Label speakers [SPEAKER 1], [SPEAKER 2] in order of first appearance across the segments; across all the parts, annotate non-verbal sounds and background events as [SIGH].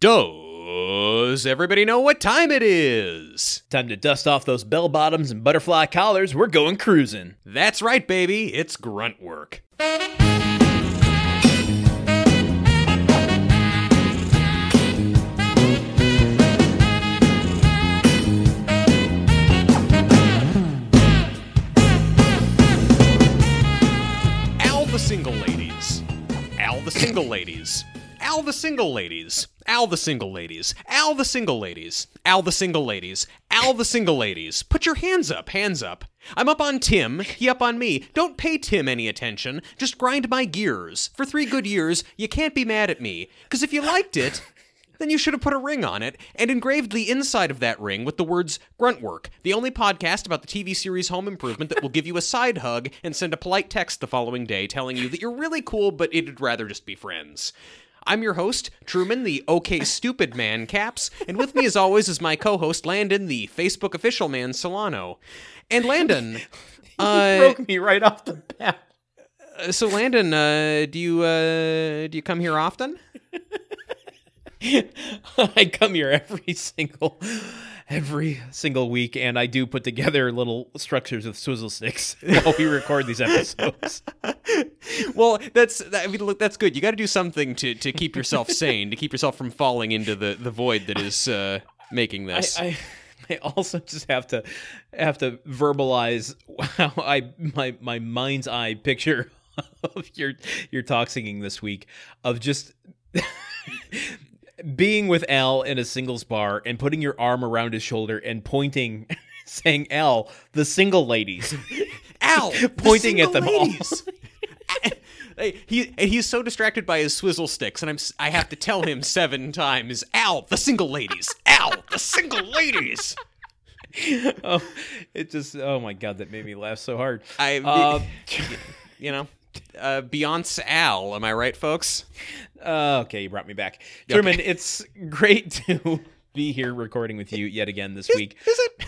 [SPEAKER 1] Does everybody know what time it is?
[SPEAKER 2] Time to dust off those bell bottoms and butterfly collars. We're going cruising.
[SPEAKER 1] That's right, baby. It's grunt work. Al the single ladies. Al the single ladies. Al the single ladies. Al the single ladies. Al the single ladies. Al the single ladies. Al the single ladies. Put your hands up, hands up. I'm up on Tim, he up on me. Don't pay Tim any attention. Just grind my gears. For three good years, you can't be mad at me. Because if you liked it, then you should have put a ring on it and engraved the inside of that ring with the words Gruntwork, the only podcast about the TV series Home Improvement that will give you a side hug and send a polite text the following day telling you that you're really cool, but it'd rather just be friends. I'm your host, Truman, the OK Stupid Man Capps, and with me as always is my co-host Landon, the Facebook official man Solano. And Landon, [LAUGHS] uh,
[SPEAKER 2] Broke me right off the bat.
[SPEAKER 1] so Landon, uh, do you uh, do you come here often? [LAUGHS]
[SPEAKER 2] I come here every single every single week and I do put together little structures with swizzle sticks [LAUGHS] while we record these episodes. [LAUGHS]
[SPEAKER 1] well, that's I mean, look, that's good. You got to do something to to keep yourself sane, to keep yourself from falling into the the void that is uh, making
[SPEAKER 2] I,
[SPEAKER 1] this.
[SPEAKER 2] I I also just have to have to verbalize how I my my mind's eye picture [LAUGHS] of your your talk singing this week of just being with Al in a singles bar and putting your arm around his shoulder and pointing [LAUGHS] saying Al the single ladies. [LAUGHS]
[SPEAKER 1] Al, the [LAUGHS]
[SPEAKER 2] pointing at
[SPEAKER 1] single
[SPEAKER 2] them
[SPEAKER 1] ladies. Hey, he he's so distracted by his swizzle sticks, and I'm I have to tell him seven times, Al, the single ladies, Al, the single ladies.
[SPEAKER 2] oh, it just oh my god that made me laugh so hard.
[SPEAKER 1] I,
[SPEAKER 2] Uh,
[SPEAKER 1] you know, uh, Beyonce Al, am I right, folks?
[SPEAKER 2] Uh, okay, you brought me back. Truman, it's great [LAUGHS] to be here recording with you yet again this week.
[SPEAKER 1] Is it?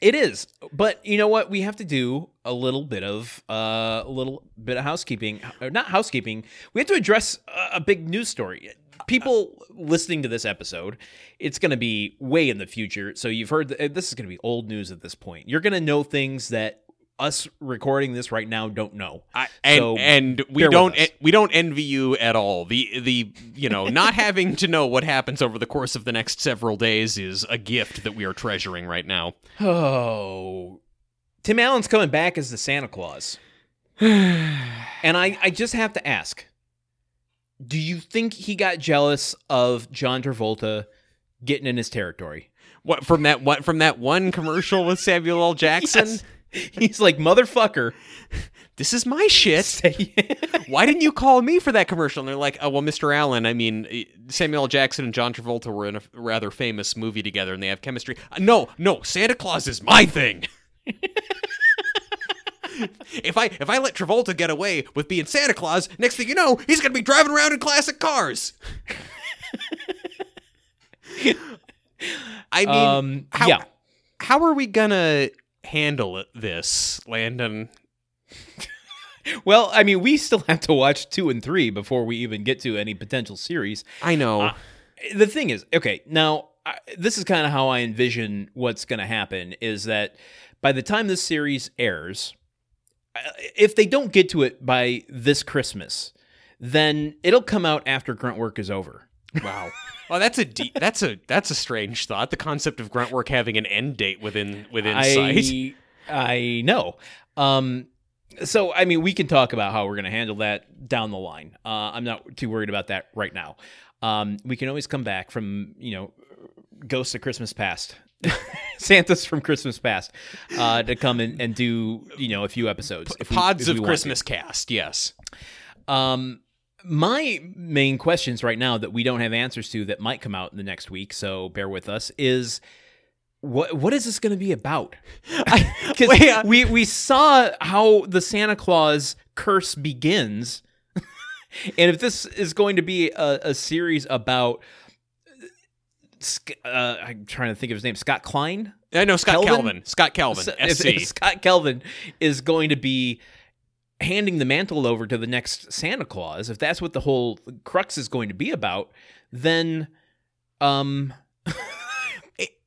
[SPEAKER 2] It is. But you know what? We have to do a little bit of uh, a little bit of housekeeping. Or not housekeeping. We have to address a, a big news story. People listening to this episode, it's going to be way in the future. So you've heard th- this is going to be old news at this point. You're going to know things that us recording this right now don't know.
[SPEAKER 1] I, and
[SPEAKER 2] So,
[SPEAKER 1] and we don't
[SPEAKER 2] us.
[SPEAKER 1] we don't envy you at all. The the you know not [LAUGHS] having to know what happens over the course of the next several days is a gift that we are treasuring right now. [SIGHS]
[SPEAKER 2] Oh, Tim Allen's coming back as the Santa Claus, [SIGHS] and I, I just have to ask: Do you think he got jealous of John Travolta getting in his territory?
[SPEAKER 1] What from that what from that one commercial with Samuel L. [LAUGHS] Jackson?
[SPEAKER 2] Yes. [LAUGHS] He's like motherfucker.
[SPEAKER 1] This is my shit. [LAUGHS] Why didn't you call me for that commercial? And they're like, "Oh well, Mr. Allen. I mean, eh, Samuel Jackson and John Travolta were in a rather famous movie together, and they have chemistry." Uh, No, no, Santa Claus is my thing. [LAUGHS] if I if I let Travolta get away with being Santa Claus, next thing you know, he's gonna be driving around in classic cars. I mean,
[SPEAKER 2] um,
[SPEAKER 1] how,
[SPEAKER 2] yeah.
[SPEAKER 1] how are we gonna handle it, this, Landon?
[SPEAKER 2] Well, I mean, we still have to watch two and three before we even get to any potential series.
[SPEAKER 1] I know.
[SPEAKER 2] Uh, the thing is, okay, now I, this is kind of how I envision what's going to happen is that by the time this series airs, if they don't get to it by this Christmas, then it'll come out after grunt work is over.
[SPEAKER 1] Wow. Well, that's a deep, that's a that's a strange thought. The concept of grunt work having an end date within within sight.
[SPEAKER 2] I [LAUGHS] I know. Um so I mean we can talk about how we're going to handle that down the line. Uh I'm not too worried about that right now. Um we can always come back from, you know, Ghosts of Christmas Past. [LAUGHS] Santa's from Christmas Past uh to come in and do, you know, a few episodes. if we-
[SPEAKER 1] Pods
[SPEAKER 2] if
[SPEAKER 1] of. Christmas cast. Yes.
[SPEAKER 2] Um, my main questions right now that we don't have answers to that might come out in the next week, so bear with us, is what what is this going to be about? [LAUGHS] Because [LAUGHS]
[SPEAKER 1] uh,
[SPEAKER 2] we we saw how the Santa Claus curse begins, [LAUGHS] and if this is going to be a, a series about. Uh, I'm trying to think of his name. Scott Klein.
[SPEAKER 1] I know Scott
[SPEAKER 2] Kelvin?
[SPEAKER 1] Calvin. Scott Calvin.
[SPEAKER 2] S- if- if Scott Kelvin is going to be handing the mantle over to the next Santa Claus, if that's what the whole crux is going to be about, then um [LAUGHS]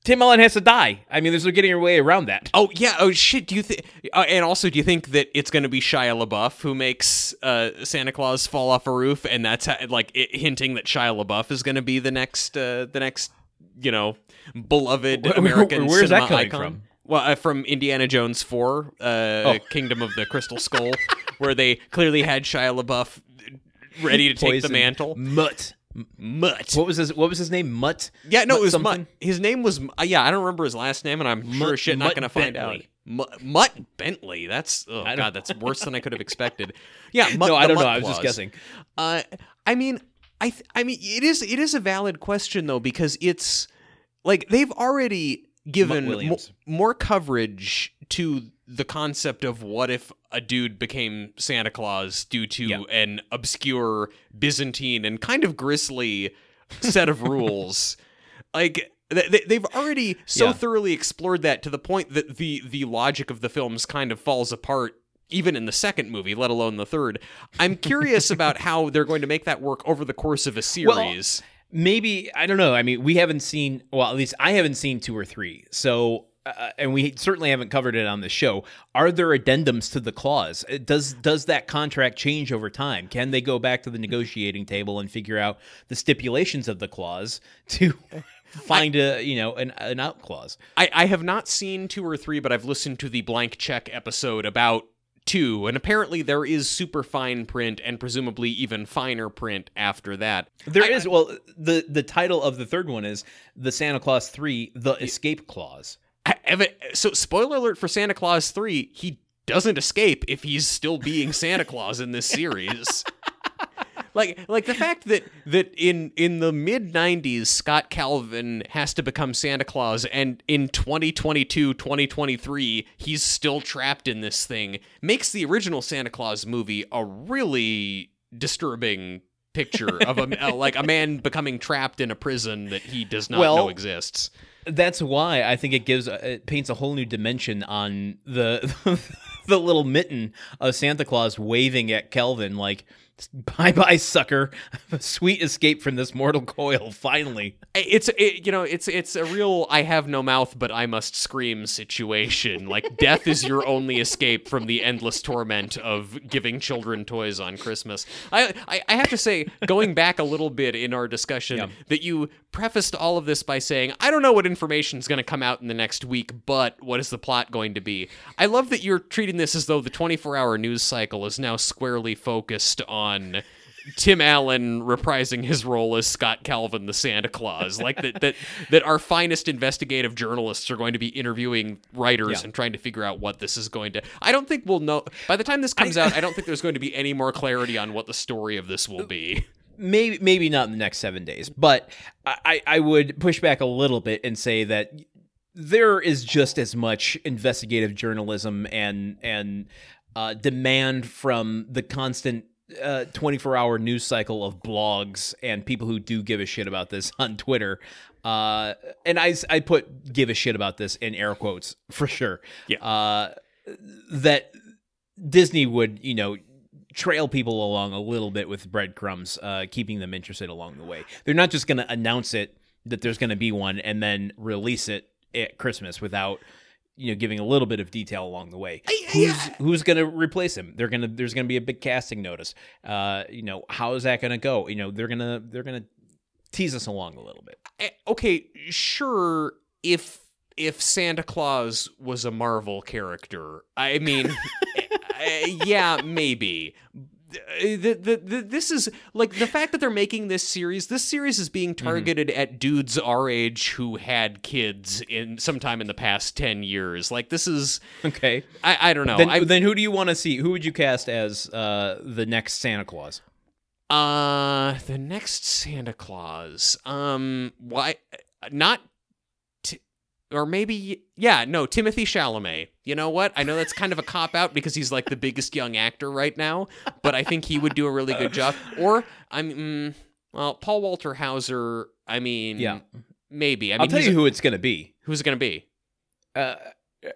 [SPEAKER 2] Tim Allen has to die. I mean, there's no getting your way around that.
[SPEAKER 1] Oh yeah. Oh shit. Do you think? Uh, and also, do you think that it's going to be Shia LaBeouf who makes uh, Santa Claus fall off a roof, and that's how, like it, hinting that Shia LaBeouf is going to be the next, uh, the next, you know, beloved American
[SPEAKER 2] where is that coming
[SPEAKER 1] icon?
[SPEAKER 2] from?
[SPEAKER 1] Well, uh, from Indiana Jones Four, uh,
[SPEAKER 2] Oh.
[SPEAKER 1] Kingdom of the Crystal Skull, where they clearly had Shia LaBeouf ready to take the mantle.
[SPEAKER 2] Mutt.
[SPEAKER 1] Mutt.
[SPEAKER 2] What was his What was his name? Mutt.
[SPEAKER 1] Yeah, no,
[SPEAKER 2] Mutt
[SPEAKER 1] it was
[SPEAKER 2] something?
[SPEAKER 1] Mutt. His name was uh, yeah. I don't remember his last name, and I'm sure
[SPEAKER 2] Mutt-
[SPEAKER 1] as shit not going to find out. Mutt, Mutt Bentley. That's oh god, that's worse than I could have expected. [LAUGHS] Yeah, Mutt,
[SPEAKER 2] no, I don't know. I was just guessing.
[SPEAKER 1] Uh, I mean, I th- I mean, it is it is a valid question though because it's like they've already given mo- more coverage to the concept of what if a dude became Santa Claus due to
[SPEAKER 2] Yeah.
[SPEAKER 1] an obscure Byzantine and kind of grisly set of [LAUGHS] rules. Like th- th- they've already so
[SPEAKER 2] Yeah.
[SPEAKER 1] thoroughly explored that to the point that the the logic of the films kind of falls apart even in the second movie, let alone the third. I'm curious [LAUGHS] about how they're going to make that work over the course of a series.
[SPEAKER 2] Maybe I don't know. I mean, we haven't seen. Well, at least I haven't seen two or three. So. Uh, and we certainly haven't covered it on the show. Are there addendums to the clause? Uh, Does does that contract change over time? Can they go back to the negotiating table and figure out the stipulations of the clause to [LAUGHS] find a you know an, an out clause?
[SPEAKER 1] I, I have not seen two or three, but I've listened to the blank check episode about two, and apparently there is super fine print and presumably even finer print after that.
[SPEAKER 2] There
[SPEAKER 1] I-
[SPEAKER 2] is well the the title of the third one is the Santa Claus three the escape clause.
[SPEAKER 1] I- so, spoiler alert for Santa Clause 3, he doesn't escape if he's still being Santa Claus in this series. [LAUGHS] like like the fact that that in in the mid 90s Scott Calvin has to become Santa Claus and in 2022 2023 he's still trapped in this thing makes the original Santa Clause movie a really disturbing picture of a like a man becoming trapped in a prison that he does not
[SPEAKER 2] Well,
[SPEAKER 1] know exists.
[SPEAKER 2] That's why I think it gives uh, it paints a whole new dimension on the [LAUGHS] the little mitten of Santa Claus waving at Kelvin like [LAUGHS] bye bye sucker [LAUGHS] sweet escape from this mortal coil finally
[SPEAKER 1] it's it, you know it's it's a real I have no mouth but I must scream situation. Like death is your only escape from the endless torment of giving children toys on Christmas. I I, I have to say, going back a little bit in our discussion,
[SPEAKER 2] Yeah.
[SPEAKER 1] that you prefaced all of this by saying, "I don't know what information is going to come out in the next week, but what is the plot going to be?" I love that you're treating this as though the 24-hour news cycle is now squarely focused on. Tim Allen reprising his role as Scott Calvin, the Santa Claus, like that that that our finest investigative journalists are going to be interviewing writers
[SPEAKER 2] Yeah.
[SPEAKER 1] and trying to figure out what this is going to. I don't think we'll know by the time this comes out. [LAUGHS] I don't think there's going to be any more clarity on what the story of this will be.
[SPEAKER 2] maybe maybe not in the next seven days, but I, I I would push back a little bit and say that there is just as much investigative journalism and and uh, demand from the constant uh, 24 hour news cycle of blogs and people who do give a shit about this [LAUGHS] on Twitter. Uh, and I, I put give a shit about this in air quotes for sure.
[SPEAKER 1] Yeah.
[SPEAKER 2] Uh, that Disney would, you know, trail people along a little bit with breadcrumbs, uh, keeping them interested along the way. They're not just going to announce it that there's going to be one and then release it at Christmas without you know giving a little bit of detail along the way. Who's who's going to replace him? They're going to there's going to be a big casting notice. Uh, you know, how is that going to go? You know, they're going to they're going to tease us along a little bit.
[SPEAKER 1] Eh, Okay, sure. If if Santa Claus was a Marvel character, I mean, [LAUGHS] eh, yeah, maybe. The, the, the, this is like the fact that they're making this series. This series is being targeted at dudes our age who had kids in sometime in the past ten years. Like this is,
[SPEAKER 2] Okay.
[SPEAKER 1] I, I don't know.
[SPEAKER 2] Then,
[SPEAKER 1] I,
[SPEAKER 2] then who do you want to see? Who would you cast as uh, the next Santa Claus?
[SPEAKER 1] Uh, the next Santa Claus. Um, why not? Or maybe yeah, no, Timothy Chalamet. You know what? I know that's kind of a cop out because he's like the biggest young actor right now, but I think he would do a really good job. Or I'm mm, well, Paul Walter Hauser. I mean,
[SPEAKER 2] Yeah.
[SPEAKER 1] maybe. I mean,
[SPEAKER 2] I'll tell you who it's going to be.
[SPEAKER 1] who's it going to be?
[SPEAKER 2] Uh,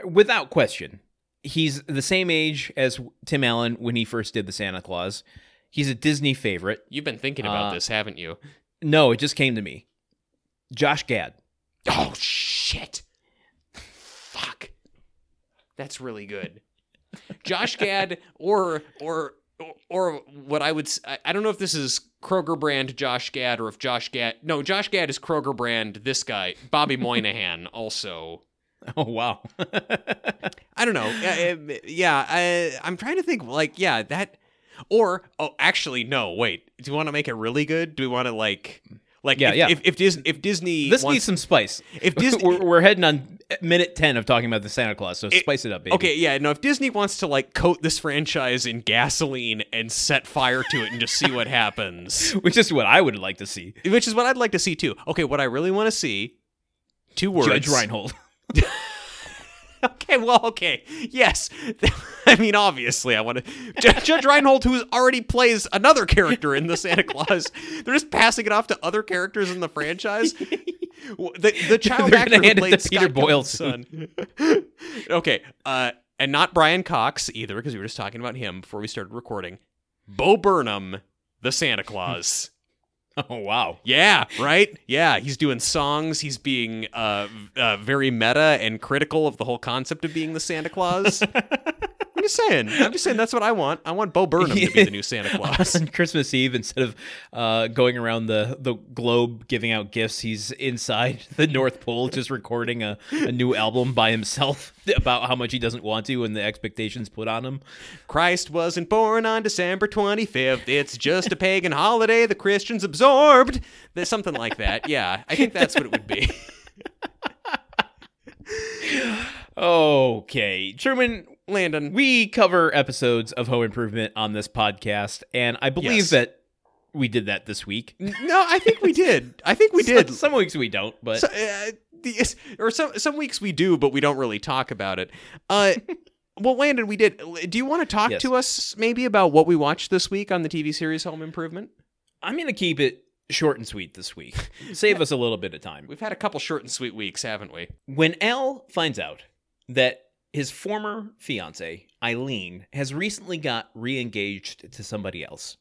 [SPEAKER 2] without question, he's the same age as Tim Allen when he first did the Santa Claus. He's a Disney favorite.
[SPEAKER 1] You've been thinking about
[SPEAKER 2] Uh,
[SPEAKER 1] this, haven't you?
[SPEAKER 2] No, it just came to me. Josh Gad.
[SPEAKER 1] Oh shit! Fuck. That's really good. Josh Gad or or or what I would I don't know if this is Kroger brand Josh Gad or if Josh Gad no Josh Gad is Kroger brand this guy Bobby Moynihan [LAUGHS] also
[SPEAKER 2] Oh wow. [LAUGHS]
[SPEAKER 1] I don't know yeah, I, I'm trying to think like yeah that or oh actually no wait do you want to make it really good do we want to like like
[SPEAKER 2] Yeah,
[SPEAKER 1] if,
[SPEAKER 2] yeah.
[SPEAKER 1] if if Disney if Disney
[SPEAKER 2] this
[SPEAKER 1] wants,
[SPEAKER 2] needs some spice.
[SPEAKER 1] if Disney [LAUGHS]
[SPEAKER 2] we're, we're heading on minute 10 of talking about the Santa Claus, so
[SPEAKER 1] It-
[SPEAKER 2] spice it up, baby.
[SPEAKER 1] Okay, yeah, no, if Disney wants to like coat this franchise in gasoline and set fire to it and just see what happens, [LAUGHS]
[SPEAKER 2] Which is what I would like to see.
[SPEAKER 1] which is what I'd like to see too. Okay, what I really want to see two words.
[SPEAKER 2] Judge Reinhold. [LAUGHS] [LAUGHS]
[SPEAKER 1] Okay, well, okay. Yes. [LAUGHS] I mean, obviously, I want to Judge, Judge Reinhold who already plays another character in the Santa Claus. [LAUGHS] They're just passing it off to other characters in the franchise. The, the child
[SPEAKER 2] They're
[SPEAKER 1] actor who played
[SPEAKER 2] Peter
[SPEAKER 1] Scott
[SPEAKER 2] Boyle
[SPEAKER 1] Pilgrim's son. okay, uh, and not Brian Cox either, because we were just talking about him before we started recording. Bo Burnham, the Santa Claus. [LAUGHS]
[SPEAKER 2] Oh wow.
[SPEAKER 1] Yeah, right? Yeah, he's doing songs. He's being uh, uh, very meta and critical of the whole concept of being the Santa Claus. [LAUGHS] I'm just saying. I'm just saying that's what I want. I want Bo Burnham to be the [LAUGHS] new Santa Claus. [LAUGHS]
[SPEAKER 2] on Christmas Eve, instead of uh, going around the, the globe giving out gifts, he's inside [LAUGHS] the North Pole just recording a, a new album by himself about how much he doesn't want to and the expectations put on him.
[SPEAKER 1] Christ wasn't born on December 25th. It's just a pagan holiday the Christians absorbed. There's something like that. Yeah, I think that's what it would be.
[SPEAKER 2] Okay, Truman,
[SPEAKER 1] Landon,
[SPEAKER 2] we cover episodes of Home Improvement on this podcast, and I believe
[SPEAKER 1] Yes.
[SPEAKER 2] that we did that this week.
[SPEAKER 1] no, I think we did. I think we [LAUGHS] did.
[SPEAKER 2] Some, some weeks we don't, but
[SPEAKER 1] So, uh, the, or some some weeks we do, but we don't really talk about it. Uh, [LAUGHS] well, Landon, we did. Do you want to talk
[SPEAKER 2] Yes.
[SPEAKER 1] to us maybe about what we watched this week on the TV series Home Improvement?
[SPEAKER 2] I'm going to keep it short and sweet this week. [LAUGHS] Save us a little bit of time.
[SPEAKER 1] We've had a couple short and sweet weeks, haven't we?
[SPEAKER 2] When Al finds out that his former fiance, Ilene, has recently got re engaged to somebody else,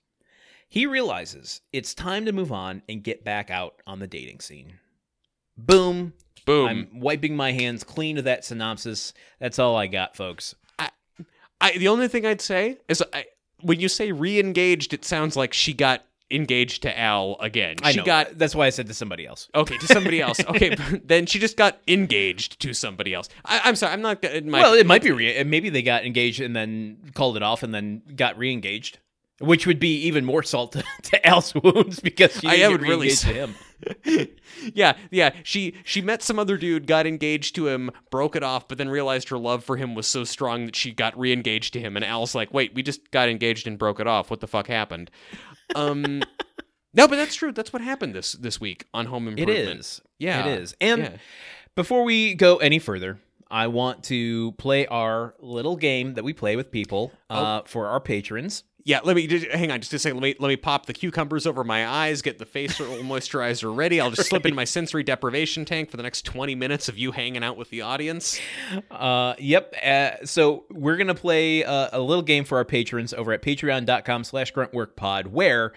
[SPEAKER 2] he realizes it's time to move on and get back out on the dating scene. Boom.
[SPEAKER 1] Boom.
[SPEAKER 2] I'm wiping my hands clean of that synopsis. That's all I got, folks.
[SPEAKER 1] I, the only thing I'd say is I, when you say re-engaged, it sounds like she got engaged to Al again.
[SPEAKER 2] I
[SPEAKER 1] she
[SPEAKER 2] know.
[SPEAKER 1] got
[SPEAKER 2] That's why I said to somebody else.
[SPEAKER 1] okay to somebody else. Okay, [LAUGHS] then she just got engaged to somebody else. I, I'm sorry, I'm not. g- My,
[SPEAKER 2] well, it might be re- maybe they got engaged and then called it off and then got re-engaged, which would be even more salt to, [LAUGHS] to Al's wounds because she
[SPEAKER 1] I- would really
[SPEAKER 2] to him. [LAUGHS]
[SPEAKER 1] yeah, yeah. She she met some other dude, got engaged to him, broke it off, but then realized her love for him was so strong that she got re-engaged to him. And Al's like, "Wait, we just got engaged and broke it off. What the fuck happened?" Um, no, but that's true. That's what happened this this week on Home
[SPEAKER 2] It
[SPEAKER 1] Improvement.
[SPEAKER 2] is.
[SPEAKER 1] Yeah,
[SPEAKER 2] It is. And
[SPEAKER 1] yeah.
[SPEAKER 2] before we go any further, I want to play our little game that we play with people uh, for our patrons.
[SPEAKER 1] Yeah, let me just, hang on just a second. Let me let me pop the cucumbers over my eyes, get the facial moisturizer ready. I'll just slip in my [LAUGHS] sensory deprivation tank for the next twenty minutes of you hanging out with the audience.
[SPEAKER 2] Uh, yep. Uh, so we're gonna play uh, a little game for our patrons over at patreon.com slash gruntworkpod where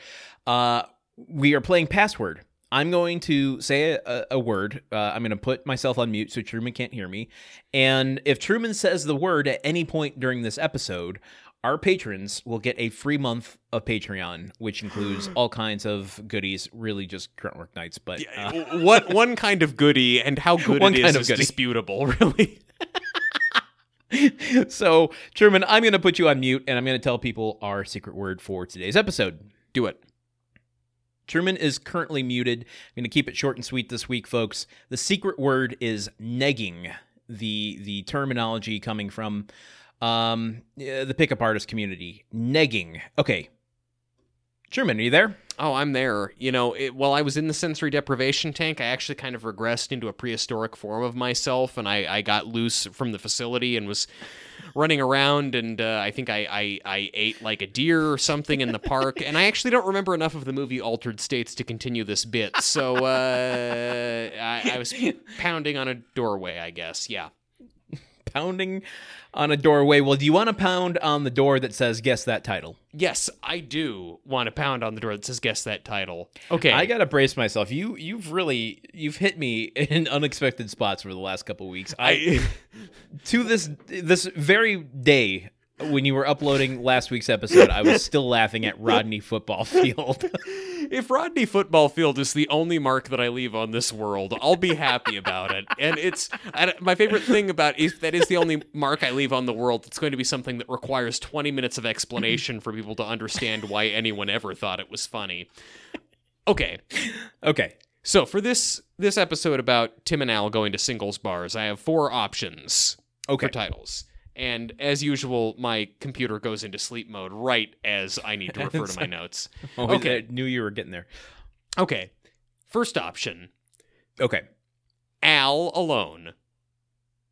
[SPEAKER 2] uh, we are playing password. I'm going to say a, a word. Uh, I'm going to put myself on mute so Truman can't hear me. And if Truman says the word at any point during this episode, our patrons will get a free month of Patreon, which includes [GASPS] all kinds of goodies, really just Gruntwork nights. But uh,
[SPEAKER 1] what one kind of goodie and how good
[SPEAKER 2] One
[SPEAKER 1] it is
[SPEAKER 2] kind of
[SPEAKER 1] is
[SPEAKER 2] goodie.
[SPEAKER 1] disputable, [LAUGHS] really. [LAUGHS]
[SPEAKER 2] so, Truman, I'm going to put you on mute and I'm going to tell people our secret word for today's episode.
[SPEAKER 1] Do it.
[SPEAKER 2] Truman is currently muted. I'm going to keep it short and sweet this week, folks. The secret word is negging. The the terminology coming from um, the pickup artist community. Negging. Okay. Truman, are you there?
[SPEAKER 1] Oh, I'm there. You know, it, while I was in the sensory deprivation tank, I actually kind of regressed into a prehistoric form of myself, and I, I got loose from the facility and was running around, and uh, I think I, I, I ate like a deer or something in the park, and I actually don't remember enough of the movie Altered States to continue this bit, so uh, I, I was pounding on a doorway, I guess. Yeah.
[SPEAKER 2] Pounding on a doorway. Well, do you want to pound on the door that says "Guess that title"?
[SPEAKER 1] Yes, I do want to pound on the door that says "Guess that title." Okay,
[SPEAKER 2] I gotta brace myself. You, you've really, you've hit me [LAUGHS] in unexpected spots for the last couple weeks. I,
[SPEAKER 1] I [LAUGHS]
[SPEAKER 2] to this this very day when you were uploading last week's episode, I was still laughing at Rodney Football Field. [LAUGHS]
[SPEAKER 1] if Rodney Football Field is the only mark that I leave on this world, I'll be happy about it. And it's I, my favorite thing about if that is the only mark I leave on the world. It's going to be something that requires 20 minutes of explanation for people to understand why anyone ever thought it was funny. Okay,
[SPEAKER 2] okay,
[SPEAKER 1] so for this this episode about Tim and Al going to singles bars, I have four options
[SPEAKER 2] okay.
[SPEAKER 1] for titles. And as usual, my computer goes into sleep mode right as I need to refer to my [LAUGHS] notes. [LAUGHS]
[SPEAKER 2] Oh,
[SPEAKER 1] Okay.
[SPEAKER 2] I knew you were getting there.
[SPEAKER 1] Okay. First option
[SPEAKER 2] Okay,
[SPEAKER 1] Al alone.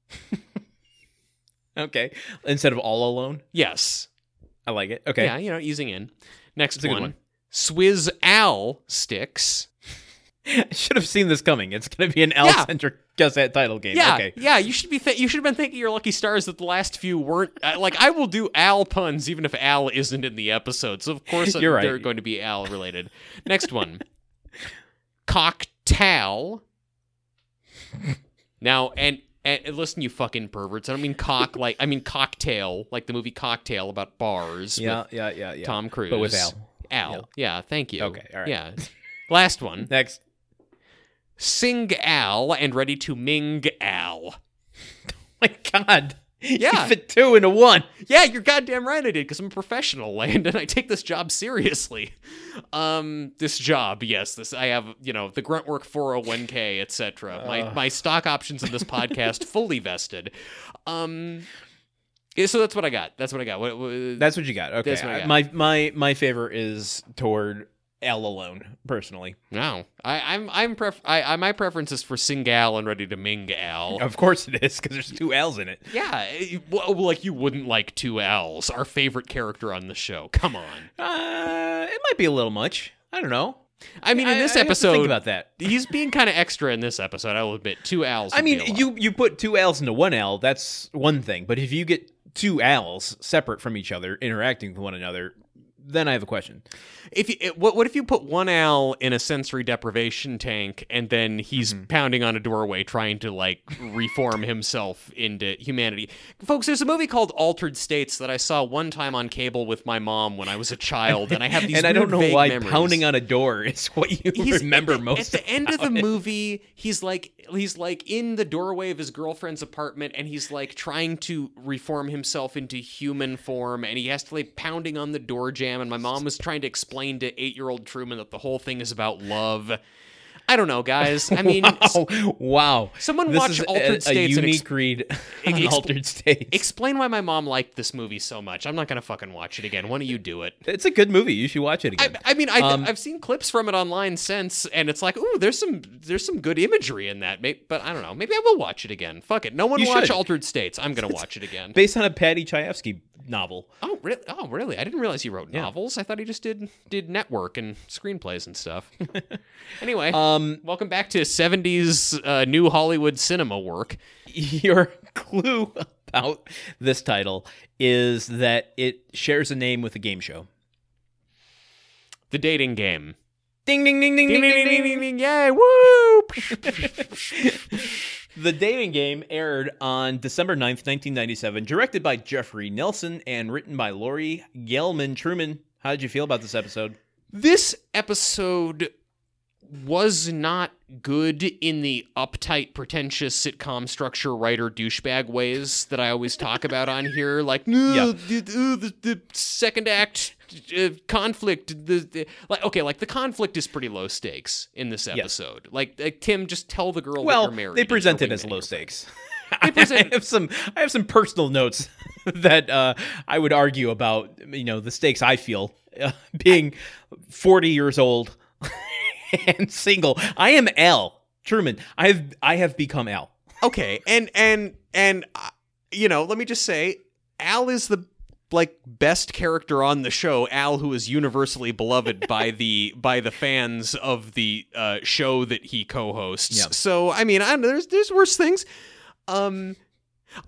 [SPEAKER 1] [LAUGHS]
[SPEAKER 2] okay. Instead of all alone,
[SPEAKER 1] Yes.
[SPEAKER 2] I like it. Okay,
[SPEAKER 1] Yeah, you know, easing in. Next one.
[SPEAKER 2] one.
[SPEAKER 1] Swizz Al sticks. [LAUGHS]
[SPEAKER 2] I should have seen this coming. It's going to be an L centric guess that title game.
[SPEAKER 1] Yeah,
[SPEAKER 2] Okay.
[SPEAKER 1] yeah. You should be. Th- you should have been thanking your lucky stars that the last few weren't. Uh, like I will do Al puns even if Al isn't in the episode. So of course [LAUGHS]
[SPEAKER 2] You're right.
[SPEAKER 1] they're going to be Al related. Next one. Cocktail. now and. And listen, you fucking perverts. I don't mean cock [LAUGHS] like I mean cocktail, like the movie Cocktail about bars.
[SPEAKER 2] Yeah, yeah, yeah, yeah.
[SPEAKER 1] Tom Cruise.
[SPEAKER 2] But with Al.
[SPEAKER 1] Al. Yeah. thank you.
[SPEAKER 2] Okay, all right.
[SPEAKER 1] Yeah. Last one.
[SPEAKER 2] Next.
[SPEAKER 1] Sing Al and ready to Ming Al.
[SPEAKER 2] oh [LAUGHS] My God.
[SPEAKER 1] Yeah.
[SPEAKER 2] You fit two into one.
[SPEAKER 1] Yeah, you're goddamn right I did because I'm a professional, [LAUGHS] Land, and I take this job seriously. Um, this job, yes, this I have, you know, the grunt work 401k, etc. My my stock options in this podcast [LAUGHS] fully vested. Um, yeah, so that's what I got. That's what I got. What, what,
[SPEAKER 2] That's what you got. Okay.
[SPEAKER 1] That's what got.
[SPEAKER 2] My my my favor is toward L alone, personally.
[SPEAKER 1] no, I, I'm I'm pref- I, I my preference is for Singal and ready to Ming Al.
[SPEAKER 2] Of course it is, because there's two L's in it.
[SPEAKER 1] Yeah, eh, well, like you wouldn't like two L's, our favorite character on the show. Come on.
[SPEAKER 2] Uh, it might be a little much. I don't know.
[SPEAKER 1] I mean, in
[SPEAKER 2] I-
[SPEAKER 1] this
[SPEAKER 2] I have to
[SPEAKER 1] episode,
[SPEAKER 2] think about that. [LAUGHS]
[SPEAKER 1] he's being kind of extra in this episode. I will admit, two L's.
[SPEAKER 2] I mean, you you put two L's into one L, that's one thing. But if you get two L's separate from each other, interacting with one another, then I have a question.
[SPEAKER 1] if you, it, what what if you put one Al in a sensory deprivation tank and then he's
[SPEAKER 2] Mm-hmm.
[SPEAKER 1] pounding on a doorway trying to like reform [LAUGHS] himself into humanity? Folks, there's a movie called Altered States that I saw one time on cable with my mom when I was a child, and I have [LAUGHS] these
[SPEAKER 2] and I don't know why
[SPEAKER 1] memories.
[SPEAKER 2] pounding on a door [LAUGHS] is what you remember
[SPEAKER 1] at
[SPEAKER 2] most.
[SPEAKER 1] At the end of the
[SPEAKER 2] it.
[SPEAKER 1] movie, he's like he's like in the doorway of his girlfriend's apartment, and he's like trying to reform himself into human form, and he has to like pounding on the door jam. And my mom was trying to explain to eight year old Truman that the whole thing is about love. I don't know, guys. I mean, [LAUGHS]
[SPEAKER 2] wow, wow.
[SPEAKER 1] someone
[SPEAKER 2] This
[SPEAKER 1] watch
[SPEAKER 2] is
[SPEAKER 1] Altered
[SPEAKER 2] a,
[SPEAKER 1] States and
[SPEAKER 2] unique
[SPEAKER 1] ex-
[SPEAKER 2] read [LAUGHS] on
[SPEAKER 1] expl-
[SPEAKER 2] Altered States.
[SPEAKER 1] explain why my mom liked this movie so much. I'm not gonna fucking watch it again. Why don't you do it?
[SPEAKER 2] it's a good movie. You should watch it
[SPEAKER 1] I,
[SPEAKER 2] again.
[SPEAKER 1] I mean, I,
[SPEAKER 2] Um,
[SPEAKER 1] I've seen clips from it online since, and it's like, ooh, there's some there's some good imagery in that. May but I don't know. Maybe I will watch it again. Fuck it. No one watch
[SPEAKER 2] should.
[SPEAKER 1] Altered States. I'm gonna watch it again.
[SPEAKER 2] Based on a Paddy Chayefsky novel.
[SPEAKER 1] oh, really? Oh, really? I didn't realize he wrote novels. I thought he just did did network and screenplays and stuff. anyway,
[SPEAKER 2] Um,
[SPEAKER 1] welcome back to 70s uh, new Hollywood cinema work.
[SPEAKER 2] your clue about this title is that it shares a name with a game show.
[SPEAKER 1] The dating game.
[SPEAKER 2] Ding ding ding ding
[SPEAKER 1] Ding,
[SPEAKER 2] ding
[SPEAKER 1] ding,
[SPEAKER 2] ding
[SPEAKER 1] ding,
[SPEAKER 2] ding.
[SPEAKER 1] ding, ding, yay! Woo!
[SPEAKER 2] The dating game aired on December 9th, 1997, directed by Geoffrey Nelson and written by Laurie Gelman Truman. How did you feel about this episode?
[SPEAKER 1] This episode was not good in the uptight, pretentious sitcom structure writer douchebag ways that I always talk about on here. Like, no,
[SPEAKER 2] Yeah.
[SPEAKER 1] the, uh, the, the second act uh, conflict. The, the like, okay, like the conflict is pretty low stakes in this episode. Like, like Tim, just tell the girl that
[SPEAKER 2] Well,
[SPEAKER 1] you're married.
[SPEAKER 2] they [LAUGHS] present it as low stakes. I have some I have some personal notes [LAUGHS] that uh, I would argue about you know the stakes I feel uh, being 40 years old and single. I am L Truman. I have I have become L.
[SPEAKER 1] okay and and and uh, you know let me just say al is the like best character on the show al who is universally beloved [LAUGHS] by the by the fans of the uh, show that he co-hosts
[SPEAKER 2] Yeah.
[SPEAKER 1] so i mean i don't know there's there's worse things um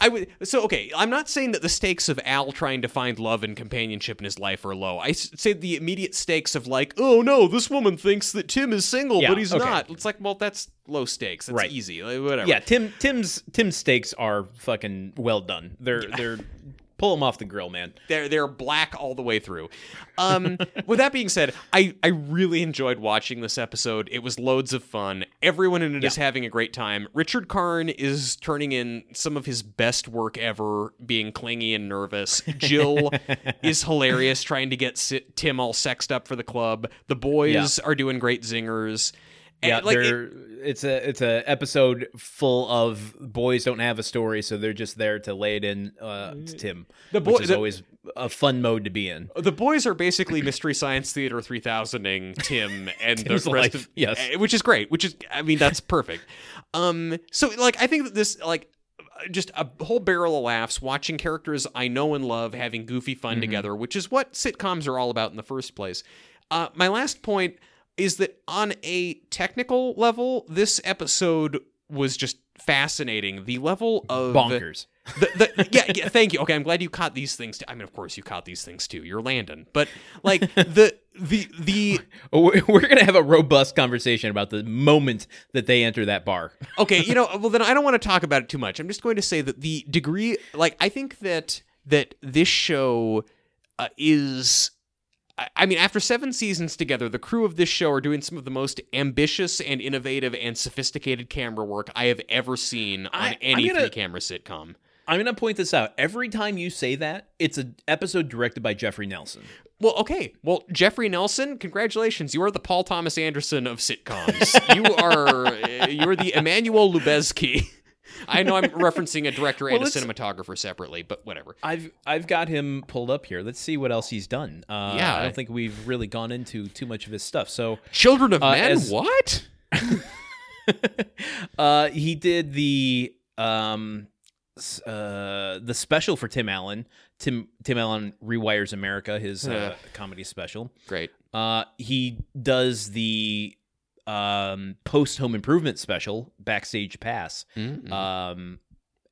[SPEAKER 1] I would so okay. I'm not saying that the stakes of Al trying to find love and companionship in his life are low. I say the immediate stakes of like, oh no, this woman thinks that Tim is single,
[SPEAKER 2] Yeah,
[SPEAKER 1] but he's
[SPEAKER 2] okay.
[SPEAKER 1] not. It's like, well, that's low stakes. That's
[SPEAKER 2] Right.
[SPEAKER 1] easy. Like, whatever.
[SPEAKER 2] Yeah, Tim Tim's Tim's steaks are fucking well done. They're they're pull them off the grill, man.
[SPEAKER 1] they're they're black all the way through. Um, [LAUGHS] with that being said, I I really enjoyed watching this episode. It was loads of fun. Everyone in it is having a great time. Richard Karn is turning in some of his best work ever, being clingy and nervous. [LAUGHS] Jill is hilarious, trying to get Tim all sexed up for the club. The boys are doing great zingers.
[SPEAKER 2] Yeah,
[SPEAKER 1] like, it-
[SPEAKER 2] they're it's a it's a episode full of boys don't have a story, so they're just there to lay it in uh, to Tim.
[SPEAKER 1] The
[SPEAKER 2] which
[SPEAKER 1] boy-
[SPEAKER 2] is
[SPEAKER 1] the-
[SPEAKER 2] always a fun mode to be in.
[SPEAKER 1] The boys are basically Mystery Science Theater 3000ing Tim [LAUGHS] and the rest
[SPEAKER 2] life,
[SPEAKER 1] of
[SPEAKER 2] yes.
[SPEAKER 1] eh, which is great. Which is, I mean, that's perfect. [LAUGHS] Um, so like, I think that this like just a whole barrel of laughs watching characters I know and love having goofy fun together, which is what sitcoms are all about in the first place. Uh, my last point is that on a technical level, this episode was just fascinating. The level of
[SPEAKER 2] Bonkers.
[SPEAKER 1] the, the, yeah, yeah, thank you. Okay, I'm glad you caught these things. Too. I mean, of course you caught these things too. You're Landon, but like the the the [LAUGHS]
[SPEAKER 2] We're we're gonna have a robust conversation about the moment that they enter that bar. [LAUGHS]
[SPEAKER 1] okay, you know, well then I don't want to talk about it too much. I'm just going to say that the degree, like, I think that that this show uh, is. I- mean, after seven seasons together, the crew of this show are doing some of the most ambitious and innovative and sophisticated camera work I have ever seen on
[SPEAKER 2] I-
[SPEAKER 1] any
[SPEAKER 2] gonna-
[SPEAKER 1] three-camera sitcom.
[SPEAKER 2] I'm gonna point this out. Every time you say that, it's an episode directed by Geoffrey Nelson.
[SPEAKER 1] Well, okay. Well, Geoffrey Nelson, congratulations. You are the Paul Thomas Anderson of sitcoms. [LAUGHS] you are uh, you're the Emmanuel Lubezki. I know I'm [LAUGHS] referencing a director and a cinematographer separately, but whatever.
[SPEAKER 2] I've I've got him pulled up here. Let's see what else he's done. Uh,
[SPEAKER 1] Yeah.
[SPEAKER 2] I don't think we've really gone into too much of his stuff. So
[SPEAKER 1] Children of
[SPEAKER 2] Uh,
[SPEAKER 1] Men?
[SPEAKER 2] as-
[SPEAKER 1] what? [LAUGHS]
[SPEAKER 2] uh, he did the um uh the special for Tim Allen. Tim Tim Allen rewires America, his uh, comedy special.
[SPEAKER 1] Great.
[SPEAKER 2] Uh, he does the um post Home Improvement special, Backstage Pass.
[SPEAKER 1] Mm-hmm.
[SPEAKER 2] Um,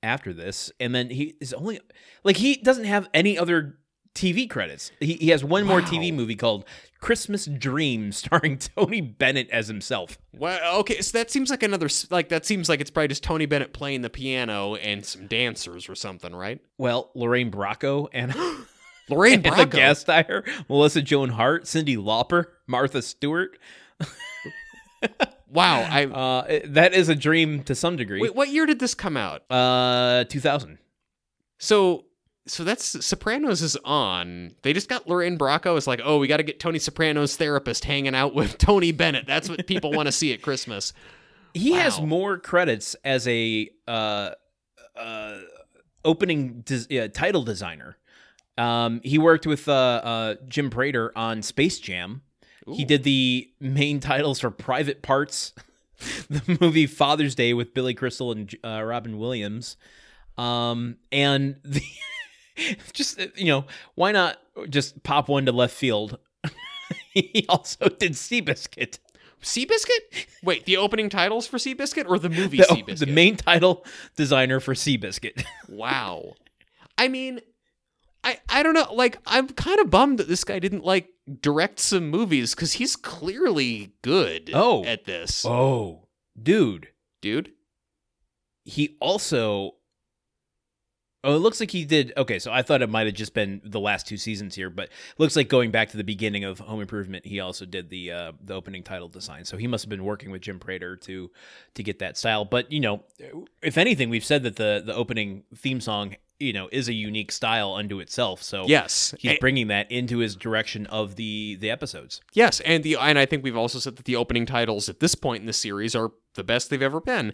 [SPEAKER 2] after this, and then he is only like he doesn't have any other TV credits. He, he has one more TV movie called Christmas Dream, [LAUGHS] starring Tony Bennett as himself.
[SPEAKER 1] Well, okay, so that seems like another like that seems like it's probably just Tony Bennett playing the piano and some dancers or something, right?
[SPEAKER 2] Well, Lorraine Bracco and, [GASPS] [LAUGHS]
[SPEAKER 1] Lorraine
[SPEAKER 2] and the
[SPEAKER 1] Bracco.
[SPEAKER 2] guest star, Melissa Joan Hart, Cyndi Lauper, Martha Stewart. [LAUGHS]
[SPEAKER 1] Wow, [GASPS] I
[SPEAKER 2] uh, that is a dream to some degree.
[SPEAKER 1] Wait, what year did this come out?
[SPEAKER 2] Uh, 2000.
[SPEAKER 1] So so that's Sopranos is on. They just got Lorraine Bracco. It's like, oh, we got to get Tony Soprano's therapist hanging out with [LAUGHS] Tony Bennett. That's what people want to see at Christmas. [LAUGHS]
[SPEAKER 2] He has more credits as a uh, uh, opening des- uh, title designer. Um, he worked with uh, uh, Jim Prater on Space Jam. He did the main titles for Private Parts, [LAUGHS] the movie Father's Day with Billy Crystal and uh, Robin Williams, um, and the [LAUGHS] just uh, you know why not just pop one to left field. [LAUGHS] he also did Seabiscuit.
[SPEAKER 1] Seabiscuit? Wait, the opening titles for Seabiscuit or the movie
[SPEAKER 2] the,
[SPEAKER 1] Seabiscuit?
[SPEAKER 2] the main title designer for Seabiscuit.
[SPEAKER 1] Wow. I mean, I I don't know. Like, I'm kind of bummed that this guy didn't like direct some movies because he's clearly good
[SPEAKER 2] Oh.
[SPEAKER 1] at this,
[SPEAKER 2] oh, dude.
[SPEAKER 1] dude.
[SPEAKER 2] He also Oh, it looks like he did. Okay, so I thought it might have just been the last two seasons here, but looks like going back to the beginning of Home Improvement, he also did the uh, the opening title design. So he must have been working with Jim Prater to to get that style. But you know, if anything, we've said that the the opening theme song, you know, is a unique style unto itself. So
[SPEAKER 1] Yes,
[SPEAKER 2] he's bringing that into his direction of the the episodes.
[SPEAKER 1] Yes, and the and I think we've also said that the opening titles at this point in the series are the best they've ever been.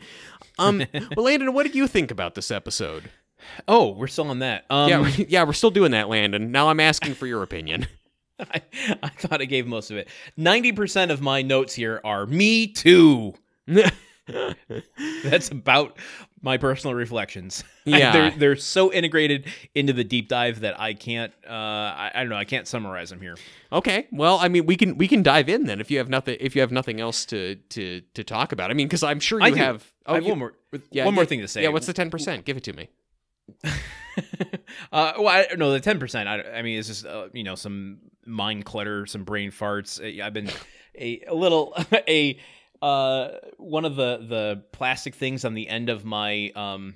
[SPEAKER 1] Um, [LAUGHS] well, Landon, what did you think about this episode?
[SPEAKER 2] Oh, we're still on that. Um,
[SPEAKER 1] yeah, we- yeah, we're still doing that, Landon. Now I'm asking for your opinion. [LAUGHS]
[SPEAKER 2] I, I thought I gave most of it. Ninety percent of my notes here are me too. [LAUGHS] That's about my personal reflections. [LAUGHS]
[SPEAKER 1] Yeah.
[SPEAKER 2] they're they're so integrated into the deep dive that I can't. Uh, I, I don't know. I can't summarize them here.
[SPEAKER 1] okay, well, I mean, we can we can dive in then if you have nothing if you have nothing else to to to talk about. I mean, because I'm sure you
[SPEAKER 2] I
[SPEAKER 1] have.
[SPEAKER 2] I have
[SPEAKER 1] you-
[SPEAKER 2] one more.
[SPEAKER 1] yeah,
[SPEAKER 2] one more thing to say.
[SPEAKER 1] Yeah, what's the ten percent? Give it to me. [LAUGHS]
[SPEAKER 2] uh, well, I, no, the ten percent. I, I mean, it's just uh, you know some mind clutter, some brain farts. Uh, I've been a, a little [LAUGHS] a uh one of the the plastic things on the end of my um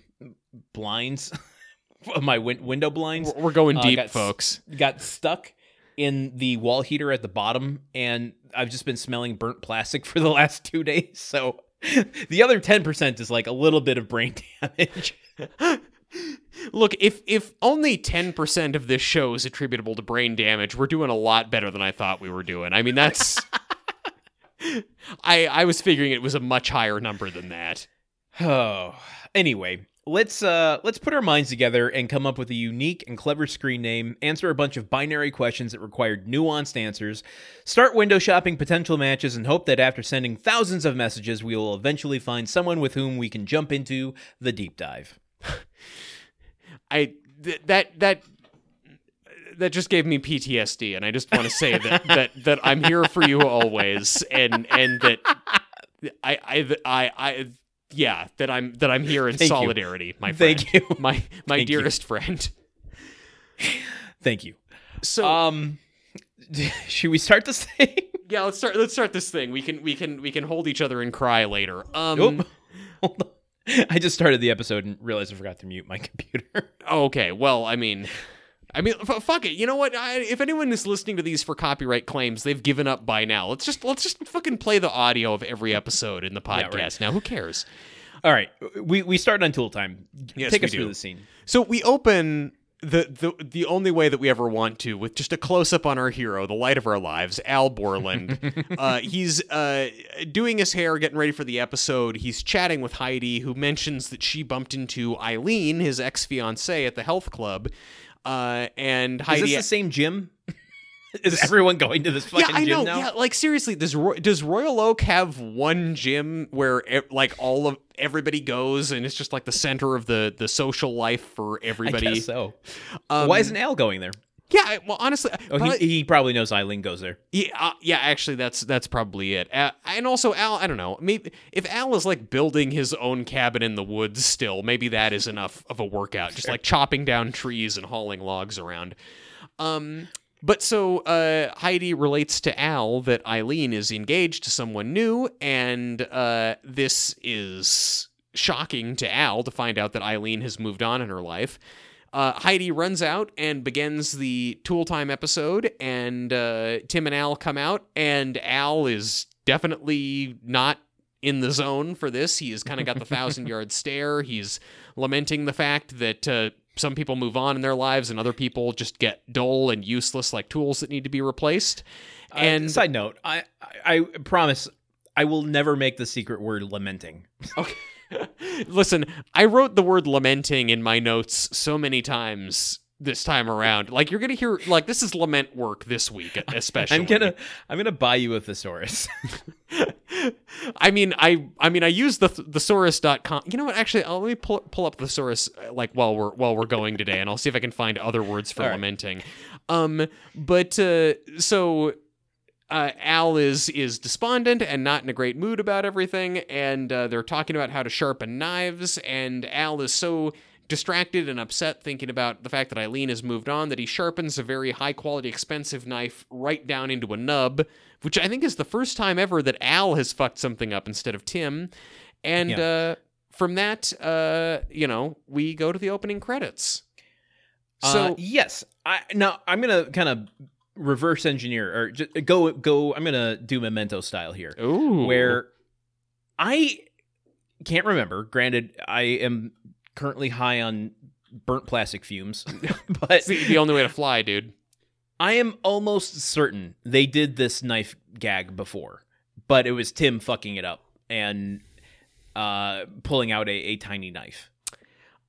[SPEAKER 2] blinds, [LAUGHS] my win- window blinds.
[SPEAKER 1] We're going
[SPEAKER 2] uh,
[SPEAKER 1] deep,
[SPEAKER 2] got s-
[SPEAKER 1] folks.
[SPEAKER 2] got stuck in the wall heater at the bottom, and I've just been smelling burnt plastic for the last two days. So the other ten percent is like a little bit of brain damage.
[SPEAKER 1] Look, if if only ten percent of this show is attributable to brain damage, we're doing a lot better than I thought we were doing. I mean, that's. [LAUGHS] I I was figuring it was a much higher number than that.
[SPEAKER 2] Oh, anyway, let's uh let's put our minds together and come up with a unique and clever screen name. Answer a bunch of binary questions that required nuanced answers. Start window shopping potential matches and hope that after sending thousands of messages, we will eventually find someone with whom we can jump into the deep dive. [LAUGHS]
[SPEAKER 1] I th- that that that just gave me PTSD, and I just want to say that [LAUGHS] that that I'm here for you always, and and that I I I I yeah that I'm that I'm here in
[SPEAKER 2] Thank you.
[SPEAKER 1] solidarity, my friend,
[SPEAKER 2] Thank you. [LAUGHS]
[SPEAKER 1] my [LAUGHS] my
[SPEAKER 2] Thank you.
[SPEAKER 1] dearest friend.
[SPEAKER 2] Thank you.
[SPEAKER 1] So
[SPEAKER 2] Um, should we start this thing?
[SPEAKER 1] yeah, let's start let's start this thing. We can we can we can hold each other and cry later. Um,
[SPEAKER 2] Nope. [LAUGHS] I just started the episode and realized I forgot to mute my [LAUGHS] computer.
[SPEAKER 1] Okay, well, I mean, I mean, f- fuck it. You know what? I, if anyone is listening to these for copyright claims, they've given up by now. Let's just let's just fucking play the audio of every episode in the
[SPEAKER 2] Yeah,
[SPEAKER 1] podcast.
[SPEAKER 2] right.
[SPEAKER 1] Now, who cares?
[SPEAKER 2] All right, we we start on Tool Time.
[SPEAKER 1] Yes,
[SPEAKER 2] Take us
[SPEAKER 1] do.
[SPEAKER 2] through the scene.
[SPEAKER 1] So we open the the the only way that we ever want to with just a close up on our hero, the light of our lives, Al Borland. [LAUGHS] uh, he's uh, doing his hair, getting ready for the episode. He's chatting with Heidi, who mentions that she bumped into Ilene, his ex fiancee, at the health club. Uh, and
[SPEAKER 2] Is this the same gym? [LAUGHS] Is everyone going to this fucking
[SPEAKER 1] yeah, I
[SPEAKER 2] gym
[SPEAKER 1] know.
[SPEAKER 2] now?
[SPEAKER 1] Yeah, like seriously, does Roy- does Royal Oak have one gym where e- like all of everybody goes and it's just like the center of the the social life for
[SPEAKER 2] I
[SPEAKER 1] everybody?
[SPEAKER 2] guess so.
[SPEAKER 1] Um,
[SPEAKER 2] Why isn't Al going there?
[SPEAKER 1] Yeah, well, honestly,
[SPEAKER 2] Oh,
[SPEAKER 1] probably-
[SPEAKER 2] he, he probably knows Ilene goes there.
[SPEAKER 1] yeah, uh, yeah. Actually, that's that's probably it. Uh, and also, Al, I don't know. Maybe if Al is like building his own cabin in the woods still, maybe that is enough of a workout. Just like chopping down trees and hauling logs around. Um, but so uh, Heidi relates to Al that Ilene is engaged to someone new, and uh, this is shocking to Al to find out that Ilene has moved on in her life. Uh, Heidi runs out and begins the Tool Time episode, and uh, Tim and Al come out, and Al is definitely not in the zone for this. He has kind of got the thousand yard [LAUGHS] stare. He's lamenting the fact that uh, some people move on in their lives and other people just get dull and useless like tools that need to be replaced.
[SPEAKER 2] And
[SPEAKER 1] And
[SPEAKER 2] side note, I, I I promise I will never make the secret word lamenting. [LAUGHS]
[SPEAKER 1] Okay. [LAUGHS] Listen, I wrote the word lamenting in my notes so many times this time around. Like you're gonna hear like this is lament work this week, [LAUGHS] especially.
[SPEAKER 2] I'm gonna I'm gonna buy you a thesaurus. [LAUGHS]
[SPEAKER 1] I mean, I I mean, I use the thesaurus.com. You know what? Actually, I'll, let me pull, pull up thesaurus uh, like while we're while we're going today, and I'll see if I can find other words for
[SPEAKER 2] right.
[SPEAKER 1] lamenting. Um, but uh, so uh, Al is is despondent and not in a great mood about everything, and uh, they're talking about how to sharpen knives, and Al is so distracted and upset thinking about the fact that Ilene has moved on that he sharpens a very high quality expensive knife right down into a nub, which I think is the first time ever that Al has fucked something up instead of Tim, and
[SPEAKER 2] Yeah.
[SPEAKER 1] uh, from that, uh, you know, we go to the opening credits.
[SPEAKER 2] So
[SPEAKER 1] So
[SPEAKER 2] yes, I now I'm gonna kind of reverse engineer or just go go. I'm gonna do memento style here,
[SPEAKER 1] ooh,
[SPEAKER 2] where I can't remember. Granted, I am currently high on burnt plastic fumes, [LAUGHS] but
[SPEAKER 1] it's the, only way to fly, dude.
[SPEAKER 2] I am almost certain they did this knife gag before, but it was Tim fucking it up and uh, pulling out a, a tiny knife.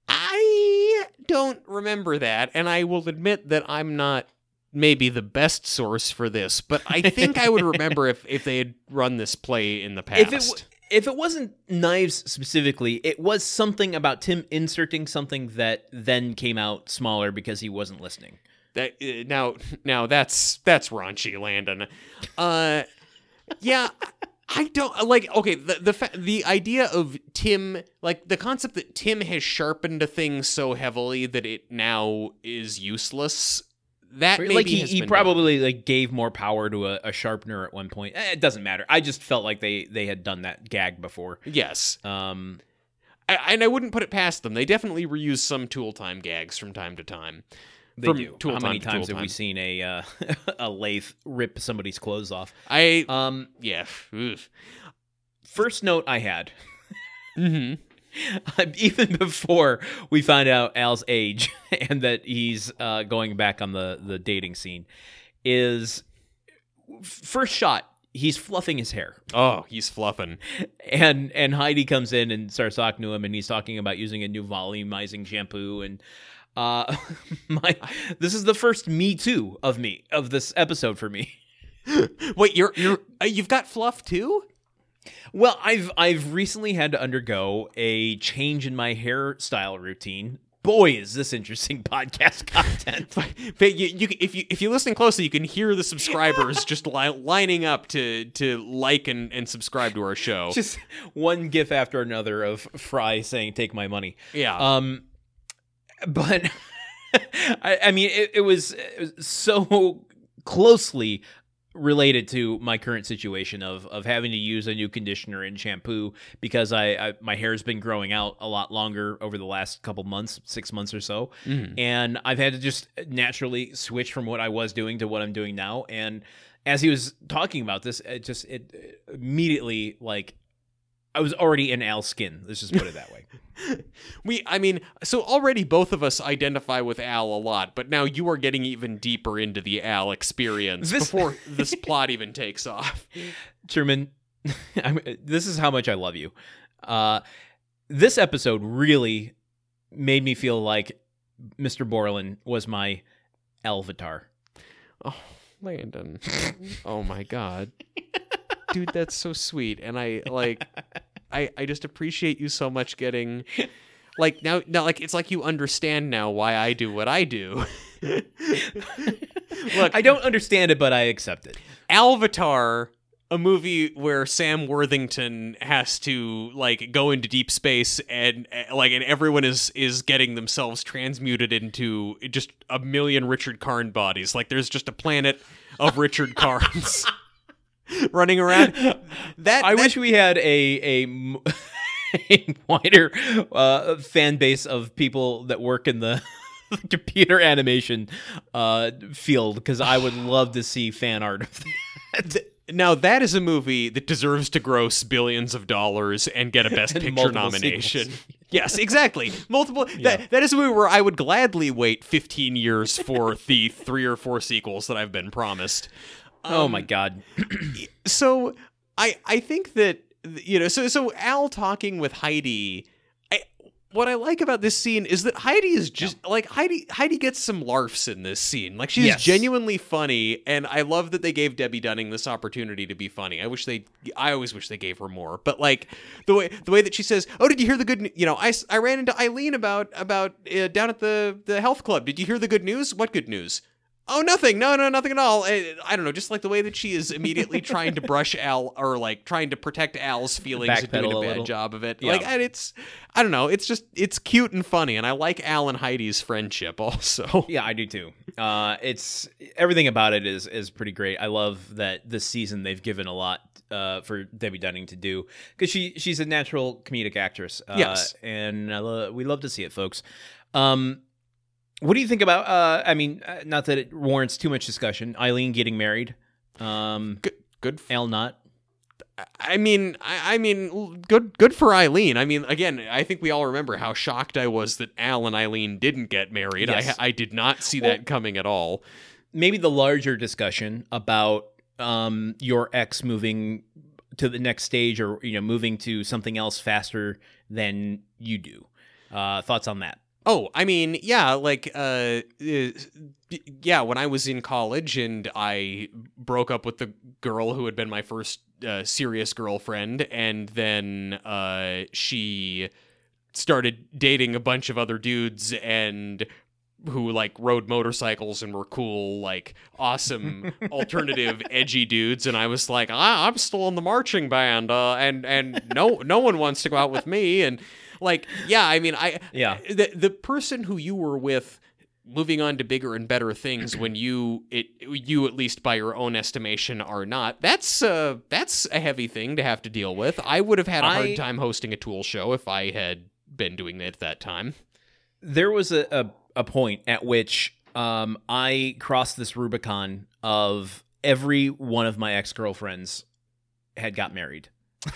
[SPEAKER 1] I don't remember that, and I will admit that I'm not maybe the best source for this, but I think I would [LAUGHS] remember if, if they had run this play in the past.
[SPEAKER 2] If it if it wasn't knives specifically, it was something about Tim inserting something that then came out smaller because he wasn't listening.
[SPEAKER 1] that uh, now now that's that's raunchy, Landon. Uh, yeah, I don't like okay the the fa- the idea of Tim like the concept that Tim has sharpened a thing so heavily that it now is useless. That maybe
[SPEAKER 2] like he, he probably like gave more power to a, a sharpener at one point. Eh, It doesn't matter. I just felt like they they had done that gag before.
[SPEAKER 1] yes,
[SPEAKER 2] Um,
[SPEAKER 1] I, and I wouldn't put it past them. They definitely reuse some tool time gags from time to time.
[SPEAKER 2] they
[SPEAKER 1] From
[SPEAKER 2] do. How many
[SPEAKER 1] time
[SPEAKER 2] times have we seen a uh, [LAUGHS] a lathe rip somebody's clothes off?
[SPEAKER 1] I
[SPEAKER 2] Um,
[SPEAKER 1] yeah.
[SPEAKER 2] first note I had.
[SPEAKER 1] Mm Mhm. [LAUGHS]
[SPEAKER 2] even before we find out Al's age [LAUGHS] and that he's uh, going back on the the dating scene, is first shot he's fluffing his hair,
[SPEAKER 1] Oh, he's fluffing.
[SPEAKER 2] and and Heidi comes in and starts talking to him, and he's talking about using a new volumizing shampoo and. Uh, [LAUGHS] my this is the first Me Too of me of this episode for me.
[SPEAKER 1] Wait, you're you're uh, you've got fluff too?
[SPEAKER 2] Well, I've I've recently had to undergo a change in my hairstyle routine. Boy, is this interesting [LAUGHS] podcast content.
[SPEAKER 1] But you, you, if you if you listen closely, you can hear the subscribers [LAUGHS] just li- lining up to to like and, and subscribe to our show.
[SPEAKER 2] Just one gif after another of Fry saying "Take my money."
[SPEAKER 1] yeah,
[SPEAKER 2] Um, but [LAUGHS] I, I mean, it, it, was, it was so closely related to my current situation of of having to use a new conditioner and shampoo because I, I my hair's been growing out a lot longer over the last couple months, six months or so,
[SPEAKER 1] Mhm.
[SPEAKER 2] and I've had to just naturally switch from what I was doing to what I'm doing now. And as he was talking about this, it just it immediately like I was already in Al's skin. Let's just put it that way. [LAUGHS]
[SPEAKER 1] we. I mean, so already both of us identify with Al a lot, but now you are getting even deeper into the Al experience
[SPEAKER 2] This-
[SPEAKER 1] before [LAUGHS] this plot even takes off.
[SPEAKER 2] Truman, [LAUGHS] I'm, this is how much I love you. Uh, this episode really made me feel like Mr. Borland was my Alvatar.
[SPEAKER 1] Oh, Landon. oh my god. Dude, that's so sweet. And I like I I just appreciate you so much getting like now now like it's like you understand now why I do what I do. [LAUGHS] Look,
[SPEAKER 2] I don't understand it, but I accept it.
[SPEAKER 1] Alvatar, a movie where Sam Worthington has to like go into deep space and uh, like and everyone is is getting themselves transmuted into just a million Richard Karn bodies. Like there's just a planet of Richard Karns [LAUGHS] [LAUGHS] running around. That
[SPEAKER 2] I
[SPEAKER 1] that-
[SPEAKER 2] wish we had a [LAUGHS] a wider uh, fan base of people that work in the [LAUGHS] computer animation uh, field because I would [SIGHS] love to see fan art of that.
[SPEAKER 1] now that is a movie that deserves to gross billions of dollars and get a Best Picture nomination.
[SPEAKER 2] sequels.
[SPEAKER 1] yes, exactly. Multiple. That that is a movie where I would gladly wait 15 years for the three or four sequels that I've been promised.
[SPEAKER 2] Oh
[SPEAKER 1] Um,
[SPEAKER 2] my god!
[SPEAKER 1] So I I think that you know so so Al talking with Heidi. I, what I like about this scene is that Heidi is just like Heidi. Heidi gets some larfs in this scene. Like she's
[SPEAKER 2] Yes.
[SPEAKER 1] genuinely funny, and I love that they gave Debbe Dunning this opportunity to be funny. I wish they. I always wish they gave her more. But like the way the way that she says, "Oh, did you hear the good? You know, I, I ran into Ilene about about uh, down at the the health club. Did you hear the good news? What good news?" Oh, nothing. No, no, nothing at all. I, I don't know. Just like the way that she is immediately [LAUGHS] trying to brush Al or like trying to protect Al's feelings and doing a
[SPEAKER 2] a
[SPEAKER 1] bad
[SPEAKER 2] little.
[SPEAKER 1] job of it.
[SPEAKER 2] Yeah.
[SPEAKER 1] Like, and it's, I don't know. It's just, it's cute and funny. And I like Al and Heidi's friendship also. [LAUGHS]
[SPEAKER 2] Yeah, I do too. Uh, it's everything about it is is pretty great. I love that this season they've given a lot uh, for Debbe Dunning to do because she she's a natural comedic actress. Uh,
[SPEAKER 1] Yes.
[SPEAKER 2] and lo- we love to see it, folks. Um, what do you think about? Uh, I mean, uh, not that it warrants too much discussion. Ilene getting married. Um,
[SPEAKER 1] Good, good.
[SPEAKER 2] Al not.
[SPEAKER 1] I mean, I, I mean, good, good for Ilene. I mean, again, I think we all remember how shocked I was that Al and Ilene didn't get married.
[SPEAKER 2] Yes.
[SPEAKER 1] I, I did not see
[SPEAKER 2] Well-
[SPEAKER 1] that coming at all.
[SPEAKER 2] maybe the larger discussion about um, your ex moving to the next stage or you know moving to something else faster than you do. Uh, thoughts on that?
[SPEAKER 1] Oh, I mean, yeah, like, uh, uh, yeah, when I was in college and I broke up with the girl who had been my first uh, serious girlfriend, and then uh, she started dating a bunch of other dudes and who like rode motorcycles and were cool, like awesome [LAUGHS] alternative edgy dudes, and I was like, ah, I'm still in the marching band, uh, and and no no one wants to go out with me, and like yeah, I mean I
[SPEAKER 2] Yeah.
[SPEAKER 1] the the person who you were with moving on to bigger and better things when you it you at least by your own estimation are not that's uh that's a heavy thing to have to deal with i would have had a hard
[SPEAKER 2] I-
[SPEAKER 1] time hosting a tool show if i had been doing it at that time
[SPEAKER 2] there was a, a, a point at which um, I crossed this Rubicon of every one of my ex girlfriends had got married. [LAUGHS]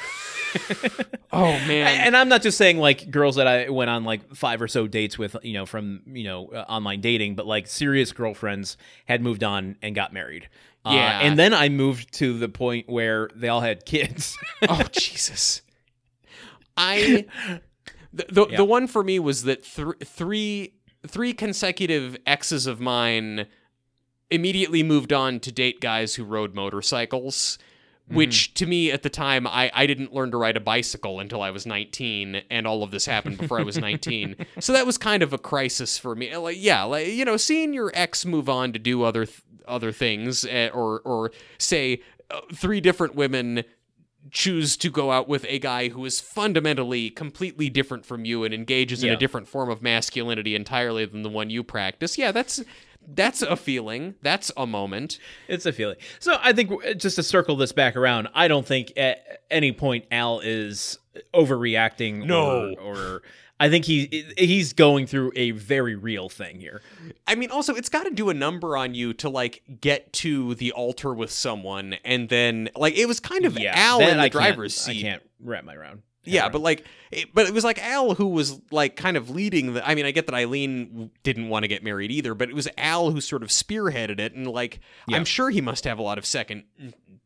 [SPEAKER 2] [LAUGHS]
[SPEAKER 1] oh man
[SPEAKER 2] and I'm not just saying like girls that I went on like five or so dates with, you know, from you know uh, online dating, but like serious girlfriends had moved on and got married. Uh,
[SPEAKER 1] Yeah.
[SPEAKER 2] and then I moved to the point where they all had kids. [LAUGHS]
[SPEAKER 1] oh [LAUGHS] jesus i the the,
[SPEAKER 2] Yeah.
[SPEAKER 1] the one for me was that th- three three consecutive exes of mine immediately moved on to date guys who rode motorcycles which to me at the time I, I didn't learn to ride a bicycle until i was 19 and all of this happened before i was 19 [LAUGHS] so that was kind of a crisis for me. Like yeah like you know seeing your ex move on to do other th- other things eh, or or say uh, three different women choose to go out with a guy who is fundamentally completely different from you and engages in a different form of masculinity entirely than the one you practice yeah that's that's a feeling that's a moment
[SPEAKER 2] It's a feeling. So I think uh, just to circle this back around, I don't think at any point Al is overreacting.
[SPEAKER 1] No.
[SPEAKER 2] or, or I think he he's going through a very real thing here.
[SPEAKER 1] I mean, also, it's got to do a number on you to like get to the altar with someone, and then like it was kind of yeah,
[SPEAKER 2] Al
[SPEAKER 1] in the
[SPEAKER 2] I
[SPEAKER 1] driver's seat.
[SPEAKER 2] I can't wrap my round.
[SPEAKER 1] Yeah, but like, it, but it was like Al who was like kind of leading the. I mean, I get that Ilene didn't want to get married either, but it was Al who sort of spearheaded it, and like,
[SPEAKER 2] Yeah.
[SPEAKER 1] I'm sure he must have a lot of second,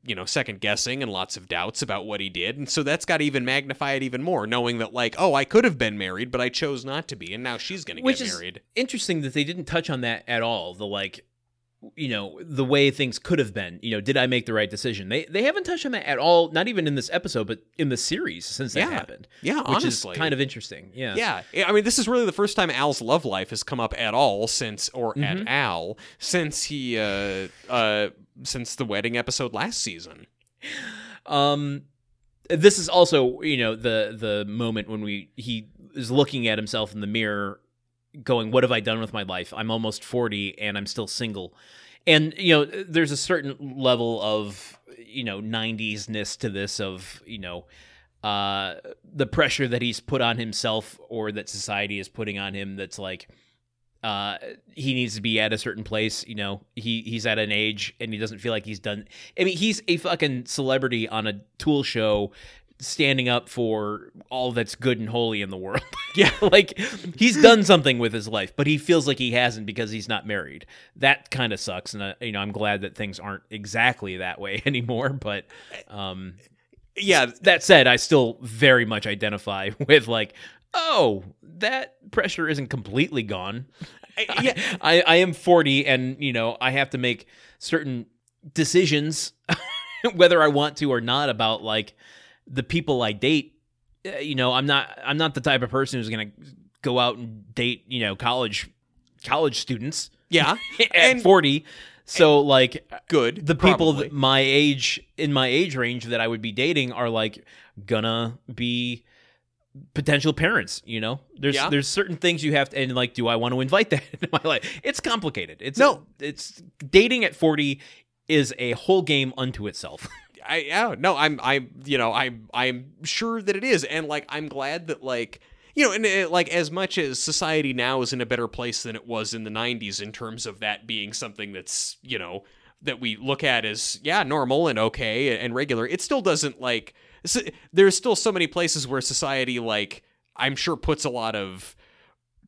[SPEAKER 1] you know, second guessing and lots of doubts about what he did, and so that's got to even magnify it even more, knowing that like, oh, I could have been married, but I chose not to be, and now she's gonna
[SPEAKER 2] which
[SPEAKER 1] get
[SPEAKER 2] is
[SPEAKER 1] married.
[SPEAKER 2] interesting that they didn't touch on that at all. The like, you know, the way things could have been. You know, did I make the right decision? They they haven't touched on that at all. Not even in this episode, but in the series since that
[SPEAKER 1] Yeah.
[SPEAKER 2] happened.
[SPEAKER 1] Yeah,
[SPEAKER 2] which
[SPEAKER 1] honestly,
[SPEAKER 2] is kind of interesting. Yeah.
[SPEAKER 1] Yeah, I mean, this is really the first time Al's love life has come up at all since, or
[SPEAKER 2] Mm-hmm.
[SPEAKER 1] at Al since he, uh, uh, since the wedding episode last season.
[SPEAKER 2] Um, this is also you know the the moment when we he is looking at himself in the mirror, going, "What have I done with my life? I'm almost forty and I'm still single." And you know, there's a certain level of you know '90s ness to this of you know uh the pressure that he's put on himself or that society is putting on him that's like uh he needs to be at a certain place you know he he's at an age and he doesn't feel like he's done i mean he's a fucking celebrity on a tool show standing up for all that's good and holy in the world [LAUGHS]
[SPEAKER 1] Yeah.
[SPEAKER 2] like he's done something with his life but he feels like he hasn't because he's not married that kind of sucks and uh, you know i'm glad that things aren't exactly that way [LAUGHS] anymore but um
[SPEAKER 1] Yeah,
[SPEAKER 2] that said, I still very much identify [LAUGHS] with like, oh, that pressure isn't completely gone.
[SPEAKER 1] I- yeah,
[SPEAKER 2] I, I am 40 and, you know, I have to make certain decisions, whether I want to or not, about like the people I date. Uh, You know, I'm not I'm not the type of person who's gonna go out and date, you know, college college students
[SPEAKER 1] yeah. [LAUGHS]
[SPEAKER 2] at
[SPEAKER 1] And-
[SPEAKER 2] 40. So like
[SPEAKER 1] Good.
[SPEAKER 2] the people
[SPEAKER 1] probably.
[SPEAKER 2] that my age in my age range that I would be dating are like gonna be potential parents you know there's
[SPEAKER 1] Yeah.
[SPEAKER 2] there's certain things you have to and like do I want to invite that [LAUGHS] into my life it's complicated it's
[SPEAKER 1] No.
[SPEAKER 2] it's dating at 40 is a whole game unto itself [LAUGHS]
[SPEAKER 1] I yeah, no, I'm I'm you know, I'm I'm sure that it is and like I'm glad that like you know, and uh, like as much as society now is in a better place than it was in the 90s in terms of that being something that's, you know, that we look at as yeah, normal and okay and regular, it still doesn't like s- there's still so many places where society like I'm sure puts a lot of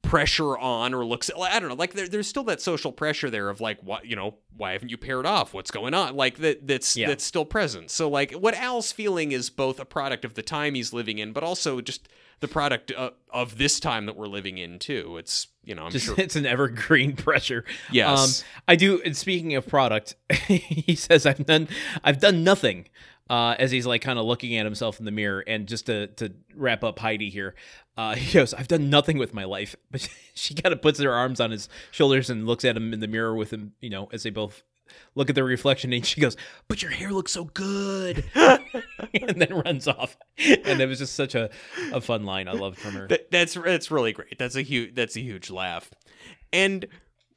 [SPEAKER 1] pressure on or looks I don't know like there, there's still that social pressure there of like what you know why haven't you paired off what's going on like that that's
[SPEAKER 2] Yeah.
[SPEAKER 1] that's still present so like what Al's feeling is both a product of the time he's living in but also just the product of, of this time that we're living in too it's you know I'm
[SPEAKER 2] just
[SPEAKER 1] sure [LAUGHS]
[SPEAKER 2] it's an evergreen [LAUGHS] pressure
[SPEAKER 1] Yes.
[SPEAKER 2] um i do and speaking of product [LAUGHS] he says i've done i've done nothing uh, as he's like kind of looking at himself in the mirror. And just to to wrap up Heidi here, uh, [LAUGHS] he goes, "I've done nothing with my life," [LAUGHS] but she kind of puts her arms on his shoulders and looks at him in the mirror with him, you know, as they both look at the reflection and she goes, "But your hair looks so good," [LAUGHS] and then runs off. And it was just such a, a fun line I loved from her.
[SPEAKER 1] That, that's that's really great. That's a huge that's a huge laugh. And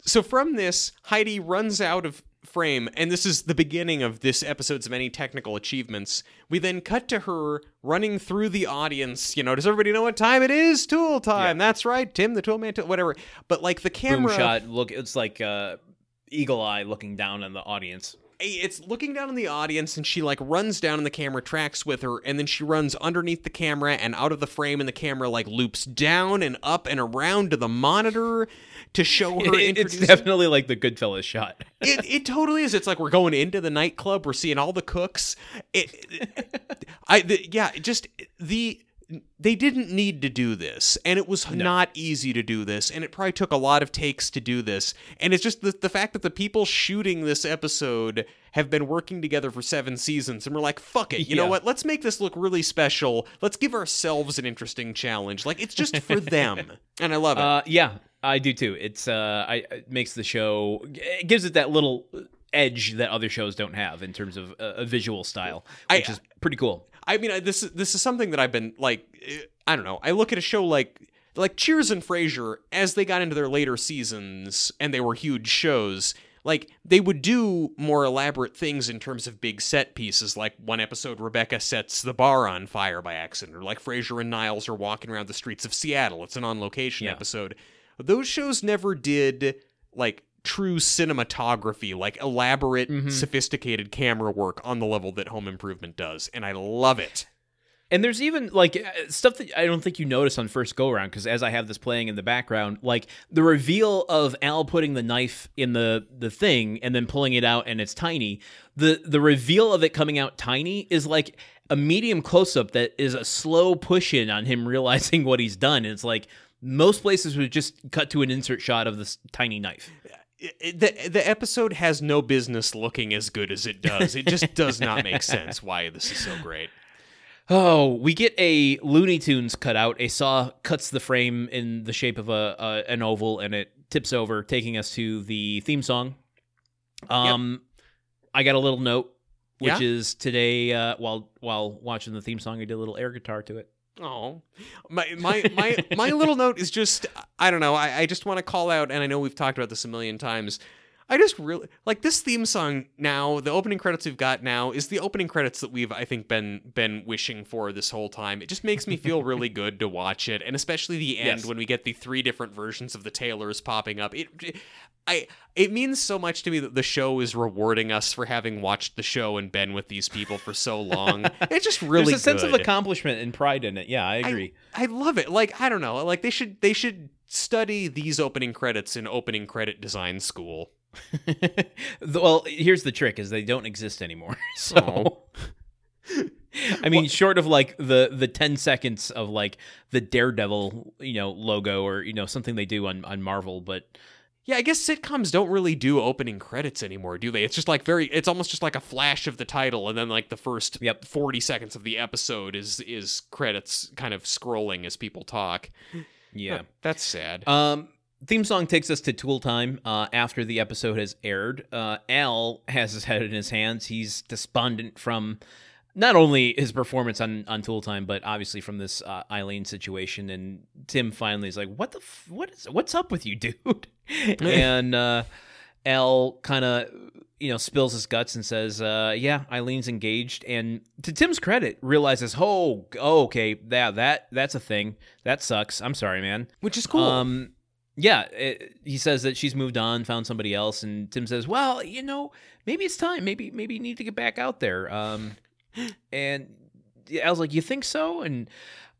[SPEAKER 1] so from this, Heidi runs out of frame, and this is the beginning of this episode's many technical achievements. We then cut to her running through the audience. You know, does everybody know what time it is? Tool time. That's right, Tim, the Tool Man, tool, whatever. But like the camera Boom
[SPEAKER 2] shot. Look, it's like uh, eagle eye looking down on the audience.
[SPEAKER 1] it's looking down on the audience and she like runs down and the camera tracks with her and then she runs underneath the camera and out of the frame and the camera like loops down and up and around to the monitor to show her
[SPEAKER 2] It- it's definitely like the Goodfellas shot.
[SPEAKER 1] it, it totally is. It's like we're going into the nightclub. We're seeing all the cooks. It, I, the, yeah, just the they didn't need to do this, and it was not easy to do this, and it probably took a lot of takes to do this. And it's just the the fact that the people shooting this episode have been working together for seven seasons, and we're like, fuck it, you know what? Let's make this look really special. Let's give ourselves an interesting challenge. Like it's just for [LAUGHS] them, and I love it.
[SPEAKER 2] Uh, yeah, I do too. It's uh, I it makes the show. It gives it that little edge that other shows don't have in terms of uh, a visual style,
[SPEAKER 1] I-
[SPEAKER 2] which is pretty cool.
[SPEAKER 1] I mean, I- this is this is something that I've been like, I don't know. I look at a show like like Cheers and Frasier as they got into their later seasons and they were huge shows. Like they would do more elaborate things in terms of big set pieces. Like one episode, Rebecca sets the bar on fire by accident, or like Frasier and Niles are walking around the streets of Seattle. It's an on-location
[SPEAKER 2] Yeah.
[SPEAKER 1] episode. Those shows never did like true cinematography, like elaborate, sophisticated camera work on the level that Home Improvement does, and I love it.
[SPEAKER 2] And there's even like uh, stuff that I don't think you notice on first go around because as I have this playing in the background, like the reveal of Al putting the knife in the the thing and then pulling it out and it's tiny. The the reveal of it coming out tiny is like a medium close up that is a slow push in on him [LAUGHS] realizing what he's done. And it's like most places would just cut to an insert shot of this tiny knife.
[SPEAKER 1] The the episode has no business looking as good as it does. It just does not make [LAUGHS] sense why this is so great.
[SPEAKER 2] Oh, we get a Looney Tunes cutout. A saw cuts the frame in the shape of a, a an oval, and it tips over, taking us to the theme song. Um, I got a little note, which
[SPEAKER 1] Yeah?
[SPEAKER 2] is today uh, while while watching the theme song, I did a little air guitar to it.
[SPEAKER 1] Oh, my my my my little [LAUGHS] note is just I don't know. I, I just want to call out, and I know we've talked about this a million times. I just really like this theme song now. The opening credits we've got now is the opening credits that we've I think been been wishing for this whole time. It just makes me feel really good to watch it, and especially the end
[SPEAKER 2] Yes.
[SPEAKER 1] when we get the three different versions of the Taylors popping up. It. I it means so much to me that the show is rewarding us for having watched the show and been with these people for so long. [LAUGHS] It's just really
[SPEAKER 2] There's a sense of accomplishment and pride in it. Yeah, I agree.
[SPEAKER 1] I love it. Like I don't know. Like they should they should study these opening credits in opening credit design school. [LAUGHS]
[SPEAKER 2] well, here's the trick: is they don't exist anymore. [LAUGHS] So, oh. I mean, short of like the the ten seconds of like the Daredevil, you know, logo or you know something they do on on Marvel, but
[SPEAKER 1] Yeah, I guess sitcoms don't really do opening credits anymore, do they? It's just like very it's almost just like a flash of the title and then like the first
[SPEAKER 2] Yep.
[SPEAKER 1] 40 seconds of the episode is is credits kind of scrolling as people talk.
[SPEAKER 2] yeah.
[SPEAKER 1] That's sad.
[SPEAKER 2] Um, theme song takes us to Tool time. Uh, after the episode has aired, uh, Al has his head in his hands. He's despondent from not only his performance on on Tool time, but obviously from this uh, Ilene situation. And Tim finally is like, "What the f- what is what's up with you, [LAUGHS] dude?" [LAUGHS] and uh, Al kind of you know spills his guts and says, uh, "Yeah, Ilene's engaged." And to Tim's credit, realizes, "Oh, oh okay, that that that's a thing. That sucks. I'm sorry, man."
[SPEAKER 1] Which is cool.
[SPEAKER 2] Um, yeah, it, he says that she's moved on, found somebody else, and Tim says, "Well, you know, maybe it's time. Maybe maybe you need to get back out there." Um, and I was like, "You think so?" And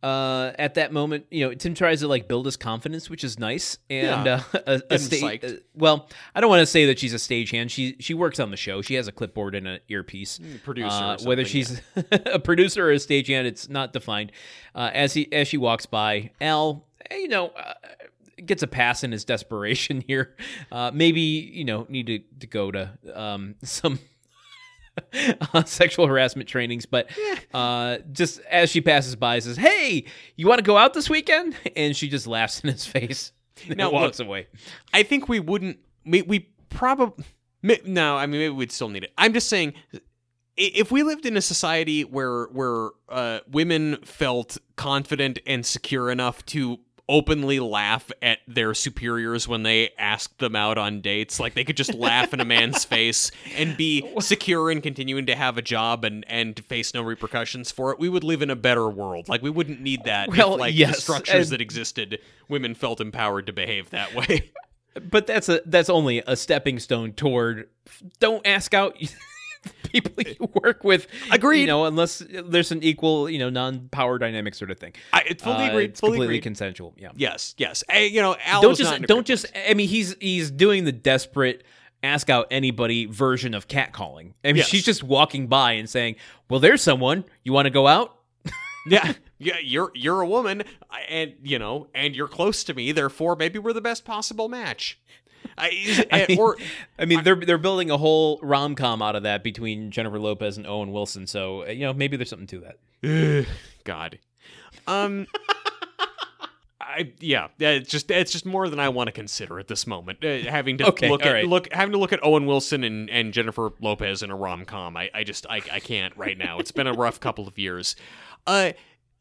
[SPEAKER 2] uh, at that moment, you know, Tim tries to like build his confidence, which is nice. And
[SPEAKER 1] Yeah.
[SPEAKER 2] uh, [LAUGHS] a, a
[SPEAKER 1] Getting
[SPEAKER 2] sta-
[SPEAKER 1] psyched.
[SPEAKER 2] uh, well, I don't want to say that she's a stagehand. She she works on the show. She has a clipboard and an earpiece.
[SPEAKER 1] Producer or
[SPEAKER 2] Uh, whether she's [LAUGHS] a producer or a stagehand, it's not defined. Uh, as he as she walks by, Al, eh, you know, uh, gets a pass in his desperation [LAUGHS] here. Uh, maybe you know need to, to go to um, some [LAUGHS] uh, sexual harassment trainings, but uh, just as she passes by, says, "Hey, you want to go out this weekend?" And she just laughs in his face [LAUGHS] and
[SPEAKER 1] Now,
[SPEAKER 2] walks
[SPEAKER 1] look,
[SPEAKER 2] away.
[SPEAKER 1] I think we wouldn't. We we probably no. I mean, maybe we'd still need it. I'm just saying, if we lived in a society where where uh, women felt confident and secure enough to openly laugh at their superiors when they ask them out on dates. Like they could just laugh in a man's [LAUGHS] face and be secure in continuing to have a job and and face no repercussions for it. We would live in a better world. Like we wouldn't need that
[SPEAKER 2] Well,
[SPEAKER 1] if like the
[SPEAKER 2] yes,
[SPEAKER 1] structures
[SPEAKER 2] and-
[SPEAKER 1] that existed women felt empowered to behave that way. [LAUGHS]
[SPEAKER 2] But that's a that's only a stepping stone toward. Don't ask out [LAUGHS] people you work with.
[SPEAKER 1] Agreed.
[SPEAKER 2] You know, unless there's an equal, you know, non-power dynamic sort of thing.
[SPEAKER 1] I fully
[SPEAKER 2] Uh,
[SPEAKER 1] agree.
[SPEAKER 2] It's
[SPEAKER 1] fully
[SPEAKER 2] completely
[SPEAKER 1] agreed.
[SPEAKER 2] consensual. Yeah.
[SPEAKER 1] yes, yes. Hey, you know, Al
[SPEAKER 2] don't
[SPEAKER 1] is not in
[SPEAKER 2] just don't just. I mean, he's he's doing the desperate ask out anybody version of catcalling. I mean,
[SPEAKER 1] Yes.
[SPEAKER 2] she's just walking by and saying, "Well, there's someone. You want to go out?" [LAUGHS]
[SPEAKER 1] yeah, yeah. You're you're a woman, and you know, and you're close to me. Therefore, maybe we're the best possible match. I, [LAUGHS]
[SPEAKER 2] I mean,
[SPEAKER 1] or
[SPEAKER 2] I mean, they're they're building a whole rom com out of that between Jennifer Lopez and Owen Wilson. So uh, you know, maybe there's something to that.
[SPEAKER 1] God, um. [LAUGHS] I yeah, yeah, it's just it's just more than I want to consider at this moment. Uh, having to
[SPEAKER 2] Okay,
[SPEAKER 1] look at
[SPEAKER 2] right.
[SPEAKER 1] look having to look at Owen Wilson and, and Jennifer Lopez in a rom com. I, I just I, I can't right now. It's been a rough couple of years. Uh,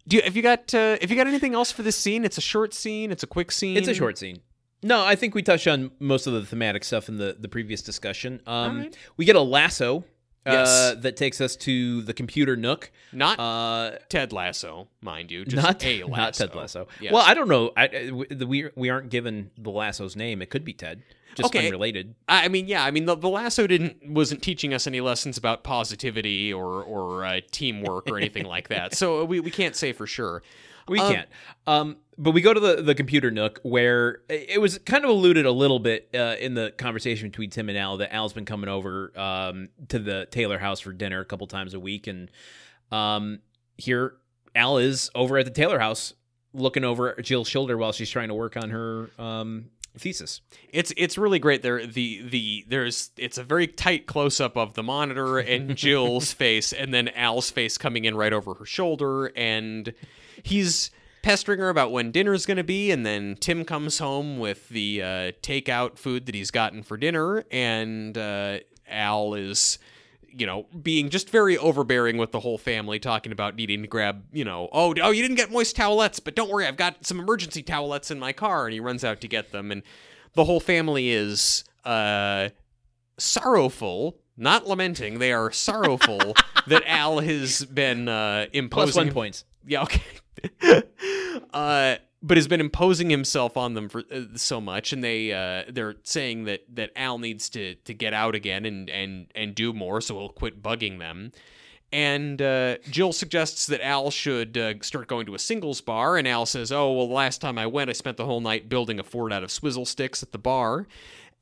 [SPEAKER 1] do you, have you got uh, have you got anything else for this scene? It's a short scene. It's a quick scene.
[SPEAKER 2] It's a short scene. No, I think we touched on most of the thematic stuff in the the previous discussion. Um,
[SPEAKER 1] Alright.
[SPEAKER 2] We get a lasso. Uh,
[SPEAKER 1] Yes.
[SPEAKER 2] that takes us to the computer nook.
[SPEAKER 1] Not
[SPEAKER 2] Uh,
[SPEAKER 1] Ted Lasso, mind you. Just
[SPEAKER 2] not
[SPEAKER 1] a lasso. [LAUGHS]
[SPEAKER 2] not Ted Lasso.
[SPEAKER 1] Yes.
[SPEAKER 2] Well, I don't know. I, I- we, we we aren't given the lasso's name. It could be Ted, just
[SPEAKER 1] Okay.
[SPEAKER 2] unrelated.
[SPEAKER 1] I I mean, yeah. I mean, the, the lasso didn't wasn't teaching us any lessons about positivity or or uh, teamwork or anything like that. [LAUGHS] So we, we can't say for sure.
[SPEAKER 2] We
[SPEAKER 1] Um,
[SPEAKER 2] can't. Um, but we go to the, the computer nook where it was kind of alluded a little bit uh, in the conversation between Tim and Al that Al's been coming over um, to the Taylor house for dinner a couple times a week. And um, here Al is over at the Taylor house looking over Jill's shoulder while she's trying to work on her um, thesis.
[SPEAKER 1] It's it's really great. There the the there's it's a very tight close up of the monitor and [LAUGHS] Jill's face, and then Al's face coming in right over her shoulder, and he's pestering her about when dinner's going to be, and then Tim comes home with the uh, takeout food that he's gotten for dinner, and uh, Al is. You know, being just very overbearing with the whole family, talking about needing to grab, you know, oh, oh, you didn't get moist towelettes, but don't worry, I've got some emergency towelettes in my car, and he runs out to get them, and the whole family is uh, sorrowful, not lamenting. They are sorrowful [LAUGHS] that Al has been uh, imposing.
[SPEAKER 2] Plus one points.
[SPEAKER 1] Yeah, okay. [LAUGHS] uh, but has been imposing himself on them for uh, so much, and they uh, they're saying that that Al needs to to get out again and and and do more, so he'll quit bugging them. And uh, Jill suggests that Al should uh, start going to a singles bar, and Al says, "Oh well, the last time I went, I spent the whole night building a fort out of swizzle sticks at the bar."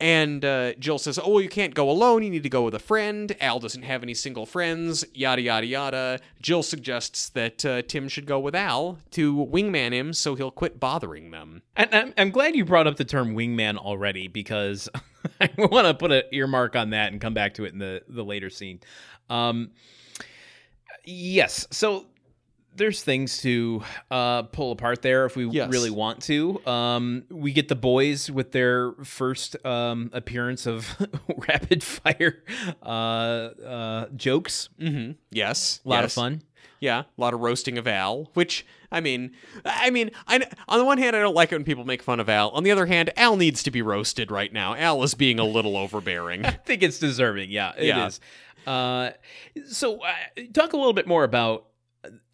[SPEAKER 1] And uh, Jill says, "Oh, well, you can't go alone. You need to go with a friend." Al doesn't have any single friends. Yada yada yada. Jill suggests that uh, Tim should go with Al to wingman him, so he'll quit bothering them.
[SPEAKER 2] And I'm, I'm glad you brought up the term wingman already because [LAUGHS] I want to put an earmark on that and come back to it in the, the later scene. Um, yes, so there's things to uh, pull apart there if we
[SPEAKER 1] Yes.
[SPEAKER 2] really want to. Um, we get the boys with their first um, appearance of [LAUGHS] rapid fire uh, uh, jokes.
[SPEAKER 1] Mm-hmm. Yes,
[SPEAKER 2] A lot of fun.
[SPEAKER 1] Yeah, a lot of roasting of Al, which I mean, I mean, I, on the one hand, I don't like it when people make fun of Al. On the other hand, Al needs to be roasted right now. Al is being a little overbearing. [LAUGHS]
[SPEAKER 2] I think it's deserving. Yeah, it is.
[SPEAKER 1] Yeah.
[SPEAKER 2] Uh, so, uh, talk a little bit more about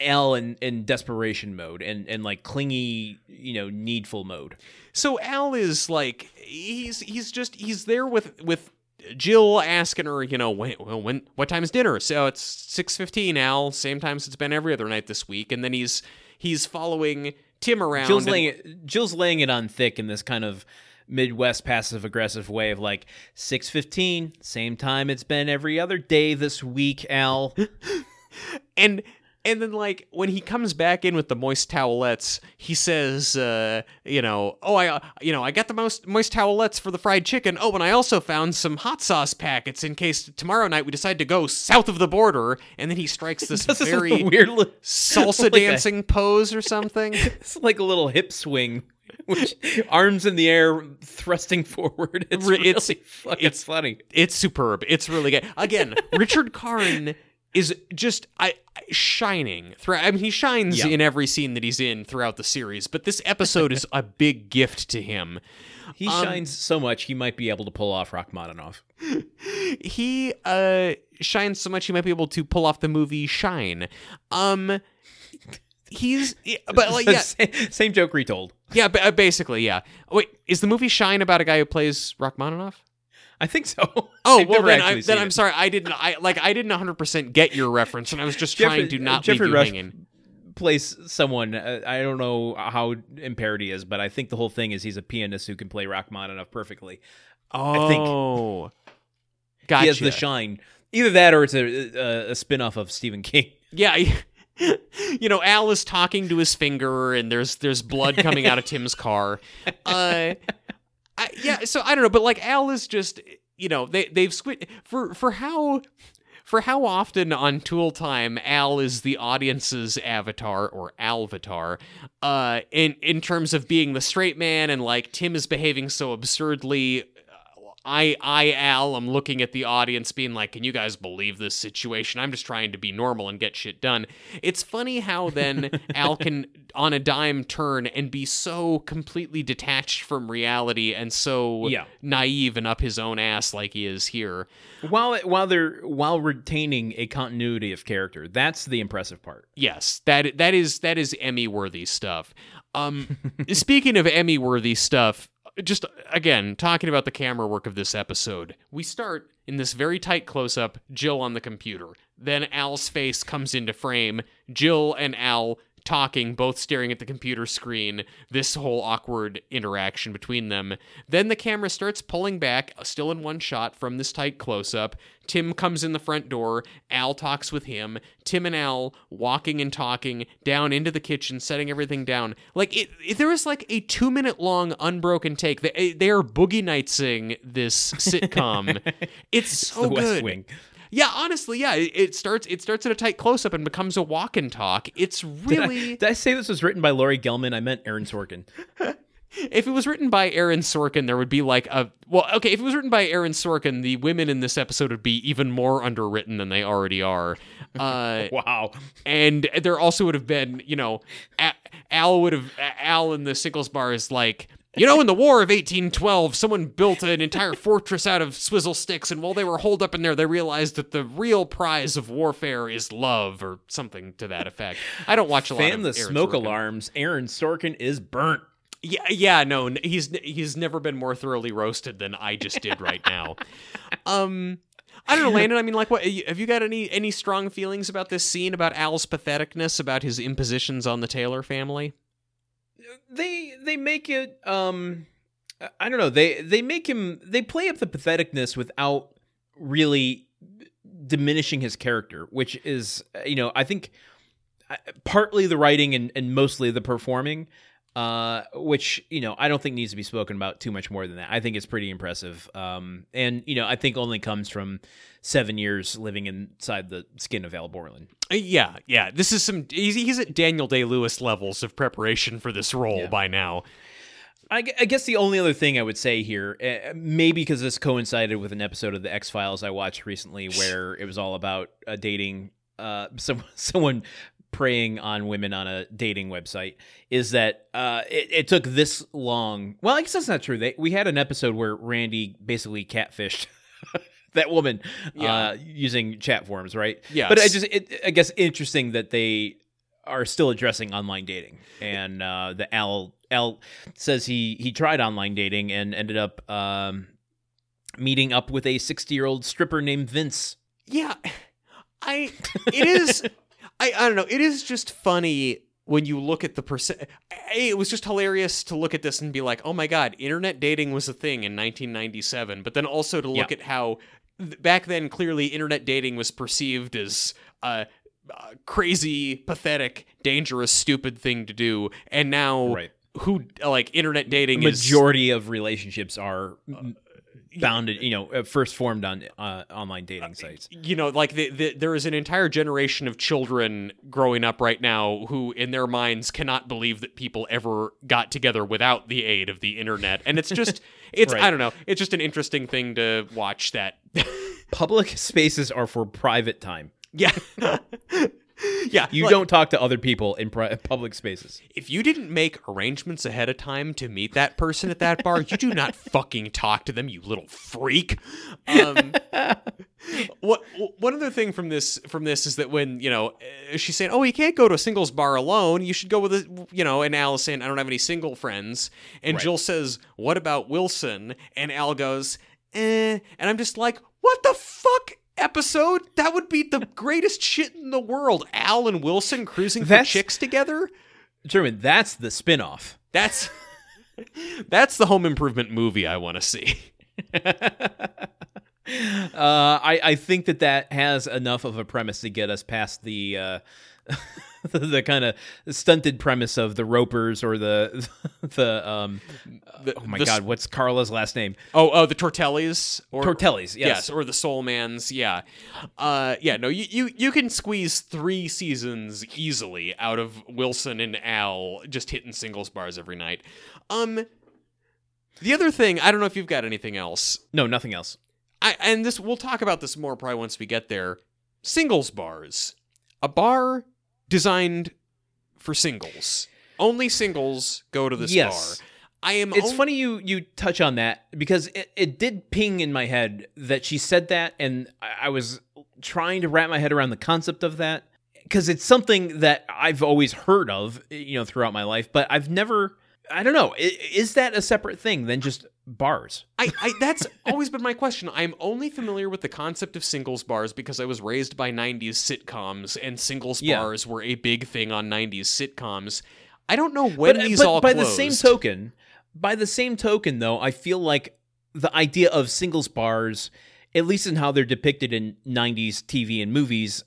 [SPEAKER 2] Al in, in desperation mode and, and like clingy, you know, needful mode.
[SPEAKER 1] So Al is like he's he's just he's there with with Jill asking her, you know, when, well, when what time is dinner? So it's six fifteen. Al, same time it's been every other night this week, and then he's he's following Tim around.
[SPEAKER 2] Jill's
[SPEAKER 1] and-
[SPEAKER 2] laying it, Jill's laying it on thick in this kind of Midwest passive aggressive way of like six fifteen, same time it's been every other day this week. Al, [LAUGHS]
[SPEAKER 1] and And then, like, when he comes back in with the moist towelettes, he says, uh, you know, oh, I, uh, you know, I got the most moist towelettes for the fried chicken. Oh, and I also found some hot sauce packets in case tomorrow night we decide to go south of the border. And then he strikes this [LAUGHS]
[SPEAKER 2] This
[SPEAKER 1] very
[SPEAKER 2] weird
[SPEAKER 1] salsa [LAUGHS]
[SPEAKER 2] like a-
[SPEAKER 1] dancing pose or something. [LAUGHS]
[SPEAKER 2] It's like a little hip swing, which arms in the air, thrusting forward. It's
[SPEAKER 1] Re-
[SPEAKER 2] really
[SPEAKER 1] it's-
[SPEAKER 2] fucking
[SPEAKER 1] it's-
[SPEAKER 2] funny.
[SPEAKER 1] It's superb. It's really good. Again, Richard Karn is just I shining throughout. I mean, he shines
[SPEAKER 2] Yeah.
[SPEAKER 1] in every scene that he's in throughout the series, but this episode is a big gift to him.
[SPEAKER 2] He
[SPEAKER 1] Um,
[SPEAKER 2] shines so much he might be able to pull off Rachmaninoff. [LAUGHS]
[SPEAKER 1] He uh shines so much he might be able to pull off the movie Shine. Um he's [LAUGHS] but like yeah,
[SPEAKER 2] same, same joke retold.
[SPEAKER 1] yeah, uh, basically, yeah. Wait, is the movie Shine about a guy who plays Rachmaninoff?
[SPEAKER 2] I think so. [LAUGHS]
[SPEAKER 1] Oh well, then, I, then I'm sorry. I didn't. I like. I didn't 100 percent get your reference, and I was just trying to not
[SPEAKER 2] Geoffrey
[SPEAKER 1] leave you
[SPEAKER 2] Rush
[SPEAKER 1] hanging.
[SPEAKER 2] plays someone. Uh, I don't know how impaired he is, but I think the whole thing is he's a pianist who can play Rachmaninoff perfectly.
[SPEAKER 1] Oh,
[SPEAKER 2] think
[SPEAKER 1] gotcha.
[SPEAKER 2] He has the shine. Either that, or it's a a, a spin off of Stephen King.
[SPEAKER 1] yeah. [LAUGHS] you know, Al is talking to his finger, and there's there's blood coming out of Tim's car. [LAUGHS] Uh, I, yeah. So I don't know, but like Al is just you know they they've squid for for how. For how often on Tool Time Al is the audience's avatar or Alvatar, uh, in in terms of being the straight man, and like Tim is behaving so absurdly. I, I, Al, I'm looking at the audience, being like, "Can you guys believe this situation? I'm just trying to be normal and get shit done." It's funny how then [LAUGHS] Al can, on a dime, turn and be so completely detached from reality and so
[SPEAKER 2] Yeah.
[SPEAKER 1] naive and up his own ass like he is here.
[SPEAKER 2] While while they're while retaining a continuity of character, that's the impressive part.
[SPEAKER 1] Yes, that that is that is Emmy worthy stuff. Um, [LAUGHS] speaking of Emmy worthy stuff, just again talking about the camera work of this episode, we start in this very tight close up, Jill on the computer. Then Al's face comes into frame. Jill and Al talking, both staring at the computer screen. This whole awkward interaction between them. Then the camera starts pulling back, still in one shot from this tight close up. Tim comes in the front door. Al talks with him. Tim and Al walking and talking down into the kitchen, setting everything down. Like it, it there was like a two minute long unbroken take. They, they are boogie nightsing this sitcom. [LAUGHS] it's so
[SPEAKER 2] the
[SPEAKER 1] good. Yeah, honestly, yeah. It, it starts it starts at a tight close up and becomes a walk and talk. It's [LAUGHS]
[SPEAKER 2] Did I,
[SPEAKER 1] really
[SPEAKER 2] did I say this was written by Laurie Gelman? I meant Aaron Sorkin. [LAUGHS]
[SPEAKER 1] if it was written by Aaron Sorkin, there would be like a well, okay. If it was written by Aaron Sorkin, the women in this episode would be even more underwritten than they already are. [LAUGHS] Uh,
[SPEAKER 2] Wow.
[SPEAKER 1] and there also would have been, you know, Al would have Al in the Sickles bar is like. You know, in the War of 1812, someone built an entire fortress out of swizzle sticks, and while they were holed up in there, they realized that the real prize of warfare is love, or something to that effect. I don't watch a lot
[SPEAKER 2] Fan the
[SPEAKER 1] Aaron
[SPEAKER 2] smoke
[SPEAKER 1] Sorkin.
[SPEAKER 2] alarms. Aaron Sorkin is burnt.
[SPEAKER 1] Yeah, yeah, no, he's he's never been more thoroughly roasted than I just did right now. [LAUGHS] um, I don't know, Landon. I mean, like, what have you got any any strong feelings about this scene about Al's patheticness, about his impositions on the Taylor family?
[SPEAKER 2] They they make it um I don't know they they make him they play up the patheticness without really diminishing his character which is uh, you know I think uh, partly the writing and, and mostly the performing uh which you know I don't think needs to be spoken about too much more than that I think it's pretty impressive um and you know I think only comes from seven years living inside the skin of Al Borland
[SPEAKER 1] Uh, yeah, yeah. This is some. He's, he's at Daniel Day Lewis levels of preparation for this role
[SPEAKER 2] Yeah.
[SPEAKER 1] by now.
[SPEAKER 2] I, I guess the only other thing I would say here, uh, maybe because this coincided with an episode of the X Files I watched recently, [LAUGHS] where it was all about uh, dating, uh, some [LAUGHS] someone preying on women on a dating website, is that uh, it, it took this long. Well, I guess that's not true. They, we had an episode where Randy basically catfished. [LAUGHS] That woman,
[SPEAKER 1] Yeah.
[SPEAKER 2] uh, using chat forums, right?
[SPEAKER 1] Yeah.
[SPEAKER 2] but I just, it, I guess, interesting that they are still addressing online dating, and uh, the Al Al says he he tried online dating and ended up um, meeting up with a sixty year old stripper named Vince.
[SPEAKER 1] Yeah, I. It is. [LAUGHS] I. I don't know. It is just funny when you look at the percent. It was just hilarious to look at this and be like, "Oh my god, internet dating was a thing in 1997." But then also to look
[SPEAKER 2] Yeah.
[SPEAKER 1] at how th- back then clearly internet dating was perceived as. Uh, uh, crazy, pathetic, dangerous, stupid thing to do, and now
[SPEAKER 2] Right.
[SPEAKER 1] who like internet dating is
[SPEAKER 2] majority of relationships are bounded, you know, uh, first formed on uh, online dating sites.
[SPEAKER 1] you know like the, the, there is an entire generation of children growing up right now who in their minds cannot believe that people ever got together without the aid of the internet and it's just [LAUGHS] it's
[SPEAKER 2] Right.
[SPEAKER 1] i don't know it's just an interesting thing to watch that [LAUGHS]
[SPEAKER 2] Public spaces are for private time.
[SPEAKER 1] yeah [LAUGHS] [LAUGHS] yeah
[SPEAKER 2] You
[SPEAKER 1] like,
[SPEAKER 2] don't talk to other people in pri- public spaces.
[SPEAKER 1] if you didn't make arrangements ahead of time to meet that person at that bar you do not [LAUGHS] fucking talk to them you little freak [LAUGHS] um what one other thing from this from this is that when you know uh, she's saying oh you can't go to a singles bar alone you should go with a you know and Al is saying I don't have any single friends and
[SPEAKER 2] Right.
[SPEAKER 1] Jill says what about Wilson and Al goes eh and I'm just like what the fuck episode? That would be the greatest shit in the world. Al and Wilson cruising for chicks together?
[SPEAKER 2] German, that's the spin-off.
[SPEAKER 1] that's that's the home improvement movie I want to see. [LAUGHS]
[SPEAKER 2] Uh, I, I think that that has enough of a premise to get us past the uh, [LAUGHS] [LAUGHS] the, kind of stunted premise of the Ropers or the [LAUGHS] the um
[SPEAKER 1] The-
[SPEAKER 2] oh my
[SPEAKER 1] the
[SPEAKER 2] god what's Carla's last name
[SPEAKER 1] oh oh the Tortellis or
[SPEAKER 2] Tortellis yes,
[SPEAKER 1] Yes, or the Soul Mans. Yeah, uh, yeah. No, you, you you can squeeze three seasons easily out of Wilson and Al just hitting singles bars every night. Um, the other thing, I don't know if you've got anything else.
[SPEAKER 2] no nothing else
[SPEAKER 1] I and this we'll talk about this more probably once we get there. Singles bars, a bar designed for singles. Only singles go to this
[SPEAKER 2] Yes.
[SPEAKER 1] bar. I am.
[SPEAKER 2] It's funny you you touch on that because it, it did ping in my head that she said that, and I, I was trying to wrap my head around the concept of that because it's something that I've always heard of, you know, throughout my life, but I've never. I don't know. Is that a separate thing than just bars?
[SPEAKER 1] I, I that's always been my question. I'm only familiar with the concept of singles bars because I was raised by 90s sitcoms and singles
[SPEAKER 2] Yeah.
[SPEAKER 1] bars were a big thing on 90s sitcoms. I don't know when
[SPEAKER 2] but, uh,
[SPEAKER 1] these
[SPEAKER 2] but
[SPEAKER 1] all
[SPEAKER 2] by
[SPEAKER 1] closed.
[SPEAKER 2] the same token, by the same token, though, I feel like the idea of singles bars, at least in how they're depicted in '90s TV and movies,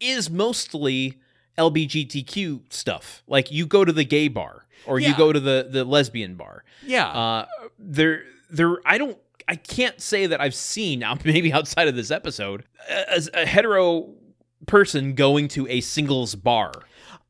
[SPEAKER 2] is mostly LBGTQ stuff. Like you go to the gay bar or you go to the the lesbian bar.
[SPEAKER 1] yeah.
[SPEAKER 2] Uh, there, there. I don't. I can't say that I've seen now. [LAUGHS] Maybe outside of this episode, a, a hetero person going to a singles bar,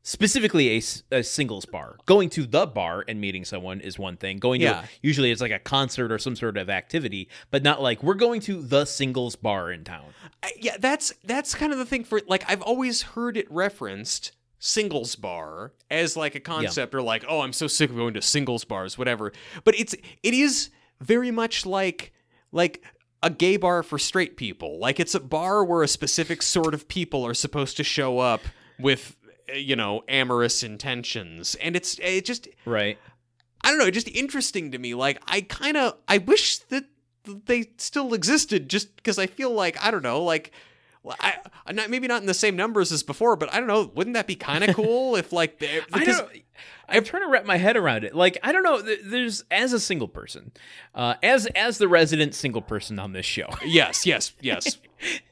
[SPEAKER 2] specifically a, a singles bar. Going to the bar and meeting someone is one thing. Going
[SPEAKER 1] Yeah.
[SPEAKER 2] to usually it's like a concert or some sort of activity, but not like we're going to the singles bar in town.
[SPEAKER 1] I- yeah, that's that's kind of the thing for like I've always heard it referenced singles bar as like a concept or like oh I'm so sick of going to singles bars whatever. But it's it is very much like like a gay bar for straight people. Like it's a bar where a specific sort of people are supposed to show up with Uh, you know amorous intentions and it's it just
[SPEAKER 2] Right.
[SPEAKER 1] I don't know, just interesting to me. Like I kind of I wish that they still existed just because I feel like I don't know, like I I'm not maybe not in the same numbers as before, but I don't know, wouldn't that be kind of [LAUGHS] cool if like because
[SPEAKER 2] don't. I'm trying to wrap my head around it. Like I don't know. There's as a single person, uh, as as the resident single person on this show. [LAUGHS]
[SPEAKER 1] yes, yes, yes. [LAUGHS]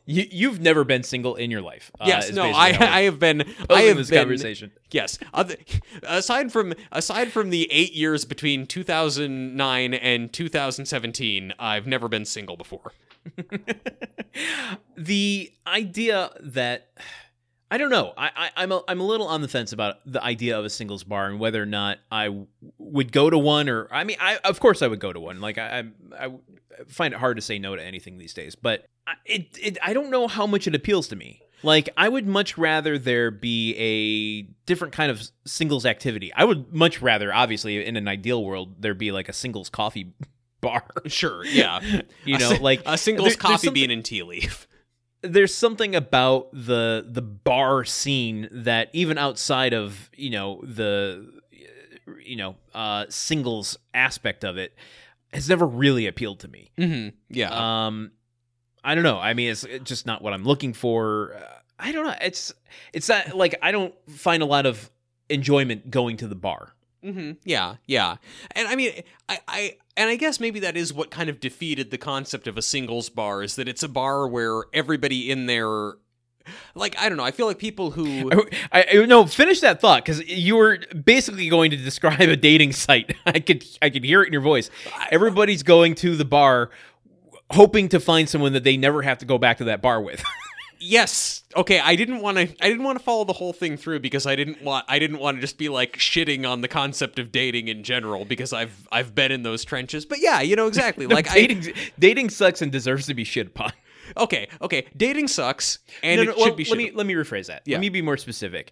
[SPEAKER 2] You, you've never been single in your life. uh,
[SPEAKER 1] Yes, no, I I have been I have
[SPEAKER 2] this
[SPEAKER 1] been
[SPEAKER 2] conversation.
[SPEAKER 1] Yes. Other, aside from aside from the 8 years between 2009 and 2017, I've never been single before. [LAUGHS]
[SPEAKER 2] The idea that I don't know. I, I I'm a, I'm a little on the fence about the idea of a singles bar and whether or not I w- would go to one or I mean I of course I would go to one. Like I I, I find it hard to say no to anything these days, but I, it, it I don't know how much it appeals to me. Like I would much rather there be a different kind of singles activity. I would much rather, obviously, in an ideal world, there be like a singles coffee [LAUGHS] bar.
[SPEAKER 1] Sure, yeah. [LAUGHS]
[SPEAKER 2] You
[SPEAKER 1] A
[SPEAKER 2] know, like
[SPEAKER 1] a singles
[SPEAKER 2] there-
[SPEAKER 1] coffee bean and tea leaf.
[SPEAKER 2] There's something about the the bar scene that even outside of you know the you know uh singles aspect of it has never really appealed to me.
[SPEAKER 1] Mm-hmm. Yeah.
[SPEAKER 2] um i don't know. I mean it's just not what i'm looking for. Uh, i don't know. It's it's not like i don't find a lot of enjoyment going to the bar
[SPEAKER 1] Mm-hmm. Yeah, yeah, and I mean, I, I, and I guess maybe that is what kind of defeated the concept of a singles bar is that it's a bar where everybody in there like I don't know. I feel like people who [LAUGHS]
[SPEAKER 2] I, I no finish that thought because you were basically going to describe a dating site. [LAUGHS] I could I could hear it in your voice. Everybody's going to the bar, hoping to find someone that they never have to go back to that bar with. [LAUGHS]
[SPEAKER 1] yes okay i didn't want to i didn't want to follow the whole thing through because i didn't want i didn't want to just be like shitting on the concept of dating in general because i've i've been in those trenches but yeah you know exactly [LAUGHS] like
[SPEAKER 2] dating dating sucks and deserves to be shit upon
[SPEAKER 1] okay okay dating sucks and
[SPEAKER 2] No,
[SPEAKER 1] it should
[SPEAKER 2] well,
[SPEAKER 1] be
[SPEAKER 2] let me let me rephrase that.
[SPEAKER 1] Yeah.
[SPEAKER 2] Let me be more specific.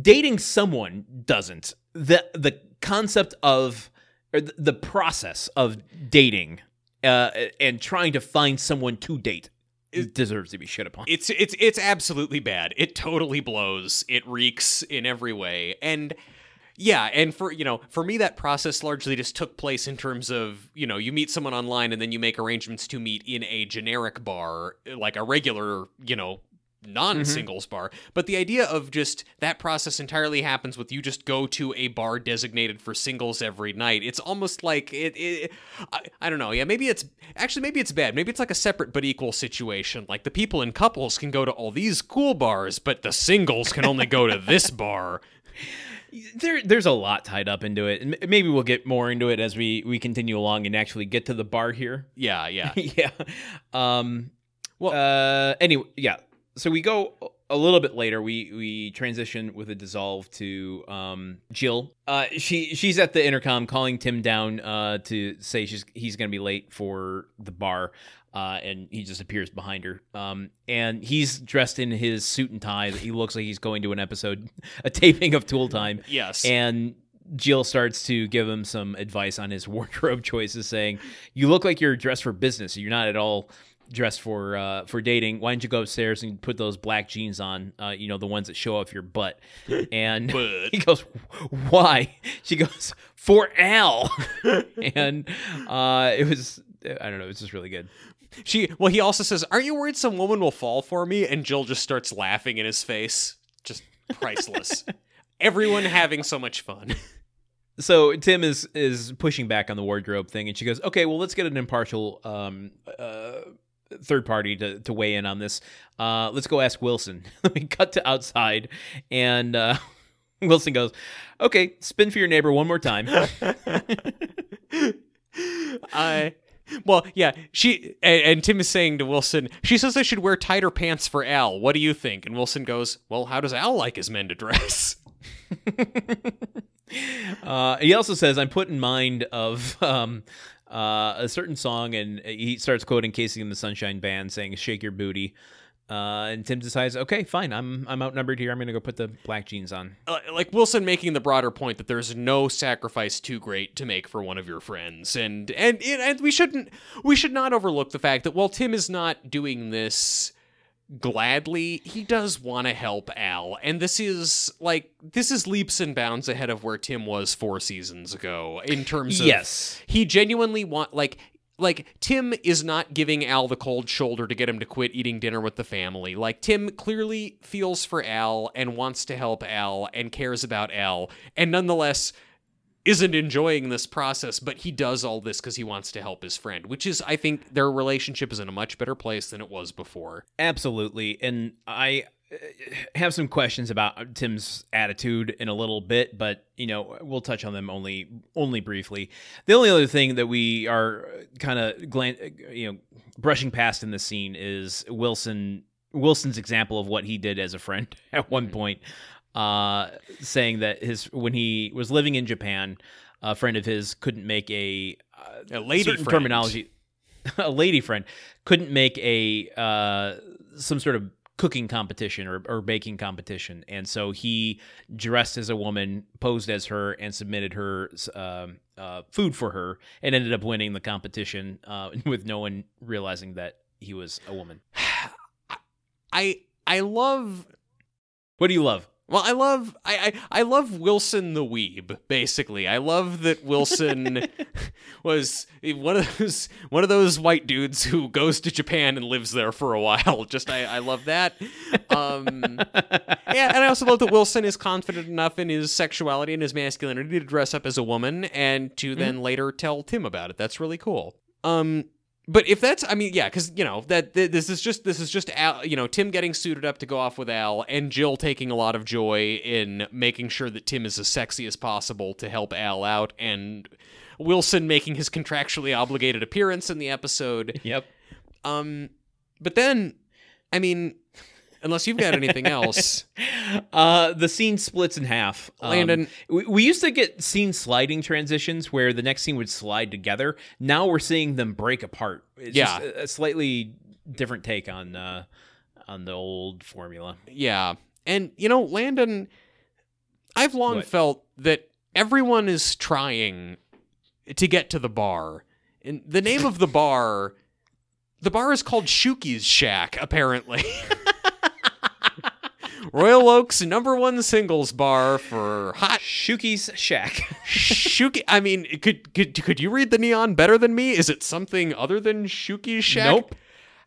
[SPEAKER 2] Dating someone doesn't. The the concept of or the, the process of dating uh, and trying to find someone to date deserves to be shit upon.
[SPEAKER 1] it's it's it's absolutely bad. It totally blows. It reeks in every way. And yeah, and for you know, for me that process largely just took place in terms of, you know, you meet someone online and then you make arrangements to meet in a generic bar, like a regular, you know, non-singles bar but the idea of just that process entirely happens with you just go to a bar designated for singles every night it's almost like it, it I, I don't know yeah maybe it's actually maybe it's bad maybe it's like a separate but equal situation like the people in couples can go to all these cool bars but the singles can only go to this [LAUGHS] bar
[SPEAKER 2] there there's a lot tied up into it, and maybe we'll get more into it as we we continue along and actually get to the bar here.
[SPEAKER 1] yeah yeah [LAUGHS]
[SPEAKER 2] yeah. Um.
[SPEAKER 1] Well-
[SPEAKER 2] uh. Anyway, yeah. So we go a little bit later. We we transition with a dissolve to um Jill. Uh. She she's at the intercom calling Tim down. Uh. To say she's he's gonna be late for the bar. Uh, and he just appears behind her. Um, and he's dressed in his suit and tie. He looks like he's going to an episode, [LAUGHS] a taping of Tool Time.
[SPEAKER 1] yes
[SPEAKER 2] And Jill starts to give him some advice on his [LAUGHS] wardrobe choices, saying, "You look like you're dressed for business. You're not at all dressed for uh, for dating. Why don't you go upstairs and put those black jeans on? Uh, you know, the ones that show off your butt." [LAUGHS] And [LAUGHS]
[SPEAKER 1] Butt.
[SPEAKER 2] he goes, "Why?" She goes, "For Al." [LAUGHS] and uh, it was, I don't know, it was just really good.
[SPEAKER 1] she well he also says aren't you worried some woman will fall for me and jill just starts laughing in his face just priceless everyone having so much fun
[SPEAKER 2] so Tim is is pushing back on the wardrobe thing, and she goes, "Okay, well, let's get an impartial um, uh, third party to, to weigh in on this. Uh, let's go ask Wilson." [LAUGHS] we cut to outside, and uh, [LAUGHS] Wilson goes, "Okay, spin for your neighbor one more time." [LAUGHS]
[SPEAKER 1] I well, yeah, she and, and Tim is saying to Wilson, she says I should wear tighter pants for Al. What do you think? And Wilson goes, Well, how does Al like his men to dress?
[SPEAKER 2] Uh, he also says, "I'm put in mind of." Um, uh, a certain song, and he starts quoting KC and the Sunshine Band, saying "Shake your booty," uh, and Tim decides, "Okay, fine, I'm I'm outnumbered here. I'm gonna go put the black jeans on."
[SPEAKER 1] Uh, like Wilson making the broader point that there's no sacrifice too great to make for one of your friends, and and and we shouldn't we should not overlook the fact that while Tim is not doing this gladly, he does want to help Al, and this is like this is leaps and bounds ahead of where Tim was four seasons ago in terms of
[SPEAKER 2] Yes.
[SPEAKER 1] he genuinely want like like Tim is not giving Al the cold shoulder to get him to quit eating dinner with the family. Like Tim clearly feels for Al and wants to help Al and cares about Al and nonetheless isn't enjoying this process, but he does all this because he wants to help his friend, which is I think their relationship is in a much better place than it was before.
[SPEAKER 2] Absolutely. And I uh, have some questions about uh, Tim's attitude in a little bit, but you know, we'll touch on them only only briefly. The only other thing that we are kind of glan- uh, you know, brushing past in this scene is Wilson Wilson's example of what he did as a friend [LAUGHS] at one mm-hmm. point uh saying that his when he was living in Japan, a friend of his couldn't make a uh,
[SPEAKER 1] A lady
[SPEAKER 2] certain
[SPEAKER 1] friend.
[SPEAKER 2] terminology [LAUGHS] a lady friend couldn't make a uh, some sort of cooking competition or, or baking competition. And so he dressed as a woman posed as her and submitted her um, uh, food for her and ended up winning the competition uh, [LAUGHS] with no one realizing that he was a woman. [SIGHS]
[SPEAKER 1] I I love
[SPEAKER 2] what do you love
[SPEAKER 1] Well, I love I, I I love Wilson the Weeb. Basically, I love that Wilson [LAUGHS] was one of those one of those white dudes who goes to Japan and lives there for a while. [LAUGHS] Just I, I love that. Um, yeah, and I also love that Wilson is confident enough in his sexuality and his masculinity to dress up as a woman and to then later tell Tim about it. That's really cool. Um, but if that's, I mean, yeah, because you know that th- this is just this is just Al, you know Tim getting suited up to go off with Al, and Jill taking a lot of joy in making sure that Tim is as sexy as possible to help Al out, and Wilson making his contractually obligated appearance in the episode.
[SPEAKER 2] Yep.
[SPEAKER 1] Um, but then, I mean, unless you've got anything else, [LAUGHS]
[SPEAKER 2] Uh, the scene splits in half. Um,
[SPEAKER 1] Landon-
[SPEAKER 2] we, we used to get scene sliding transitions where the next scene would slide together. Now we're seeing them break apart. It's
[SPEAKER 1] Yeah.
[SPEAKER 2] just a, a slightly different take on uh, on the old formula.
[SPEAKER 1] yeah, and you know, Landon, I've long
[SPEAKER 2] What?
[SPEAKER 1] felt that everyone is trying to get to the bar, and the name of the bar. The bar is called Shuki's Shack, apparently. [LAUGHS] Royal Oak's number one singles bar for hot
[SPEAKER 2] Shuki's Shack.
[SPEAKER 1] Shuki. I mean, could could could you read the neon better than me? Is it something other than Shuki's Shack?
[SPEAKER 2] Nope.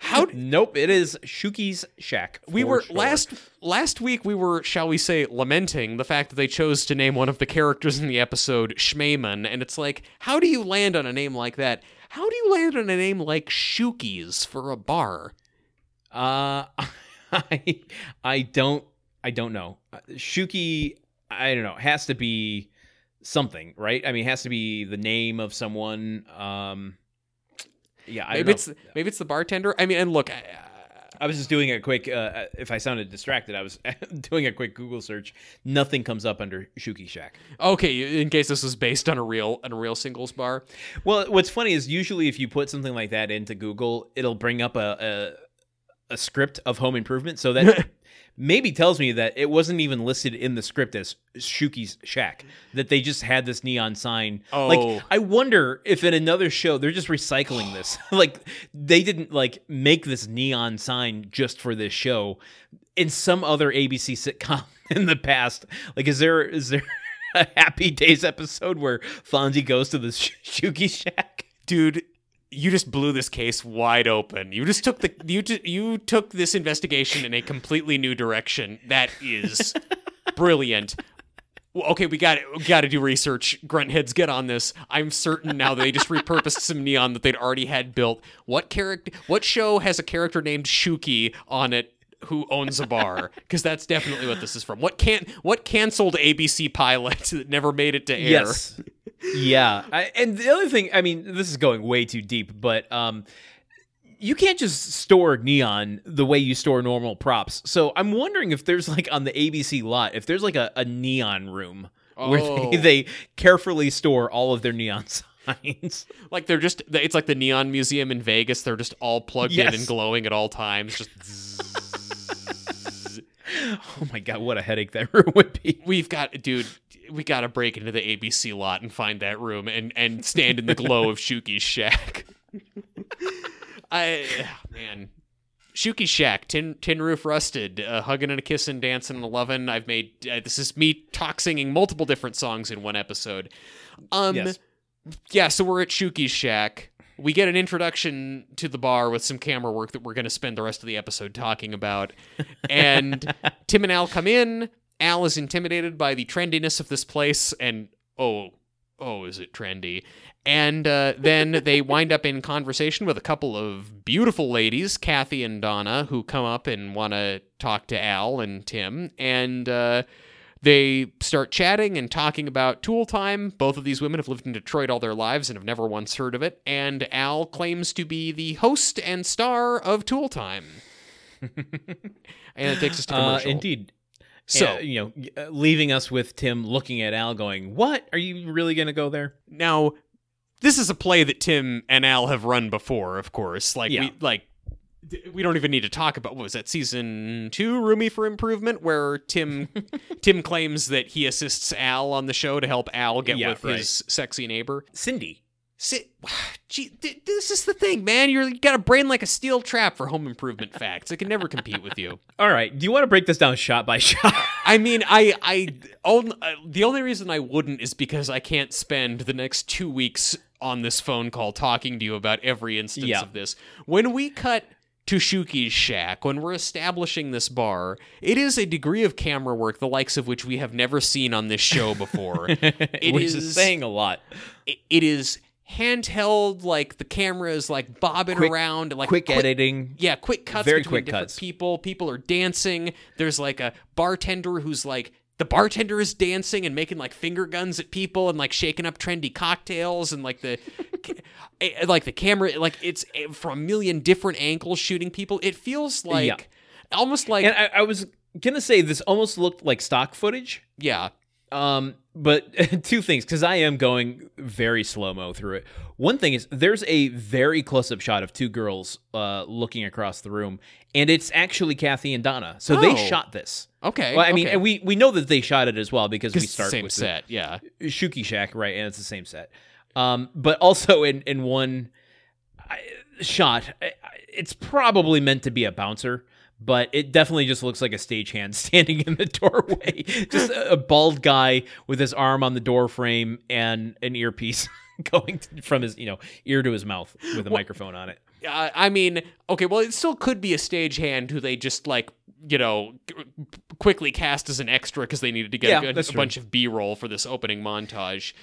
[SPEAKER 1] How
[SPEAKER 2] nope, it is Shuki's Shack.
[SPEAKER 1] we were
[SPEAKER 2] sure.
[SPEAKER 1] last last week we were shall we say lamenting the fact that they chose to name one of the characters in the episode Schmayman and it's like how do you land on a name like that how do you land on a name like Shuki's for a bar
[SPEAKER 2] Uh, [LAUGHS] I I don't I don't know. Uh, Shuki, I don't know. Has to be something, right? I mean, it has to be the name of someone. Um, yeah, I
[SPEAKER 1] maybe
[SPEAKER 2] don't
[SPEAKER 1] it's
[SPEAKER 2] know.
[SPEAKER 1] maybe it's the bartender I mean and look I,
[SPEAKER 2] I was just doing a quick. Uh, if I sounded distracted, I was [LAUGHS] doing a quick Google search. Nothing comes up under Shuki Shack.
[SPEAKER 1] okay in case this was based on a real on a real singles bar
[SPEAKER 2] Well, what's funny is usually if you put something like that into Google, it'll bring up a a, a script of Home Improvement. So that [LAUGHS] maybe tells me that it wasn't even listed in the script as Shuki's Shack. That they just had this neon sign.
[SPEAKER 1] Oh.
[SPEAKER 2] Like I wonder if in another show they're just recycling this. [LAUGHS] like they didn't like make this neon sign just for this show. In some other ABC sitcom [LAUGHS] in the past, like is there is there [LAUGHS] a Happy Days episode where Fonzie goes to the Sh- Shuki Shack?
[SPEAKER 1] dude you just blew this case wide open. You just took the you t- you took this investigation in a completely new direction. That is [LAUGHS] brilliant. Well, okay we got got to do research. Grunt heads, get on this. I'm certain now they just repurposed some neon that they'd already had built. What character what show has a character named shuki on it who owns a bar? [LAUGHS] Because that's definitely what this is from. What can what canceled abc pilot [LAUGHS] that never made it to air?
[SPEAKER 2] Yes. Yeah. I, and the other thing, I mean, this is going way too deep, but um, you can't just store neon the way you store normal props. So I'm wondering if there's like on the ABC lot, if there's like a, a neon room where
[SPEAKER 1] Oh.
[SPEAKER 2] they, they carefully store all of their neon [LAUGHS] signs.
[SPEAKER 1] Like they're just it's like the neon museum in Vegas. They're just all plugged in and glowing at all times. Just [LAUGHS]
[SPEAKER 2] oh my god, what a headache that [LAUGHS] room would be.
[SPEAKER 1] we've got dude, we got to break into the ABC lot and find that room and and stand in the glow of [LAUGHS] Shuki's shack. [LAUGHS] I man, Shuki's shack, tin tin roof rusted, uh, hugging and a kissing, dancing and a loving. I've made uh, this is me talk singing multiple different songs in one episode. Um,
[SPEAKER 2] Yes.
[SPEAKER 1] yeah, so we're at Shuki's shack. We get an introduction to the bar with some camera work that we're going to spend the rest of the episode talking about. And Tim and Al come in. Al is intimidated by the trendiness of this place, and oh, oh, is it trendy? And uh, then [LAUGHS] they wind up in conversation with a couple of beautiful ladies, Kathy and Donna, who come up and want to talk to Al and Tim. And uh, they start chatting and talking about Tool Time. Both of these women have lived in Detroit all their lives and have never once heard of it. And Al claims to be the host and star of Tool Time. [LAUGHS] and it takes us to
[SPEAKER 2] Uh,
[SPEAKER 1] commercial.
[SPEAKER 2] indeed.
[SPEAKER 1] So-
[SPEAKER 2] So, you know, uh, leaving us with Tim looking at Al going, What? Are you really going to go there?
[SPEAKER 1] Now, this is a play that Tim and Al have run before, of course. Like
[SPEAKER 2] Yeah.
[SPEAKER 1] we like we don't even need to talk about what was that season 2 Roomy for Improvement where Tim [LAUGHS] Tim claims that he assists Al on the show to help Al get
[SPEAKER 2] Yeah,
[SPEAKER 1] with
[SPEAKER 2] right.
[SPEAKER 1] his sexy neighbor.
[SPEAKER 2] Cindy.
[SPEAKER 1] Sit, [SIGHS] gee, this is the thing, man. You're, you got a brain like a steel trap for home improvement facts. I can never compete with you. [LAUGHS]
[SPEAKER 2] All right. Do you want to break this down shot by [LAUGHS] shot?
[SPEAKER 1] I mean, I, I, uh, the only reason I wouldn't is because I can't spend the next two weeks on this phone call talking to you about every instance
[SPEAKER 2] Yeah.
[SPEAKER 1] of this. When we cut to Shuki's shack, when we're establishing this bar, it is a degree of camera work the likes of which we have never seen on this show before. [LAUGHS] It
[SPEAKER 2] Which is
[SPEAKER 1] is-
[SPEAKER 2] saying a lot.
[SPEAKER 1] it- it is handheld like the camera is like bobbing
[SPEAKER 2] Quick-
[SPEAKER 1] around like
[SPEAKER 2] quick editing.
[SPEAKER 1] yeah, quick cuts
[SPEAKER 2] Very
[SPEAKER 1] between
[SPEAKER 2] quick
[SPEAKER 1] different
[SPEAKER 2] cuts.
[SPEAKER 1] people. People are dancing. There's like a bartender who's like the bartender is dancing and making like finger guns at people and like shaking up trendy cocktails and like the [LAUGHS] eh, like the camera like it's eh, from a million different angles shooting people. It feels like
[SPEAKER 2] Yeah.
[SPEAKER 1] almost like
[SPEAKER 2] And I, I was gonna say this almost looked like stock footage.
[SPEAKER 1] yeah.
[SPEAKER 2] Um, but [LAUGHS] two things because I am going very slow mo through it. One thing is there's a very close up shot of two girls uh, looking across the room, and it's actually Kathy and Donna. So
[SPEAKER 1] Oh.
[SPEAKER 2] they shot this.
[SPEAKER 1] Okay.
[SPEAKER 2] Well, I mean, and we we know that they shot it as well because we start
[SPEAKER 1] same
[SPEAKER 2] with
[SPEAKER 1] set. Yeah.
[SPEAKER 2] the Shuki Shack, right? And it's the same set. Um, but also in in one shot, it's probably meant to be a bouncer. But it definitely just looks like a stagehand [LAUGHS] standing in the doorway. just a, a bald guy with his arm on the door frame and an earpiece [LAUGHS] going to- from his, you know, ear to his mouth with a microphone on it.
[SPEAKER 1] Uh, I mean, okay, well, it still could be a stagehand who they just like, you know, quickly cast as an extra because they needed to get
[SPEAKER 2] Yeah,
[SPEAKER 1] a, a bunch of B-roll for this opening montage.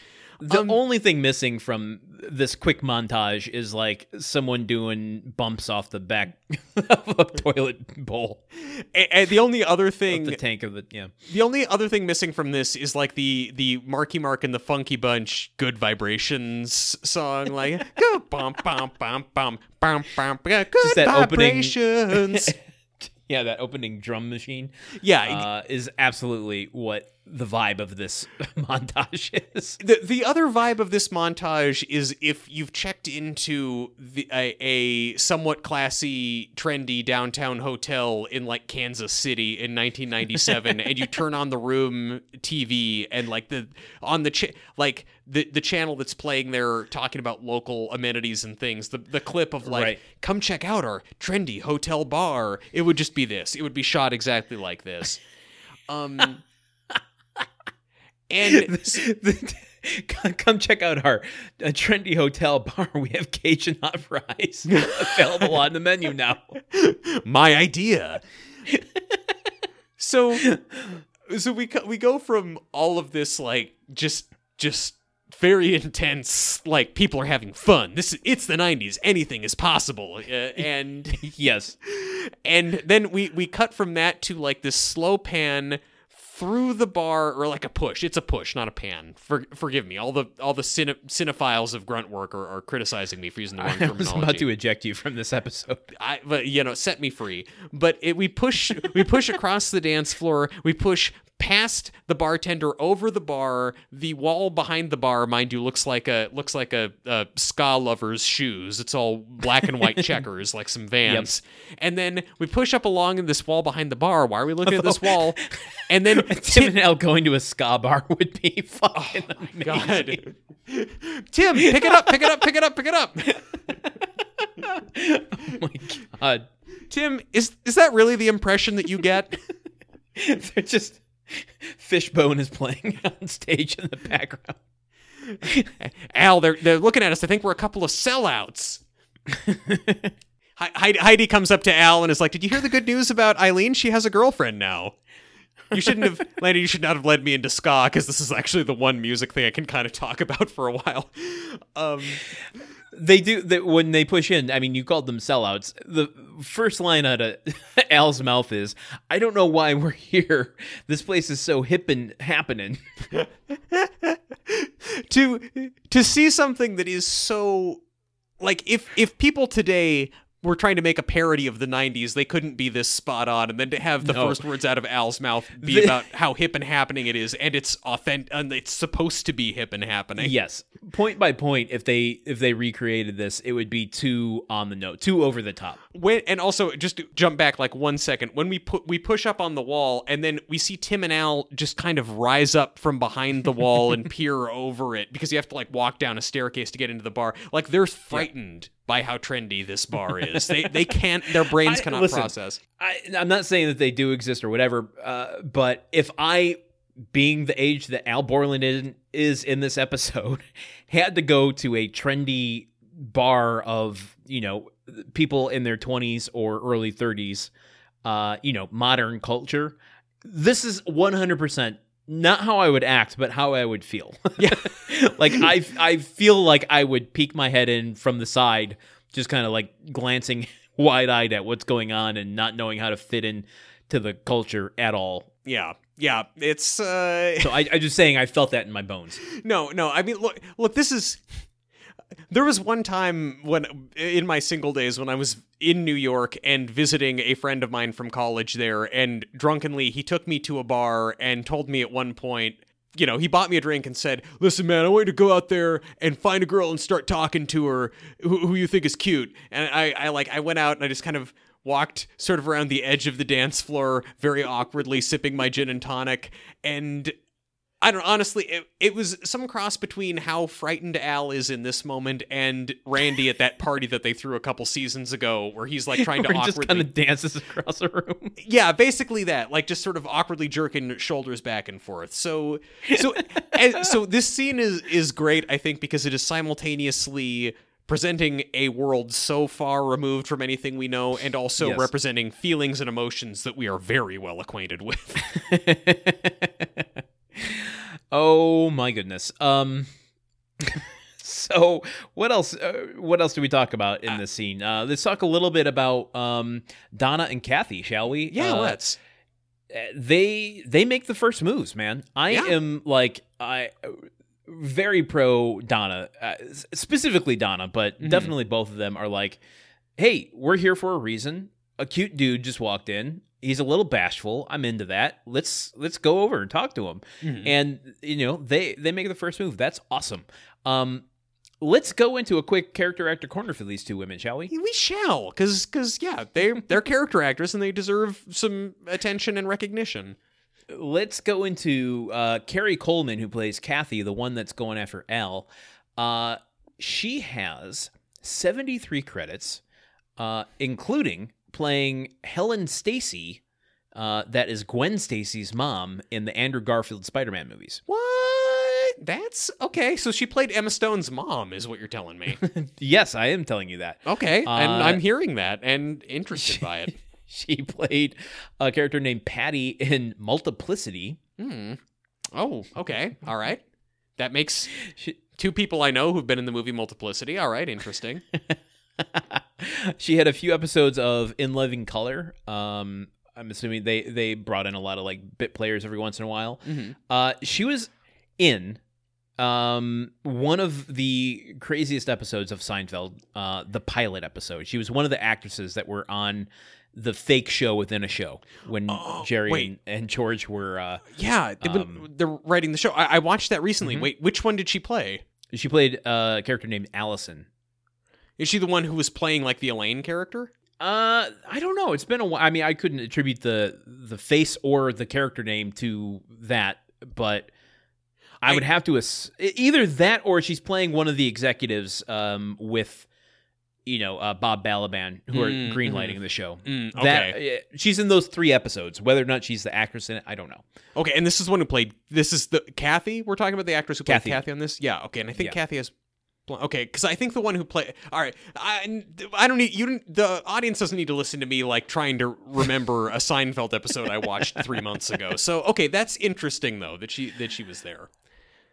[SPEAKER 2] The
[SPEAKER 1] Um,
[SPEAKER 2] only thing missing from this quick montage is like someone doing bumps off the back [LAUGHS] of a toilet bowl,
[SPEAKER 1] And, and the only other thing,
[SPEAKER 2] the tank of the yeah.
[SPEAKER 1] the only other thing missing from this is like the the Marky Mark and the Funky Bunch "Good Vibrations" song, like [LAUGHS] go bum bum bum bum bum bum. Good
[SPEAKER 2] Just that opening-
[SPEAKER 1] vibrations. [LAUGHS]
[SPEAKER 2] Yeah, that opening drum machine
[SPEAKER 1] yeah,
[SPEAKER 2] uh, is absolutely what the vibe of this [LAUGHS] montage is.
[SPEAKER 1] the the other vibe of this montage is if you've checked into the, a, a somewhat classy, trendy downtown hotel in like Kansas City in 1997, [LAUGHS] and you turn on the room TV and like the on the cha- like the the channel that's playing there talking about local amenities and things. The the clip of like
[SPEAKER 2] Right.
[SPEAKER 1] come check out our trendy hotel bar. It would just be this. It would be shot exactly like this. [LAUGHS] Um. And [LAUGHS]
[SPEAKER 2] come come check out our uh, trendy hotel bar. [LAUGHS] We have Cajun hot fries [LAUGHS] available on the menu now.
[SPEAKER 1] my idea. so, so we co- we go from all of this like just just very intense like people are having fun. This is it's the '90s. Anything is possible, uh, and
[SPEAKER 2] Yes,
[SPEAKER 1] and then we we cut from that to like this slow pan through the bar or like a push it's a push not a pan For, forgive me all the all the cine, cinephiles of grunt work are, are criticizing me for using the wrong [LAUGHS]
[SPEAKER 2] I was about to eject you from this episode.
[SPEAKER 1] I, but you know, set me free. But it, we push, we push across the dance floor. We push past the bartender, over the bar. The wall behind the bar, mind you, looks like a looks like a, a ska lover's shoes. It's all black and white [LAUGHS] checkers, like some Vans. And then we push up along in this wall behind the bar. Why are we looking at this wall? And then [LAUGHS]
[SPEAKER 2] Tim and Al going to a ska bar [LAUGHS] would be oh fucking amazing.
[SPEAKER 1] God, Tim, pick it up, pick it up, pick it up, pick it up. [LAUGHS]
[SPEAKER 2] Oh my god.
[SPEAKER 1] Tim, is is that really the impression that you get?
[SPEAKER 2] They're just Fishbone is playing on stage in the background.
[SPEAKER 1] Al, they're they're looking at us. They think we're a couple of sellouts. Hei- Heidi, Heidi comes up to Al and is like, "Did you hear the good news about Ilene? She has a girlfriend now." You shouldn't have, Landy. You should not have led me into ska because this is actually the one music thing I can kind of talk about for a while. Um,
[SPEAKER 2] They do that when they push in. I mean, you called them sellouts. The first line out of [LAUGHS] Al's mouth is, "I don't know why we're here. This place is so hip and happening." [LAUGHS]
[SPEAKER 1] to to see something that is so like if if people today were trying to make a parody of the 90s they couldn't be this spot on and then to have the
[SPEAKER 2] No.
[SPEAKER 1] first words out of al's mouth be
[SPEAKER 2] The-
[SPEAKER 1] about how hip and happening it is and it's authentic and it's supposed to be hip and happening
[SPEAKER 2] yes, point by point. If they if they recreated this, it would be too on the note, too over the top.
[SPEAKER 1] when and also just to jump back like one second when we put we push up on the wall and then we see tim and al just kind of rise up from behind the wall and [LAUGHS] peer over it because you have to like walk down a staircase to get into the bar like they're frightened by how trendy this bar [LAUGHS] is. They they can't their brains
[SPEAKER 2] I-
[SPEAKER 1] cannot
[SPEAKER 2] listen,
[SPEAKER 1] process.
[SPEAKER 2] I, I'm not saying that they do exist or whatever, uh, but if I, being the age that Al Borland is, is in this episode, [LAUGHS] had to go to a trendy bar of you know people in their 20s or early 30s, uh, you know, modern culture, this is 100% not how I would act, but how I would feel. [LAUGHS]
[SPEAKER 1] Yeah.
[SPEAKER 2] like I I feel like I would peek my head in from the side, just kind of like glancing [LAUGHS] wide eyed at what's going on and not knowing how to fit in to the culture at all.
[SPEAKER 1] Yeah. Yeah. It's uh
[SPEAKER 2] So I, I just saying I felt that in my bones. [LAUGHS]
[SPEAKER 1] No, no. I mean, look, look. This is. There was one time when, in my single days, when I was in New York and visiting a friend of mine from college there, and drunkenly he took me to a bar and told me at one point, you know, he bought me a drink and said, "Listen, man, I want you to go out there and find a girl and start talking to her who, who you think is cute." And I, I like, I went out and I just kind of walked sort of around the edge of the dance floor, very awkwardly sipping my gin and tonic, and I don't honestly. It, it was some cross between how frightened Al is in this moment and Randy at that party that they threw a couple seasons ago, where he's like trying [LAUGHS] to
[SPEAKER 2] he just
[SPEAKER 1] awkwardly.
[SPEAKER 2] kind of dances across the room.
[SPEAKER 1] yeah, basically that, like just sort of awkwardly jerking shoulders back and forth. So, so, [LAUGHS] and, so this scene is is great, I think, because it is simultaneously presenting a world so far removed from anything we know, and also
[SPEAKER 2] Yes.
[SPEAKER 1] representing feelings and emotions that we are very well acquainted with. [LAUGHS]
[SPEAKER 2] oh my goodness. Um [LAUGHS] so what else uh, what else do we talk about in this scene? Uh let's talk a little bit about um Donna and Kathy, shall we?
[SPEAKER 1] yeah,
[SPEAKER 2] Uh,
[SPEAKER 1] let's.
[SPEAKER 2] they they make the first moves, man. I
[SPEAKER 1] Yeah.
[SPEAKER 2] am like I very pro Donna, uh, specifically Donna, but
[SPEAKER 1] Mhm.
[SPEAKER 2] definitely both of them are like, "Hey, we're here for a reason. A cute dude just walked in. He's a little bashful. I'm into that. Let's let's go over and talk to him."
[SPEAKER 1] Mhm.
[SPEAKER 2] And you know, they they make the first move. That's awesome. Um let's go into a quick character actor corner for these two women, shall we?
[SPEAKER 1] We shall, because, because, yeah, they they're character actors and they deserve some attention and recognition.
[SPEAKER 2] let's go into uh, Kari Coleman, who plays Kathy, the one that's going after Al. Uh, she has 73 credits, uh, including playing Helen Stacy, uh, that is Gwen Stacy's mom in the Andrew Garfield Spider Man movies.
[SPEAKER 1] What? That's okay. So she played Emma Stone's mom, is what you're telling me. [LAUGHS]
[SPEAKER 2] yes, I am telling you that.
[SPEAKER 1] Okay, and
[SPEAKER 2] Uh,
[SPEAKER 1] I'm hearing that and interested by it. [LAUGHS]
[SPEAKER 2] She played a character named Patty in Multiplicity.
[SPEAKER 1] Hmm. Oh, okay. All right. That makes [LAUGHS]
[SPEAKER 2] She,
[SPEAKER 1] two people I know who've been in the movie Multiplicity. All right, interesting. [LAUGHS]
[SPEAKER 2] she had a few episodes of In Living Color. Um, I'm assuming they they brought in a lot of like bit players every once in a while.
[SPEAKER 1] Mhm.
[SPEAKER 2] Uh, she was in um one of the craziest episodes of Seinfeld, uh, the pilot episode. She was one of the actresses that were on the fake show within a show when
[SPEAKER 1] Oh,
[SPEAKER 2] Jerry and, and George were. Uh,
[SPEAKER 1] Yeah, they've been-
[SPEAKER 2] Um,
[SPEAKER 1] they're writing the show. I, I watched that recently.
[SPEAKER 2] Mhm.
[SPEAKER 1] Wait, which one did she play?
[SPEAKER 2] she played a character named Allison.
[SPEAKER 1] Is she the one who was playing like the Elaine character?
[SPEAKER 2] Uh, I don't know. It's been a while. I mean, I couldn't attribute the the face or the character name to that, but I,
[SPEAKER 1] I-
[SPEAKER 2] would have to ass- either that or she's playing one of the executives um with you know uh, Bob Balaban who are
[SPEAKER 1] Mm,
[SPEAKER 2] greenlighting the show.
[SPEAKER 1] Mm, okay.
[SPEAKER 2] That uh, she's in those three episodes. Whether or not she's the actress in it, I don't know.
[SPEAKER 1] Okay, and this is one who played. This is the Kathy. We're talking about the actress who played
[SPEAKER 2] Kathy.
[SPEAKER 1] Kathy, on this. Yeah. Okay, and I think
[SPEAKER 2] Yeah.
[SPEAKER 1] Kathy has. Okay, because I think the one who played. All right, I, I don't need you. The audience doesn't need to listen to me like trying to remember a Seinfeld episode I watched [LAUGHS] three months ago. So okay, that's interesting though that she that she was there.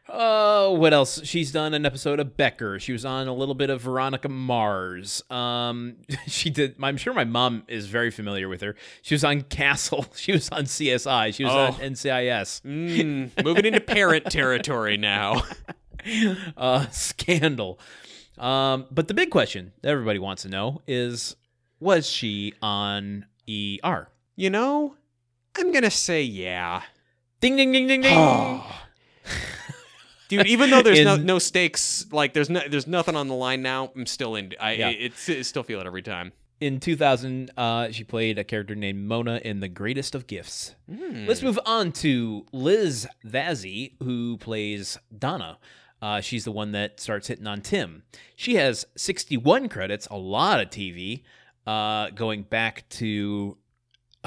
[SPEAKER 2] Oh, what else? She's done an episode of Becker. She was on a little bit of Veronica Mars. Um, [LAUGHS] she did. I'm sure my mom is very familiar with her. She was on Castle. [LAUGHS] She was on CSI. She was
[SPEAKER 1] Oh.
[SPEAKER 2] on NCIS.
[SPEAKER 1] Mm, moving into parent territory now. [LAUGHS]
[SPEAKER 2] Uh, scandal. Um, but the big question that everybody wants to know is, was she on ER?
[SPEAKER 1] You know, I'm gonna say yeah.
[SPEAKER 2] Ding ding ding ding ding. [SIGHS]
[SPEAKER 1] Dude, even though there's no, [LAUGHS]
[SPEAKER 2] In-
[SPEAKER 1] no stakes, like there's no, there's nothing on the line now, I'm still in. I
[SPEAKER 2] Yeah.
[SPEAKER 1] it's, I still feel it every time.
[SPEAKER 2] In 2000, uh, she played a character named Mona in The Greatest of Gifts.
[SPEAKER 1] Hmm.
[SPEAKER 2] Let's move on to Liz Vassey, who plays Donna. Uh, she's the one that starts hitting on Tim. She has 61 credits, a lot of TV, uh, going back to [LAUGHS]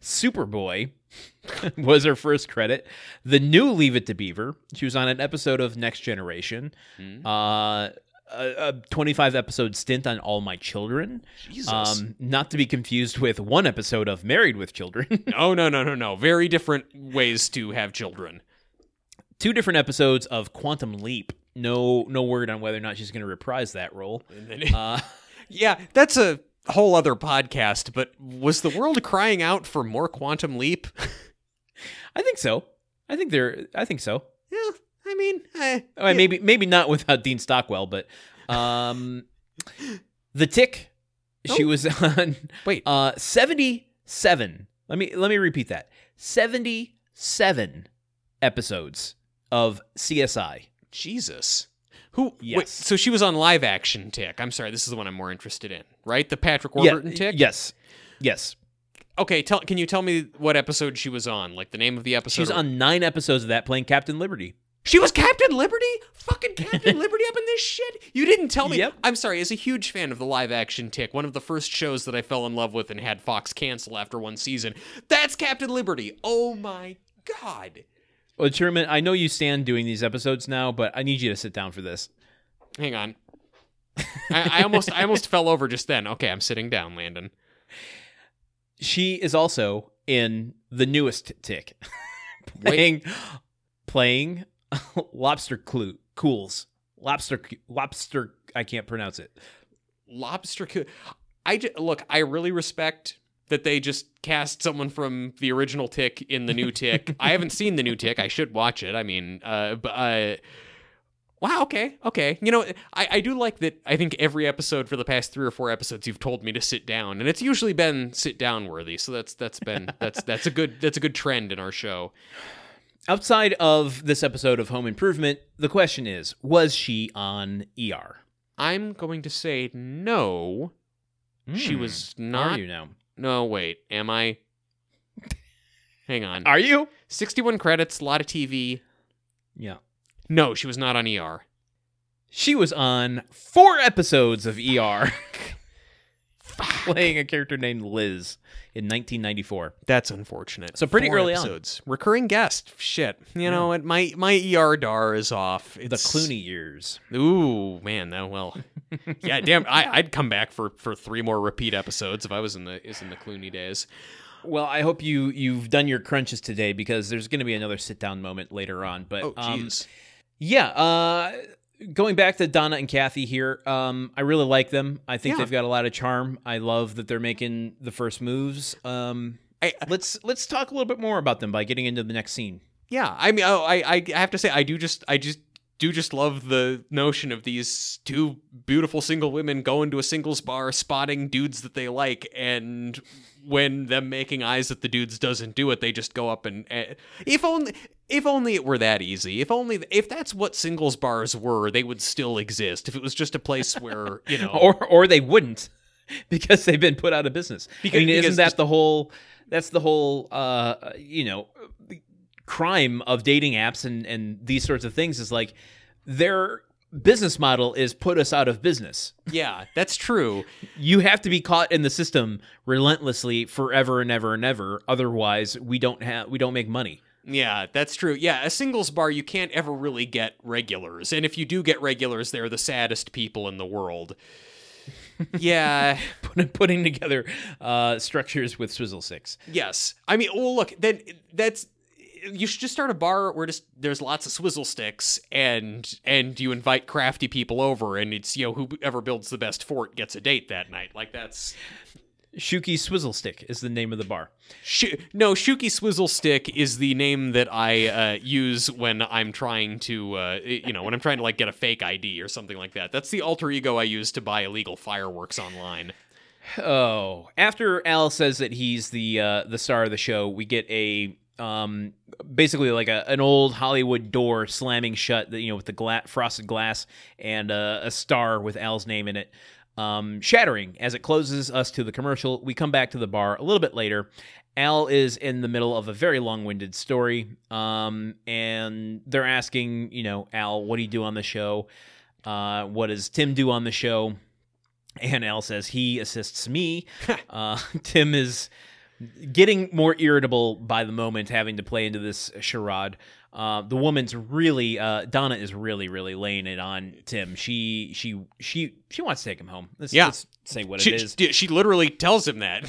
[SPEAKER 2] Superboy [LAUGHS] was her first credit. The new Leave It to Beaver. She was on an episode of Next Generation.
[SPEAKER 1] Hmm.
[SPEAKER 2] Uh, a, a 25 episode stint on All My Children.
[SPEAKER 1] Jesus.
[SPEAKER 2] Um, not to be confused with one episode of Married with Children. [LAUGHS]
[SPEAKER 1] no, no, no, no, no. Very different ways to have children.
[SPEAKER 2] Two different episodes of Quantum Leap. No, no word on whether or not she's going to reprise that role. Uh, [LAUGHS]
[SPEAKER 1] Yeah, that's a whole other podcast, but was the world crying out for more Quantum Leap? [LAUGHS]
[SPEAKER 2] I think so. I think they're. I think so.
[SPEAKER 1] yeah, I mean,
[SPEAKER 2] Oh, and maybe maybe not without Dean Stockwell, but um, [LAUGHS] the Tick. She
[SPEAKER 1] Oh.
[SPEAKER 2] was on
[SPEAKER 1] wait,
[SPEAKER 2] uh seventy seven. Let me let me repeat that. Seventy seven episodes of CSI.
[SPEAKER 1] Jesus. Who? Wait, so she was on live action Tick. I'm sorry, this is the one I'm more interested in, right? The Patrick Warburton Tick.
[SPEAKER 2] Yes. Yes.
[SPEAKER 1] Okay, tell. Can you tell me what episode she was on? Like the name of the episode?
[SPEAKER 2] She's
[SPEAKER 1] or-
[SPEAKER 2] on nine episodes of that playing Captain Liberty.
[SPEAKER 1] She was Captain Liberty? Fucking Captain [LAUGHS] Liberty up in this shit? You didn't tell me.
[SPEAKER 2] Yep.
[SPEAKER 1] I'm sorry, as a huge fan of the live action Tick, one of the first shows that I fell in love with and had Fox cancel after one season, that's Captain Liberty. Oh my god.
[SPEAKER 2] Well, Truman, I know you stand doing these episodes now, but I need you to sit down for this.
[SPEAKER 1] Hang on. I, I almost I almost fell over just then. Okay, I'm sitting down, Landon.
[SPEAKER 2] She is also in the newest Tick, [LAUGHS] playing playing Lobster Clue Cools. Lobster Lobster. I can't pronounce it.
[SPEAKER 1] Lobster Coo- I look, I really respect that they just cast someone from the original Tick in the new [LAUGHS] Tick. I haven't seen the new Tick. I should watch it. I mean, uh, but uh, wow, okay, okay. You know, I, I do like that. I think every episode for the past three or four episodes, you've told me to sit down, and it's usually been sit down worthy. So that's that's been [LAUGHS] that's that's a good that's a good trend in our show.
[SPEAKER 2] Outside of this episode of Home Improvement, the question is: Was she on ER?
[SPEAKER 1] I'm going to say no. She
[SPEAKER 2] Hmm.
[SPEAKER 1] was
[SPEAKER 2] Are
[SPEAKER 1] not.
[SPEAKER 2] you now?
[SPEAKER 1] No, wait. Am I? Hang on.
[SPEAKER 2] Are you?
[SPEAKER 1] 61 credits, a lot of TV.
[SPEAKER 2] Yeah.
[SPEAKER 1] No, she was not on ER.
[SPEAKER 2] She was on four episodes of ER, [LAUGHS] [LAUGHS] playing a character named Liz in 1994.
[SPEAKER 1] That's unfortunate.
[SPEAKER 2] So pretty
[SPEAKER 1] Four
[SPEAKER 2] early on.
[SPEAKER 1] episodes. Recurring guest. Shit. You know what? My my ER dar is off.
[SPEAKER 2] The
[SPEAKER 1] It's,
[SPEAKER 2] Clooney years.
[SPEAKER 1] Ooh, man. That well. [LAUGHS] yeah, damn. I, I'd come back for for three more repeat episodes if I was in the is in the Clooney days.
[SPEAKER 2] Well, I hope you you've done your crunches today because there's going to be another sit down moment later on. But
[SPEAKER 1] Oh,
[SPEAKER 2] um, yeah, uh, going back to Donna and Kathy here, um, I really like them. I think
[SPEAKER 1] Yeah.
[SPEAKER 2] they've got a lot of charm. I love that they're making the first moves. Um,
[SPEAKER 1] I,
[SPEAKER 2] let's let's talk a little bit more about them by getting into the next scene.
[SPEAKER 1] Yeah, I mean, oh, I, I I have to say, I do just, I just do just love the notion of these two beautiful single women going to a singles bar, spotting dudes that they like, and when them making eyes at the dudes doesn't do it, they just go up and, eh, if only. If only it were that easy. If only if that's what singles bars were, they would still exist. If it was just a place where you know, [LAUGHS]
[SPEAKER 2] or or they wouldn't [LAUGHS] because they've been put out of business.
[SPEAKER 1] Because-
[SPEAKER 2] I mean,
[SPEAKER 1] because
[SPEAKER 2] isn't that the whole? That's the whole. Uh, you know, crime of dating apps and and these sorts of things is like their business model is put us out of business. [LAUGHS]
[SPEAKER 1] yeah, that's true.
[SPEAKER 2] You have to be caught in the system relentlessly forever and ever and ever. Otherwise, we don't have we don't make money.
[SPEAKER 1] Yeah, that's true. Yeah, a singles bar, you can't ever really get regulars. And if you do get regulars, they're the saddest people in the world. [LAUGHS] Yeah,
[SPEAKER 2] Put- Putting together uh, structures with swizzle sticks.
[SPEAKER 1] yes. I mean, well, look, then that's you should just start a bar where just there's lots of swizzle sticks and and you invite crafty people over and it's you know whoever builds the best fort gets a date that night. Like that's
[SPEAKER 2] Shuki Swizzle Stick is the name of the bar.
[SPEAKER 1] Sh- no, Shuki Swizzle Stick is the name that I uh, use when I'm trying to, uh, you know, when I'm trying to like get a fake ID or something like that. That's the alter ego I use to buy illegal fireworks online.
[SPEAKER 2] Oh, after Al says that he's the uh, the star of the show, we get a um, basically like a, an old Hollywood door slamming shut, you know, with the gla- frosted glass and uh, a star with Al's name in it, um, shattering as it closes us to the commercial. We come back to the bar a little bit later. Al is in the middle of a very long-winded story, um, and they're asking, you know, Al, what do you do on the show? Uh, what does Tim do on the show? And Al says he assists me. [LAUGHS] uh, Tim is getting more irritable by the moment, having to play into this charade. Uh, the woman's really uh, Donna is really really laying it on Tim. She she she she wants to take him home. Let's,
[SPEAKER 1] Yeah.
[SPEAKER 2] let's say what
[SPEAKER 1] She,
[SPEAKER 2] it is.
[SPEAKER 1] she, she literally tells him that.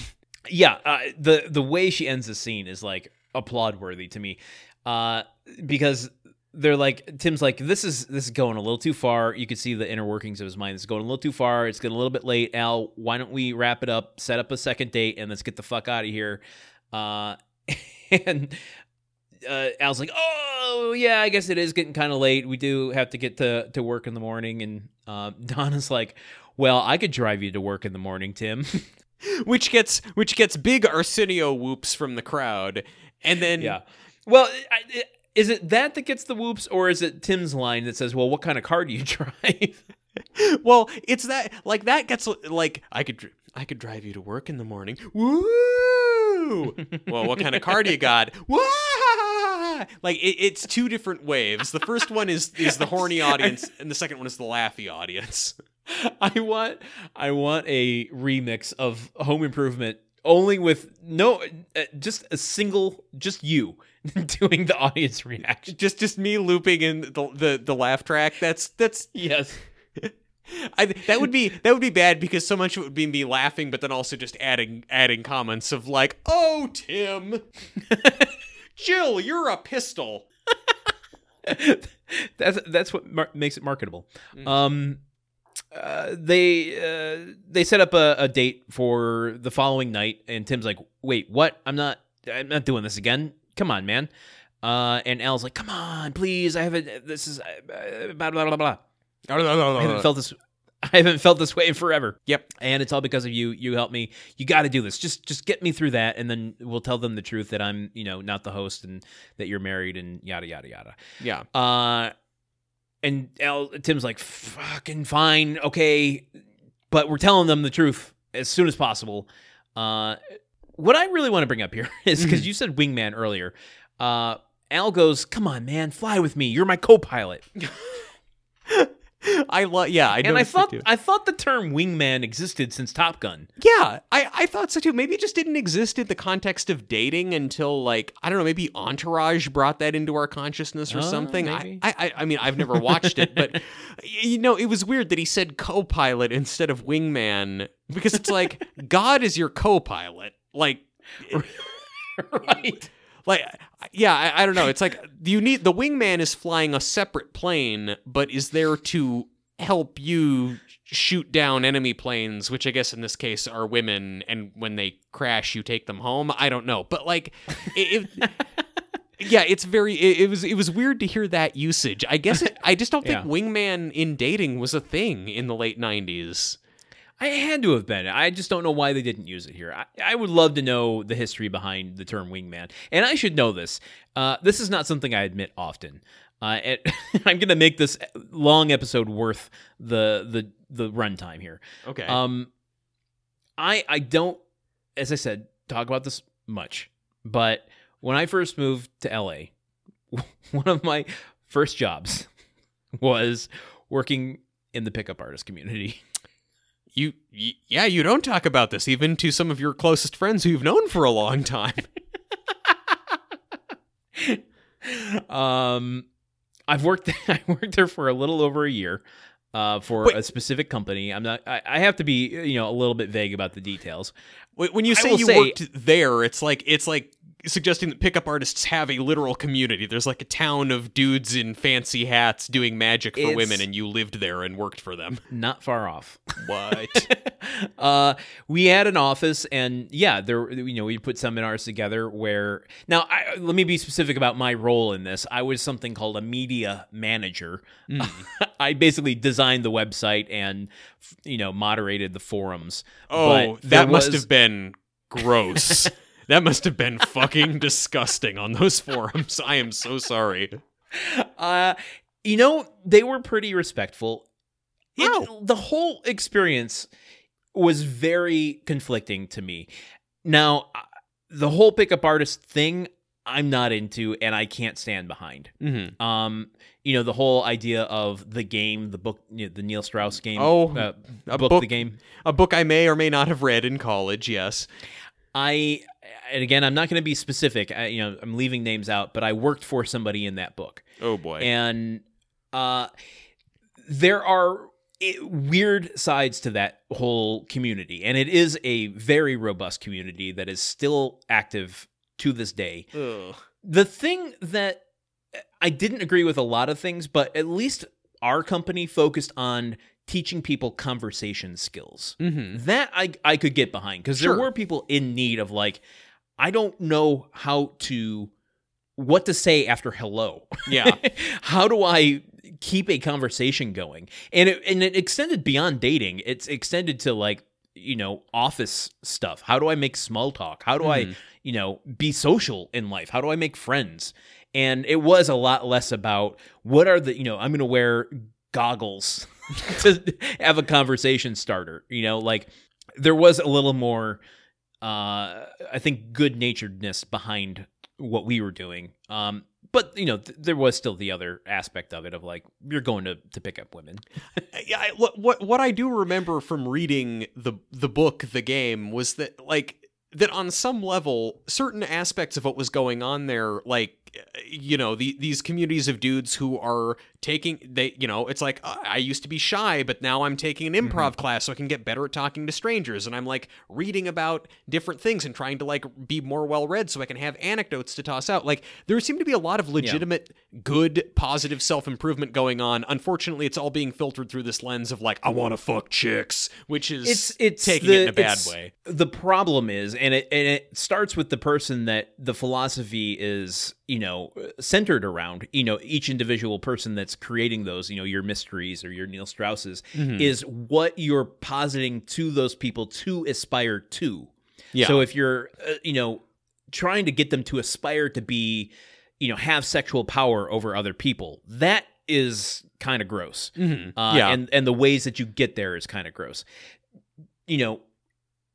[SPEAKER 2] yeah, uh, the the way she ends the scene is like applaud worthy to me, uh, because they're like Tim's like this is this is going a little too far. You can see the inner workings of his mind. It's going a little too far. It's getting a little bit late. Al, why don't we wrap it up? Set up a second date and let's get the fuck out of here. Uh, [LAUGHS] and uh, Al's like, oh yeah, I guess it is getting kind of late. We do have to get to to work in the morning. And uh, [LAUGHS] Donna's like, well, I could drive you to work in the morning, Tim. [LAUGHS]
[SPEAKER 1] which gets which gets big Arsenio whoops from the crowd, and then
[SPEAKER 2] Yeah. Well, I- I- is it that that gets the whoops, or is it Tim's line that says, "Well, what kind of car do you [LAUGHS] drive?"
[SPEAKER 1] well, it's that like that gets like I could I could drive you to work in the morning. Woo! well, what kind of car do you got? Like it, it's two different waves. The first one is is the horny audience, and the second one is the laughy audience. [LAUGHS]
[SPEAKER 2] I want, I want a remix of Home Improvement, only with no, uh, just a single, just you [LAUGHS] doing the audience reaction.
[SPEAKER 1] Just just me looping in the the, the laugh track. That's that's
[SPEAKER 2] Yes. [LAUGHS]
[SPEAKER 1] I, that would be that would be bad because so much of it would be me laughing, but then also just adding adding comments of like, "Oh, Tim, Jill, you're a pistol." [LAUGHS]
[SPEAKER 2] that's that's what mar- makes it marketable. Um, uh, they uh, they set up a, a date for the following night, and Tim's like, "Wait, what? I'm not. I'm not doing this again. Come on, man." Uh, and Al's like, "Come on, please. I haven't. This is uh, blah blah blah blah. I haven't felt this. [LAUGHS] I haven't felt this way in forever.
[SPEAKER 1] Yep.
[SPEAKER 2] And it's all because of you. You helped me. You got to do this. Just just get me through that, and then we'll tell them the truth that I'm, you know, not the host and that you're married and yada yada yada.
[SPEAKER 1] Yeah.
[SPEAKER 2] Uh, and Al, Tim's like, fucking fine, okay, but we're telling them the truth as soon as possible. Uh, what I really want to bring up here [LAUGHS] is because you said wingman earlier. Uh, Al goes, come on, man, fly with me. You're my co-pilot. [LAUGHS]
[SPEAKER 1] I love. Yeah, I
[SPEAKER 2] And I thought. I thought the term wingman existed since Top Gun.
[SPEAKER 1] Yeah, I, I thought so too. Maybe it just didn't exist in the context of dating until like I don't know. Maybe Entourage brought that into our consciousness or
[SPEAKER 2] Oh,
[SPEAKER 1] something. I, I I mean I've never watched it, but [LAUGHS] you know it was weird that he said co-pilot instead of wingman because it's like [LAUGHS] God is your co-pilot. Like [LAUGHS]
[SPEAKER 2] right.
[SPEAKER 1] Like yeah I, I don't know. It's like you need the wingman is flying a separate plane but is there to help you shoot down enemy planes which i guess in this case are women and when they crash you take them home? I don't know. But like it, it- [LAUGHS] yeah it's very it, it was it was weird to hear that usage. I guess it, i just don't think
[SPEAKER 2] Yeah.
[SPEAKER 1] wingman in dating was a thing in the late 90s
[SPEAKER 2] I had to have been. I just don't know why they didn't use it here. I, I would love to know the history behind the term wingman, and I should know this. Uh, this is not something I admit often. Uh, and [LAUGHS] I'm going to make this long episode worth the the the runtime here.
[SPEAKER 1] okay
[SPEAKER 2] Um, I I don't, as I said, talk about this much. But when I first moved to LA, [LAUGHS] one of my first jobs [LAUGHS] was working in the pickup artist community.
[SPEAKER 1] You y- yeah you don't talk about this even to some of your closest friends who you've known for a long time [LAUGHS]
[SPEAKER 2] um, I've worked [LAUGHS] I worked there for a little over a year. Uh, for
[SPEAKER 1] Wait.
[SPEAKER 2] a specific company, I'm not. I, I have to be, you know, a little bit vague about the details.
[SPEAKER 1] When you say you
[SPEAKER 2] say-
[SPEAKER 1] worked there, it's like it's like suggesting that pickup artists have a literal community. There's like a town of dudes in fancy hats doing magic for
[SPEAKER 2] It's-
[SPEAKER 1] women, and you lived there and worked for them. [LAUGHS]
[SPEAKER 2] Not far off.
[SPEAKER 1] What? [LAUGHS]
[SPEAKER 2] uh, we had an office, and yeah, there. You know, we put seminars together. Where now, I, let me be specific about my role in this. I was something called a media manager. [LAUGHS] I basically designed the website and you know moderated the forums.
[SPEAKER 1] oh, that must
[SPEAKER 2] was-
[SPEAKER 1] have been gross. That must have been fucking [LAUGHS] disgusting on those forums. I am so sorry.
[SPEAKER 2] Uh, you know, they were pretty respectful. It,
[SPEAKER 1] Oh.
[SPEAKER 2] The whole experience was very conflicting to me. Now, uh, the whole pickup artist thing, I'm not into, and I can't stand behind.
[SPEAKER 1] Mm-hmm.
[SPEAKER 2] Um, you know, the whole idea of the game, the book, you know, the Neil Strauss game.
[SPEAKER 1] Oh,
[SPEAKER 2] uh,
[SPEAKER 1] a
[SPEAKER 2] book,
[SPEAKER 1] book-
[SPEAKER 2] the game.
[SPEAKER 1] A book I may or may not have read in college. Yes.
[SPEAKER 2] I and again, I'm not going to be specific. I, you know, I'm leaving names out, but I worked for somebody in that book,
[SPEAKER 1] Oh boy.
[SPEAKER 2] and uh, there are weird sides to that whole community, and it is a very robust community that is still active to this day.
[SPEAKER 1] Ugh.
[SPEAKER 2] The thing that I didn't agree with a lot of things, but at least our company focused on teaching people conversation skills.
[SPEAKER 1] Mhm.
[SPEAKER 2] That I I could get behind because
[SPEAKER 1] Sure.
[SPEAKER 2] there were people in need of like I don't know how to what to say after hello.
[SPEAKER 1] Yeah. [LAUGHS]
[SPEAKER 2] how do I keep a conversation going? And it and it extended beyond dating. It's extended to like you know office stuff. How do I make small talk? How do I
[SPEAKER 1] Mhm.
[SPEAKER 2] you know be social in life? How do I make friends? And it was a lot less about what are the you know I'm going to wear goggles [LAUGHS] to have a conversation starter. You know, like there was a little more, uh, I think, good naturedness behind what we were doing. Um, but you know, th- there was still the other aspect of it of like you're going to to pick up women. [LAUGHS]
[SPEAKER 1] yeah, I, what what what I do remember from reading the the book, the game, was that like that on some level, certain aspects of what was going on there, like you know, the, these communities of dudes who are taking they, you know, it's like uh, I used to be shy, but now I'm taking an improv class so I can get better at talking to strangers, and I'm like reading about different things and trying to like be more well read so I can have anecdotes to toss out. Like there seem to be a lot of legitimate, good, positive self improvement going on. Unfortunately, it's all being filtered through this lens of like I want to fuck chicks, which is
[SPEAKER 2] it's it's
[SPEAKER 1] taking
[SPEAKER 2] the,
[SPEAKER 1] it in a bad way.
[SPEAKER 2] The problem is, and it and it starts with the person that the philosophy is, you know, centered around. You know, each individual person that's creating those, you know, your mysteries or your Neil Strauss's,
[SPEAKER 1] Mm-hmm.
[SPEAKER 2] is what you're positing to those people to aspire to.
[SPEAKER 1] Yeah.
[SPEAKER 2] So if you're, uh, you know, trying to get them to aspire to be, you know, have sexual power over other people, that is kind of gross.
[SPEAKER 1] Mhm.
[SPEAKER 2] Uh,
[SPEAKER 1] yeah.
[SPEAKER 2] and and the ways that you get there is kind of gross. You know,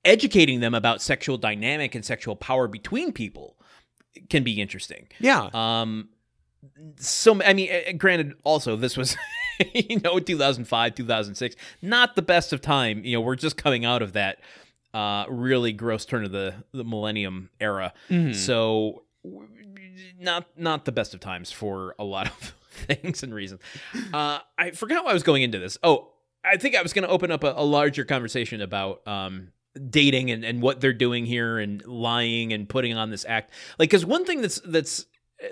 [SPEAKER 2] educating them about sexual dynamic and sexual power between people can be interesting.
[SPEAKER 1] yeah.
[SPEAKER 2] Um, so I mean, granted, also this was. [LAUGHS] You know, 2005, 2006, not the best of time. You know, we're just coming out of that uh, really gross turn of the, the millennium era.
[SPEAKER 1] Mhm.
[SPEAKER 2] So, not not the best of times for a lot of [LAUGHS] things and reasons. Uh, I forgot why I was going into this. Oh, I think I was going to open up a, a larger conversation about um, dating and, and what they're doing here and lying and putting on this act. Like, because one thing that's that's uh,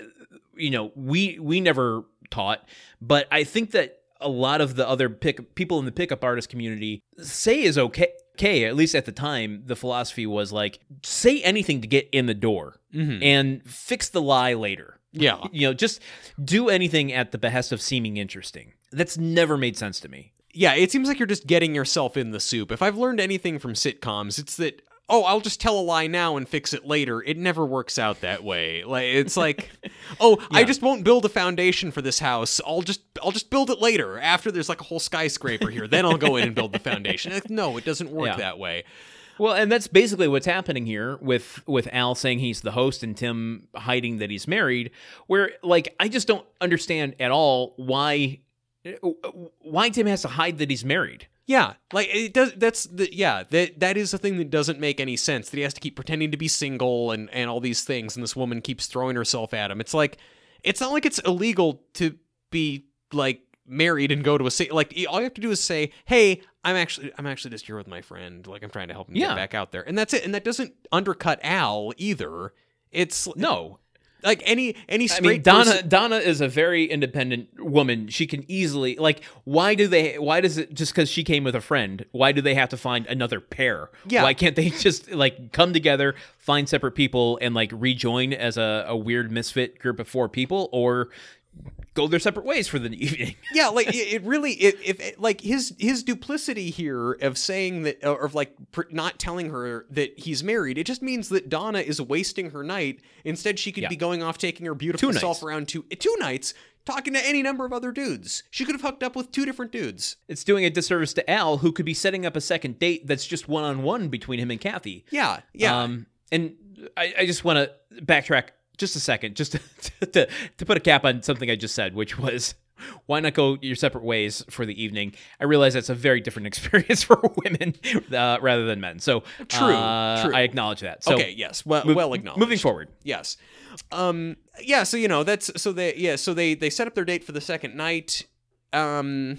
[SPEAKER 2] you know we we never taught, but I think that a lot of the other pick people in the pickup artist community say is okay. Okay, at least at the time, the philosophy was like say anything to get in the door
[SPEAKER 1] Mhm.
[SPEAKER 2] and fix the lie later.
[SPEAKER 1] yeah.
[SPEAKER 2] You know, just do anything at the behest of seeming interesting. That's never made sense to me.
[SPEAKER 1] Yeah, it seems like you're just getting yourself in the soup. If I've learned anything from sitcoms, it's that oh, I'll just tell a lie now and fix it later. It never works out that way. Like it's like, [LAUGHS] oh, I just won't build a foundation for this house. I'll just I'll just build it later after there's like a whole skyscraper here. Then I'll go in and build the foundation. Like, no, it doesn't work
[SPEAKER 2] Yeah.
[SPEAKER 1] that way.
[SPEAKER 2] Well, and that's basically what's happening here with with Al saying he's the host and Tim hiding that he's married. Where like I just don't understand at all why Uh, uh, why Tim has to hide that he's married.
[SPEAKER 1] Yeah, like it does. That's the yeah. That that is the thing that doesn't make any sense. That he has to keep pretending to be single and and all these things, and this woman keeps throwing herself at him. It's like it's not like it's illegal to be like married and go to a city. Like all you have to do is say, "Hey, I'm actually I'm actually just here with my friend. Like I'm trying to help him
[SPEAKER 2] Yeah.
[SPEAKER 1] get back out there," and that's it. And that doesn't undercut Al either. It's
[SPEAKER 2] No,
[SPEAKER 1] like any any straight I
[SPEAKER 2] mean Donna.
[SPEAKER 1] person-
[SPEAKER 2] Donna is a very independent woman. She can easily like. Why do they? Why does it just because she came with a friend? Why do they have to find another pair?
[SPEAKER 1] Yeah.
[SPEAKER 2] Why can't they [LAUGHS] just like come together, find separate people, and like rejoin as a, a weird misfit group of four people, or go their separate ways for the [LAUGHS] evening?
[SPEAKER 1] yeah like it, it really if, like his his duplicity here of saying that or of like pr- not telling her that he's married it just means that donna is wasting her night instead she could
[SPEAKER 2] Yeah.
[SPEAKER 1] be going off taking her beautiful
[SPEAKER 2] Two
[SPEAKER 1] self
[SPEAKER 2] nights.
[SPEAKER 1] around two two nights talking to any number of other dudes she could have hooked up with two different dudes
[SPEAKER 2] It's doing a disservice to Al, who could be setting up a second date that's just one on one between him and Kathy.
[SPEAKER 1] yeah yeah
[SPEAKER 2] Um, and I, I just want to backtrack just a second, just [LAUGHS] to, to to put a cap on something I just said, which was why not go your separate ways for the evening? I realize that's a very different [LAUGHS] experience for women uh, rather than men. So
[SPEAKER 1] True,
[SPEAKER 2] uh,
[SPEAKER 1] true.
[SPEAKER 2] I acknowledge that. So
[SPEAKER 1] okay, yes, well,
[SPEAKER 2] mov-
[SPEAKER 1] well acknowledged.
[SPEAKER 2] Moving forward,
[SPEAKER 1] Yes. Um yeah, so you know, that's so they yeah, so they they set up their date for the second night. Um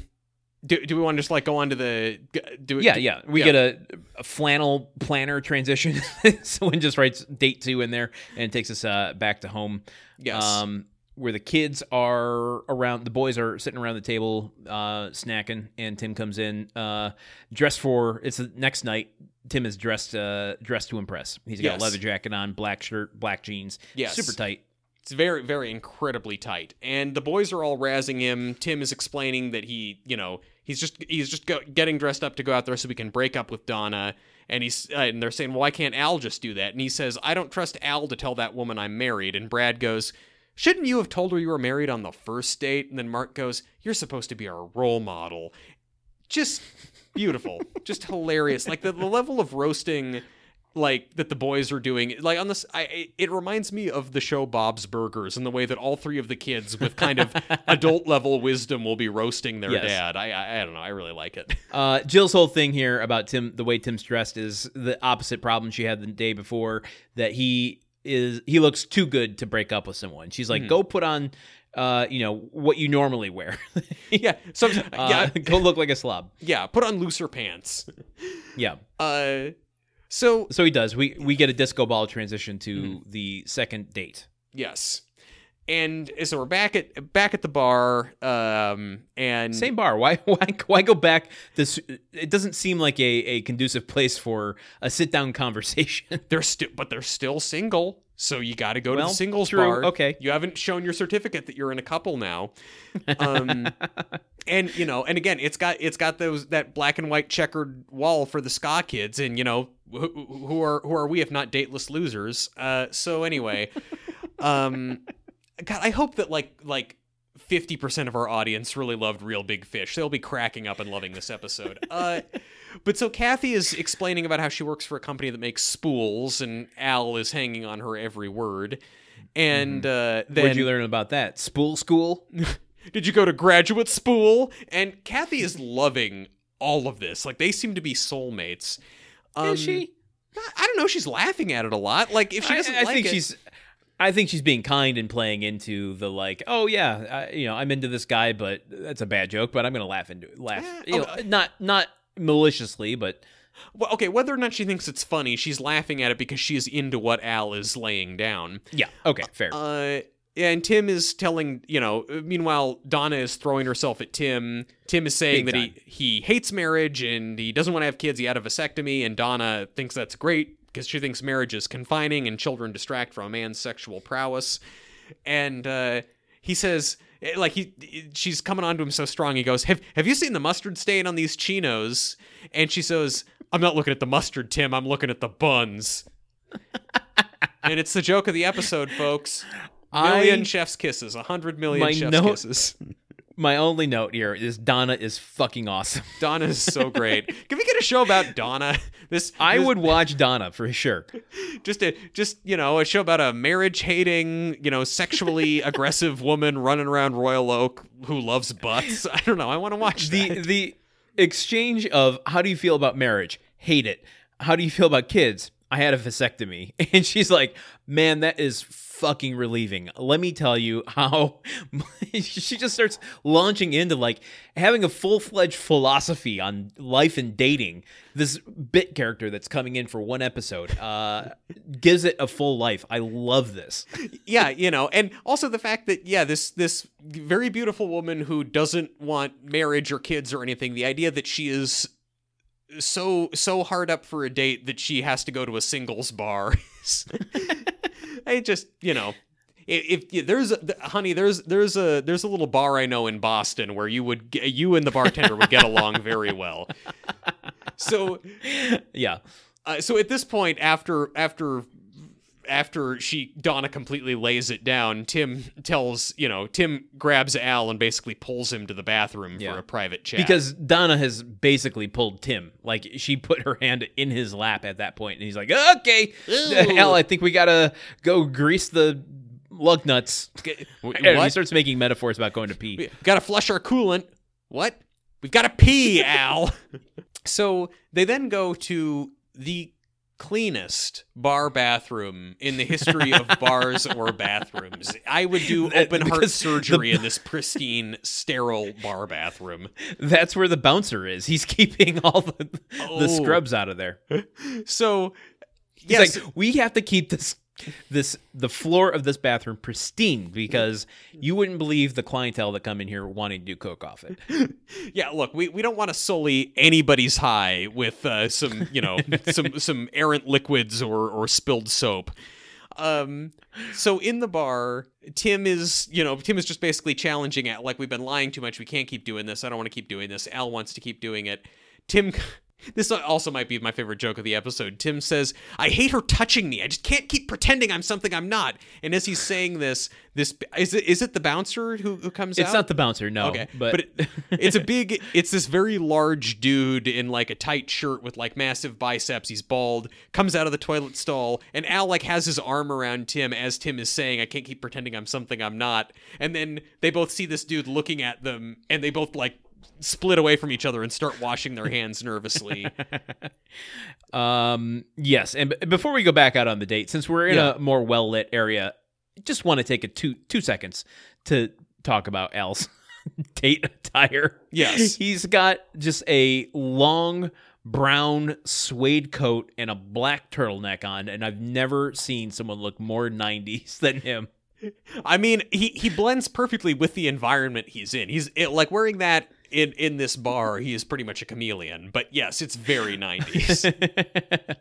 [SPEAKER 1] do, do we want to just like go on to the do
[SPEAKER 2] yeah,
[SPEAKER 1] do-
[SPEAKER 2] yeah, we
[SPEAKER 1] yeah.
[SPEAKER 2] get a, a flannel planner transition. [LAUGHS] Someone just writes date two in there, and it takes us uh, back to home.
[SPEAKER 1] Yes.
[SPEAKER 2] um, where the kids are around, the boys are sitting around the table uh, snacking, and Tim comes in uh, dressed for. It's the next night. Tim is dressed uh, dressed to impress. He's got
[SPEAKER 1] Yes.
[SPEAKER 2] a leather jacket on, black shirt, black jeans,
[SPEAKER 1] Yes.
[SPEAKER 2] super tight.
[SPEAKER 1] It's very, very incredibly tight, and the boys are all razzing him. Tim is explaining that he, you know, he's just he's just go, getting dressed up to go out there so we can break up with Donna. And he's uh, and they're saying, well, why can't Al just do that? And he says, I don't trust Al to tell that woman I'm married. And Brad goes, shouldn't you have told her you were married on the first date? And then Mark goes, you're supposed to be our role model. Just beautiful, [LAUGHS] just hilarious. Like the, the level of roasting like that the boys are doing like on this I it reminds me of the show Bob's Burgers and the way that all three of the kids with kind of [LAUGHS] adult level wisdom will be roasting their
[SPEAKER 2] Yes.
[SPEAKER 1] dad. I, I I don't know, I really like it. [LAUGHS]
[SPEAKER 2] Uh, Jill's whole thing here about Tim, the way Tim's dressed, is the opposite problem she had the day before. That he is he looks too good to break up with someone. She's like, go put on, uh, you know, what you normally wear. [LAUGHS]
[SPEAKER 1] yeah, so
[SPEAKER 2] Uh,
[SPEAKER 1] yeah,
[SPEAKER 2] go look like a slob.
[SPEAKER 1] yeah, put on looser pants.
[SPEAKER 2] Yeah.
[SPEAKER 1] Uh so
[SPEAKER 2] So he does. We we get a disco ball transition to
[SPEAKER 1] Mm-hmm.
[SPEAKER 2] the second date.
[SPEAKER 1] yes. And so we're back at back at the bar um and
[SPEAKER 2] Same bar. Why [LAUGHS] why why go back? This it doesn't seem like a, a conducive place for a sit down conversation. [LAUGHS]
[SPEAKER 1] they're still but they're still single so you got to go to the singles
[SPEAKER 2] true.
[SPEAKER 1] bar
[SPEAKER 2] Okay.
[SPEAKER 1] you haven't shown your certificate that you're in a couple now um [LAUGHS] and you know and again it's got it's got those that black and white checkered wall for the ska kids and you know who, who are who are we if not dateless losers uh so anyway [LAUGHS] um god i hope that like like 50% of our audience really loved Reel Big Fish. They'll be cracking up and loving this episode. Uh, [LAUGHS] but so Kathy is explaining about how she works for a company that makes spools, and Al is hanging on her every word. And uh, then,
[SPEAKER 2] Where'd you learn about that? Spool school? [LAUGHS]
[SPEAKER 1] did you go to graduate spool? And Kathy is loving all of this. Like they seem to be soulmates. Um,
[SPEAKER 2] Is she?
[SPEAKER 1] I don't know. She's laughing at it a lot. Like if she doesn't
[SPEAKER 2] I
[SPEAKER 1] like
[SPEAKER 2] think
[SPEAKER 1] it,
[SPEAKER 2] she's I think she's being kind and playing into the like, oh yeah, I, you know, I'm into this guy, but that's a bad joke, but I'm gonna laugh into it. Laugh,
[SPEAKER 1] Yeah,
[SPEAKER 2] you know, not not maliciously, but
[SPEAKER 1] well, okay. Whether or not she thinks it's funny, she's laughing at it because she is into what Al is laying down.
[SPEAKER 2] yeah, okay, fair.
[SPEAKER 1] Uh, and Tim is telling, you know, meanwhile, Donna is throwing herself at Tim. Tim is saying
[SPEAKER 2] Big
[SPEAKER 1] that he, he hates marriage and he doesn't want to have kids. He had a vasectomy, and Donna thinks that's great because she thinks marriage is confining and children distract from a man's sexual prowess. And uh, he says, eh, like he, she's coming on to him so strong. He goes, "Have Have you seen the mustard stain on these chinos?" And she says, "I'm not looking at the mustard, Tim. I'm looking at the buns." [LAUGHS] and it's the joke of the episode, folks. Million
[SPEAKER 2] I-
[SPEAKER 1] chef's kisses, a hundred million chef's
[SPEAKER 2] note-
[SPEAKER 1] kisses. [LAUGHS]
[SPEAKER 2] My only note here is Donna is fucking awesome. [LAUGHS]
[SPEAKER 1] Donna is so great. [LAUGHS] Can we get a show about Donna? This
[SPEAKER 2] I
[SPEAKER 1] this-
[SPEAKER 2] would watch Donna for sure.
[SPEAKER 1] just a just you know a show about a marriage hating you know sexually aggressive woman running around Royal Oak who loves butts. I don't know. I want to watch
[SPEAKER 2] The
[SPEAKER 1] that.
[SPEAKER 2] the exchange of how do you feel about marriage? Hate it. How do you feel about kids? I had a vasectomy. And she's like, man, that is fucking relieving. Let me tell you [LAUGHS] how she just starts launching into like having a full fledged philosophy on life and dating. This bit character that's coming in for one episode uh, [LAUGHS] gives it a full life. I love this. [LAUGHS]
[SPEAKER 1] yeah, you know, and also the fact that yeah, this this very beautiful woman who doesn't want marriage or kids or anything. The idea that she is so so hard up for a date that she has to go to a singles bar. I just you know. If, if there's a, honey, there's there's a there's a little bar I know in Boston where you would you and the bartender would get along very well. So [LAUGHS]
[SPEAKER 2] Yeah.
[SPEAKER 1] uh, so at this point, after after after she Donna completely lays it down, Tim tells you know Tim grabs Al and basically pulls him to the bathroom
[SPEAKER 2] Yeah.
[SPEAKER 1] for a private chat
[SPEAKER 2] Because Donna has basically pulled Tim. Like she put her hand in his lap at that point, and he's like, "Okay,
[SPEAKER 1] Ew. [LAUGHS]
[SPEAKER 2] Al, I think we gotta go grease the lug nuts. [LAUGHS] And he starts making metaphors about going to pee.
[SPEAKER 1] We gotta flush our coolant. What? We've gotta pee, [LAUGHS] Al. so they then go to the cleanest bar bathroom in the history of [LAUGHS] bars or bathrooms. I would do open heart
[SPEAKER 2] because
[SPEAKER 1] surgery in this pristine, sterile bar bathroom.
[SPEAKER 2] That's where the bouncer is. He's keeping all the,
[SPEAKER 1] Oh.
[SPEAKER 2] the scrubs out of there.
[SPEAKER 1] So,
[SPEAKER 2] He's
[SPEAKER 1] yes,
[SPEAKER 2] like, we have to keep this this the floor of this bathroom pristine because you wouldn't believe the clientele that come in here wanting to do coke off it. [LAUGHS]
[SPEAKER 1] yeah. Look, we, we don't want to sully anybody's high with uh, some you know [LAUGHS] some some errant liquids or or spilled soap. Um, so in the bar, Tim is, you know, Tim is just basically challenging Al, like, we've been lying too much. We can't keep doing this. I don't want to keep doing this. Al wants to keep doing it. Tim, this also might be my favorite joke of the episode. Tim says, I hate her touching me. I just can't keep pretending I'm something I'm not. And as he's saying this, this, is it, is it the bouncer who, who comes out?
[SPEAKER 2] It's
[SPEAKER 1] out?
[SPEAKER 2] not the bouncer, no.
[SPEAKER 1] Okay,
[SPEAKER 2] but,
[SPEAKER 1] but, it, it's a big. It's this very large dude in like a tight shirt with like massive biceps. He's bald. Comes out of the toilet stall, and Al like has his arm around Tim as Tim is saying, "I can't keep pretending I'm something I'm not." And then they both see this dude looking at them, and they both like split away from each other and start washing their hands nervously. [LAUGHS]
[SPEAKER 2] um, yes. And b- before we go back out on the date, since we're in
[SPEAKER 1] Yeah.
[SPEAKER 2] a more well lit area, just want to take a two two seconds to talk about Al's [LAUGHS] date attire.
[SPEAKER 1] Yes.
[SPEAKER 2] he's got just a long brown suede coat and a black turtleneck on, and I've never seen someone look more '90s than him.
[SPEAKER 1] I mean, he he blends perfectly with the environment he's in. He's it, like wearing that in in this bar. He is pretty much a chameleon. But yes, it's very 90s. [LAUGHS]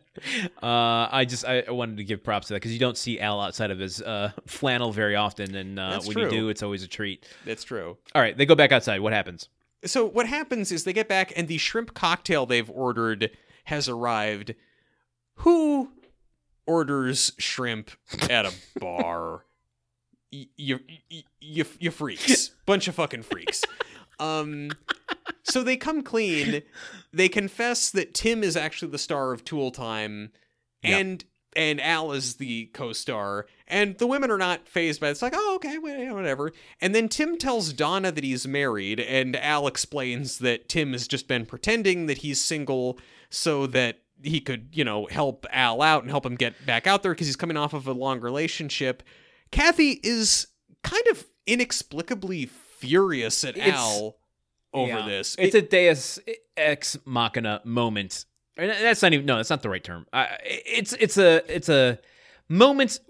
[SPEAKER 2] uh, I just I I wanted to give props to that because you don't see Al outside of his uh, flannel very often, and uh, when
[SPEAKER 1] true.
[SPEAKER 2] you do, it's always a treat.
[SPEAKER 1] That's true.
[SPEAKER 2] All right, they go back outside. What happens?
[SPEAKER 1] So what happens is they get back and the shrimp cocktail they've ordered has arrived. Who orders shrimp at a [LAUGHS] bar? You you you, you freaks. Bunch of fucking freaks. Um so they come clean. They confess that Tim is actually the star of Tool Time
[SPEAKER 2] Yep.
[SPEAKER 1] and and Al is the co-star, and the women are not phased by it. It's like, oh, okay, whatever. And then Tim tells Donna that he's married, and Al explains that Tim has just been pretending that he's single so that he could, you know, help Al out and help him get back out there because he's coming off of a long relationship. Kathy is kind of inexplicably furious at
[SPEAKER 2] It's-
[SPEAKER 1] Al over
[SPEAKER 2] Yeah.
[SPEAKER 1] this.
[SPEAKER 2] It's
[SPEAKER 1] It-
[SPEAKER 2] a Deus ex machina moment. And That's not even no. That's not the right term. I, it's it's a it's a moment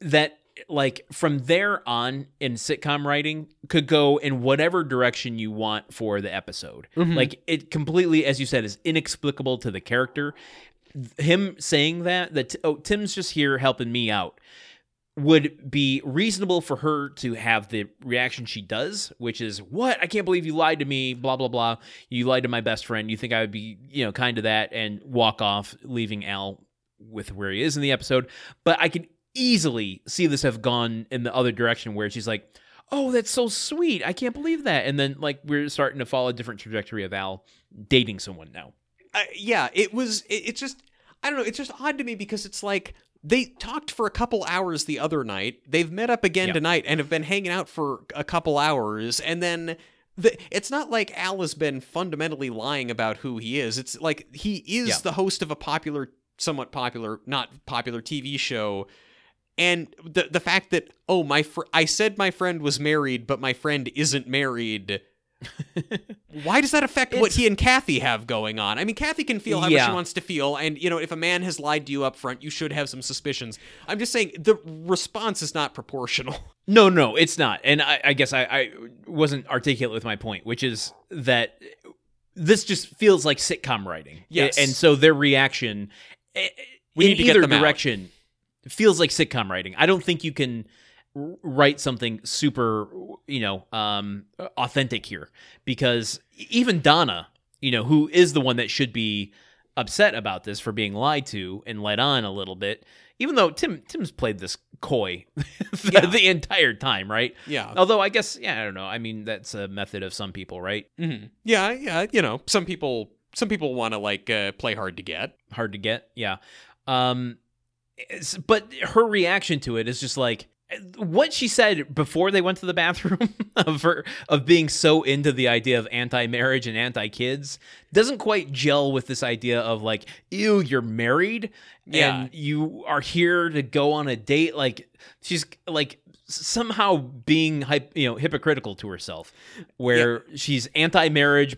[SPEAKER 2] that like from there on in sitcom writing could go in whatever direction you want for the episode.
[SPEAKER 1] Mhm.
[SPEAKER 2] Like it completely, as you said, is inexplicable to the character. Him saying that that oh Tim's just here helping me out would be reasonable for her to have the reaction she does, which is, What? I can't believe you lied to me, blah, blah, blah. You lied to my best friend. You think I would be, you know, kind to that and walk off, leaving Al with where he is in the episode. But I can easily see this have gone in the other direction where she's like, Oh, that's so sweet. I can't believe that. And then, like, we're starting to follow a different trajectory of Al dating someone now.
[SPEAKER 1] uh, yeah, it was. It, it's just, I don't know. It's just odd to me because it's like they talked for a couple hours the other night. They've met up again
[SPEAKER 2] Yeah.
[SPEAKER 1] tonight and have been hanging out for a couple hours, and then. The, it's not like Al has been fundamentally lying about who he is. It's like he is
[SPEAKER 2] Yeah.
[SPEAKER 1] the host of a popular, somewhat popular, not popular TV show. And the the fact that oh my fr- I said my friend was married, but my friend isn't married. [LAUGHS] Why does that affect what he and Kathy have going on? I mean, Kathy can feel however
[SPEAKER 2] Yeah.
[SPEAKER 1] she wants to feel, and you know, if a man has lied to you up front, you should have some suspicions. I'm just saying the response is not proportional. [LAUGHS]
[SPEAKER 2] No, no, it's not. And I, I guess I, I wasn't articulate with my point, which is that this just feels like sitcom writing.
[SPEAKER 1] Yes.
[SPEAKER 2] And so their reaction
[SPEAKER 1] We
[SPEAKER 2] in
[SPEAKER 1] need to get
[SPEAKER 2] either
[SPEAKER 1] them out.
[SPEAKER 2] direction feels like sitcom writing. I don't think you can write something super, you know, um, authentic here because even Donna, you know, who is the one that should be upset about this for being lied to and led on a little bit, even though Tim Tim's played this coy [LAUGHS] the,
[SPEAKER 1] Yeah.
[SPEAKER 2] the entire time, right?
[SPEAKER 1] Yeah,
[SPEAKER 2] Although I guess, yeah, I don't know. I mean, that's a method of some people, right?
[SPEAKER 1] Mhm. yeah, yeah. You know, some people, some people want to like uh, play hard to get.
[SPEAKER 2] Hard to get, yeah. Um, but her reaction to it is just like what she said before they went to the bathroom [LAUGHS] of her of being so into the idea of anti-marriage and anti-kids doesn't quite gel with this idea of like ew you're married
[SPEAKER 1] Yeah.
[SPEAKER 2] and you are here to go on a date. Like she's like somehow being you know hypocritical to herself where she's anti-marriage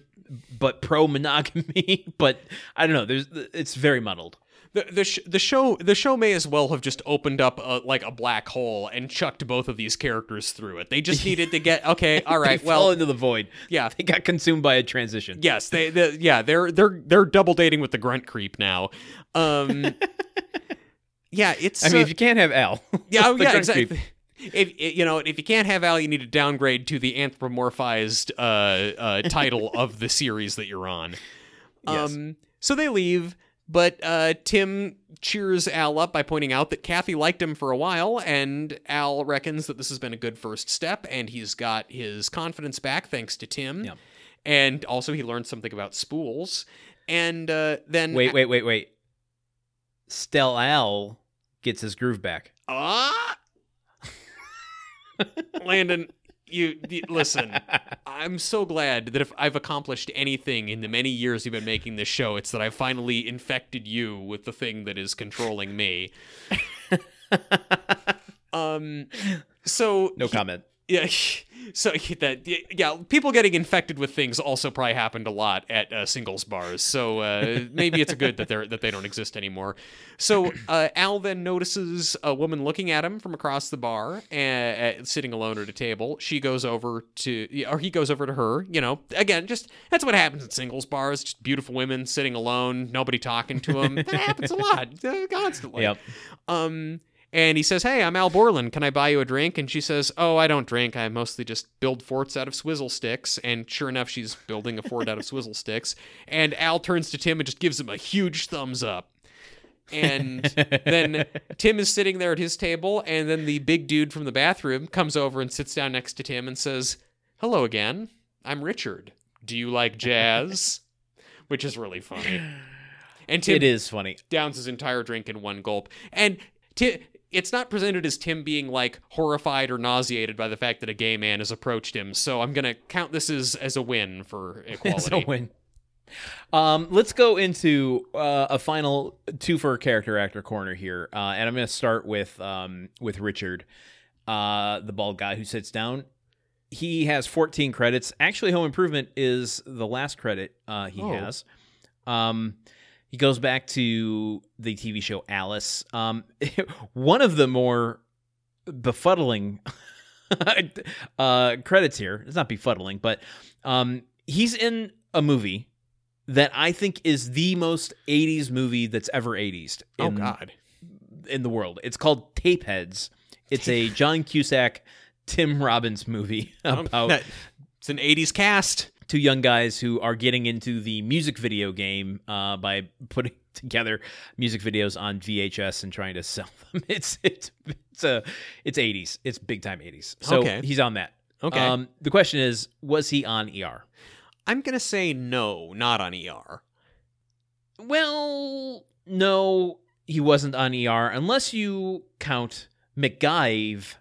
[SPEAKER 2] but pro-monogamy [LAUGHS] but i don't know. There's it's very muddled
[SPEAKER 1] The the, sh- the show the show may as well have just opened up a, like a black hole and chucked both of these characters through it. They just [LAUGHS] needed to get okay. All right.
[SPEAKER 2] they fell
[SPEAKER 1] Well,
[SPEAKER 2] into the void
[SPEAKER 1] yeah. [LAUGHS]
[SPEAKER 2] they got consumed by a transition
[SPEAKER 1] Yes, they, they yeah, they're they're they're double dating with the grunt creep now. Um [LAUGHS] Yeah, it's
[SPEAKER 2] i mean
[SPEAKER 1] uh,
[SPEAKER 2] if you can't have al
[SPEAKER 1] yeah, oh,
[SPEAKER 2] the
[SPEAKER 1] yeah,
[SPEAKER 2] grunt
[SPEAKER 1] exactly.
[SPEAKER 2] creep.
[SPEAKER 1] If you know, if you can't have Al, you need to downgrade to the anthropomorphized uh, uh, title of the series that you're on.
[SPEAKER 2] Yes.
[SPEAKER 1] Um, so they leave, but uh, Tim cheers Al up by pointing out that Kathy liked him for a while, and Al reckons that this has been a good first step, and he's got his confidence back thanks to Tim.
[SPEAKER 2] Yep.
[SPEAKER 1] And also, he learned something about spools. And uh, then
[SPEAKER 2] Wait, wait, wait, wait. Stell Al gets his groove back.
[SPEAKER 1] Ah! [LAUGHS] Landon, you, you listen. I'm so glad that if I've accomplished anything in the many years you've been making this show, it's that I've finally infected you with the thing that is controlling me. [LAUGHS] um, so
[SPEAKER 2] No comment.
[SPEAKER 1] Yeah, [LAUGHS] so that yeah, people getting infected with things also probably happened a lot at uh, singles bars. So uh, maybe it's good that they're that they don't exist anymore. So uh, Al then notices a woman looking at him from across the bar, and uh, sitting alone at a table. She goes over to, or he goes over to her. You know, again, just that's what happens at singles bars. Just beautiful women sitting alone, nobody talking to them. [LAUGHS] that happens a lot, uh, constantly.
[SPEAKER 2] Yep.
[SPEAKER 1] Um, and he says, "Hey, I'm Al Borland. Can I buy you a drink?" And she says, "Oh, I don't drink. I mostly just build forts out of swizzle sticks." And sure enough, she's building a fort out of swizzle sticks. And Al turns to Tim and just gives him a huge thumbs up. And then Tim is sitting there at his table, and then the big dude from the bathroom comes over and sits down next to Tim and says, "Hello again. I'm Richard. Do you like jazz?" [LAUGHS] Which is really funny. And Tim
[SPEAKER 2] It is funny.
[SPEAKER 1] downs his entire drink in one gulp. And Ti it's not presented as Tim being like horrified or nauseated by the fact that a gay man has approached him. So I'm gonna count this as as a win for [LAUGHS] equality.
[SPEAKER 2] It's a win. Um, let's go into uh, a final two for character actor corner here, uh, and I'm going to start with um, with Richard, uh, the bald guy who sits down. He has 14 credits. Actually, Home Improvement is the last credit uh, he
[SPEAKER 1] Oh.
[SPEAKER 2] has. Um, he goes back to the TV show Alice. Um, [LAUGHS] one of the more befuddling [LAUGHS] uh, credits here. It's not befuddling, but um, he's in a movie that I think is the most 80s movie that's ever 80s in,
[SPEAKER 1] oh God.
[SPEAKER 2] in the world. It's called Tapeheads. It's a John Cusack, Tim Robbins movie [LAUGHS] about
[SPEAKER 1] That- it's an '80s cast.
[SPEAKER 2] Two young guys who are getting into the music video game uh, by putting [LAUGHS] together music videos on VHS and trying to sell [LAUGHS] them. It's it's it's a it's 80s. It's big time 80s. So
[SPEAKER 1] Okay.
[SPEAKER 2] he's on that.
[SPEAKER 1] Okay.
[SPEAKER 2] Um, the question is, was he on ER?
[SPEAKER 1] I'm gonna say no, not on ER.
[SPEAKER 2] Well, no, he wasn't on ER unless you count McGive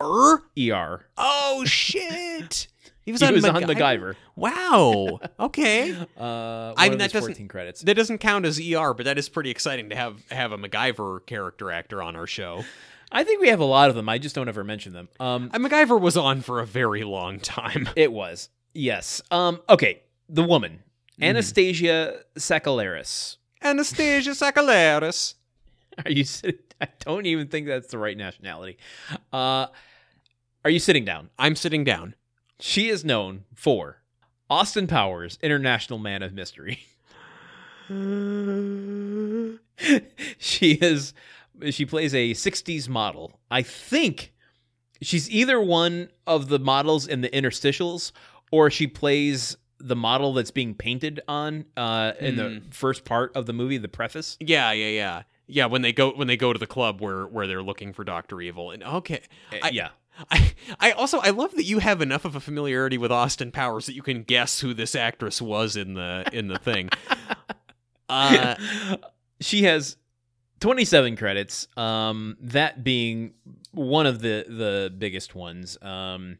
[SPEAKER 1] Er?
[SPEAKER 2] ER.
[SPEAKER 1] Oh shit! [LAUGHS] He was
[SPEAKER 2] He
[SPEAKER 1] on
[SPEAKER 2] was on
[SPEAKER 1] MacGyver. Wow. Okay. [LAUGHS]
[SPEAKER 2] Uh,
[SPEAKER 1] I mean, that doesn't-
[SPEAKER 2] 14 credits.
[SPEAKER 1] That doesn't count as ER, but that is pretty exciting to have have a MacGyver character actor on our show.
[SPEAKER 2] I think we have a lot of them. I just don't ever mention them. Um,
[SPEAKER 1] Uh, MacGyver was on for a very long time.
[SPEAKER 2] It was. Yes. Um okay, the woman,
[SPEAKER 1] Mm-hmm.
[SPEAKER 2] Anastasia Sakelaris.
[SPEAKER 1] Anastasia [LAUGHS] Sakelaris.
[SPEAKER 2] Are you sitting [LAUGHS] I don't even think that's the right nationality. Uh are you sitting down?
[SPEAKER 1] I'm sitting down.
[SPEAKER 2] She is known for Austin Powers, International Man of Mystery. [LAUGHS] she is she plays a 60s model. I think she's either one of the models in the interstitials or she plays the model that's being painted on uh, in the
[SPEAKER 1] Hmm.
[SPEAKER 2] first part of the movie, the preface.
[SPEAKER 1] Yeah, yeah, yeah. Yeah, when they go when they go to the club where where they're looking for Doctor Evil. And okay.
[SPEAKER 2] Uh,
[SPEAKER 1] I-
[SPEAKER 2] yeah.
[SPEAKER 1] I I also I love that you have enough of a familiarity with Austin Powers that you can guess who this actress was in the in the thing. [LAUGHS] Uh
[SPEAKER 2] she has 27 credits um that being one of the the biggest ones. Um,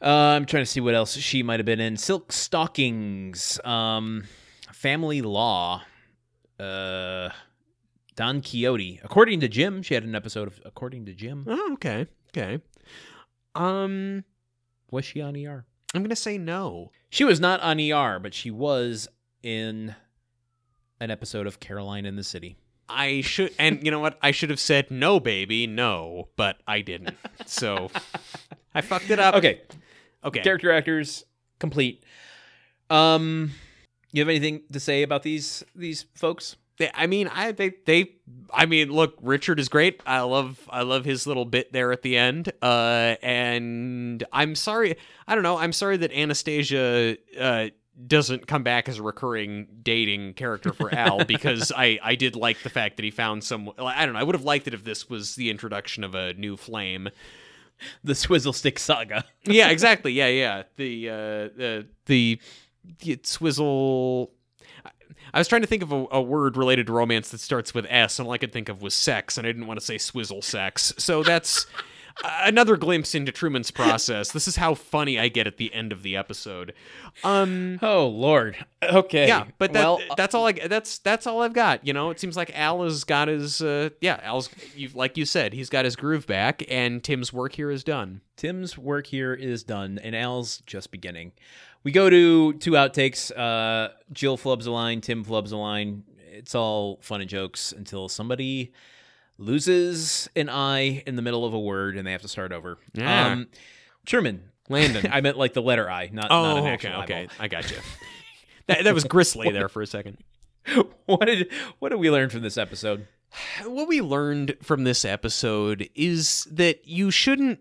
[SPEAKER 2] uh, I'm trying to see what else she might have been in. Silk Stockings, um, Family Law, uh, Don Quixote. According to Jim, she had an episode of According to Jim.
[SPEAKER 1] Oh, okay. Okay. Um,
[SPEAKER 2] Was she on ER?
[SPEAKER 1] I'm gonna say no.
[SPEAKER 2] She was not on ER, but she was in an episode of Caroline in the City.
[SPEAKER 1] I should, and you know what? I should have said no, baby, no, but I didn't. So I fucked it up.
[SPEAKER 2] Okay,
[SPEAKER 1] Okay.
[SPEAKER 2] character actors complete. Um, you have anything to say about these these folks?
[SPEAKER 1] They, I mean, I they they. I mean, look, Richard is great. I love I love his little bit there at the end. Uh, and I'm sorry. I don't know. I'm sorry that Anastasia uh doesn't come back as a recurring dating character for Al [LAUGHS] because I I did like the fact that he found some. I don't know. I would have liked it if this was the introduction of a new flame.
[SPEAKER 2] The Swizzle Stick Saga.
[SPEAKER 1] yeah, exactly. Yeah, yeah. The uh, the the, the swizzle. I was trying to think of a, a word related to romance that starts with S, and all I could think of was sex, and I didn't want to say swizzle sex. So that's another glimpse into Truman's process. This is how funny I get at the end of the episode. Um,
[SPEAKER 2] Oh Lord. Okay.
[SPEAKER 1] yeah, but that,
[SPEAKER 2] well,
[SPEAKER 1] that's all I that's that's all I've got. You know, it seems like Al has got his uh, yeah, Al's like you said, he's got his groove back, and Tim's work here is done.
[SPEAKER 2] Tim's work here is done, and Al's just beginning. We go to two outtakes. Uh, Jill flubs a line, Tim flubs a line. It's all fun and jokes until somebody loses an I in the middle of a word, and they have to start over.
[SPEAKER 1] Yeah.
[SPEAKER 2] Um, Truman.
[SPEAKER 1] Landon. [LAUGHS]
[SPEAKER 2] I meant like the letter I, not, not
[SPEAKER 1] Oh,
[SPEAKER 2] an
[SPEAKER 1] okay,
[SPEAKER 2] actual
[SPEAKER 1] okay, I got you. that, that was [LAUGHS] gristly there for a second. [LAUGHS]
[SPEAKER 2] what did what did we learn from this episode?
[SPEAKER 1] What we learned from this episode is that you shouldn't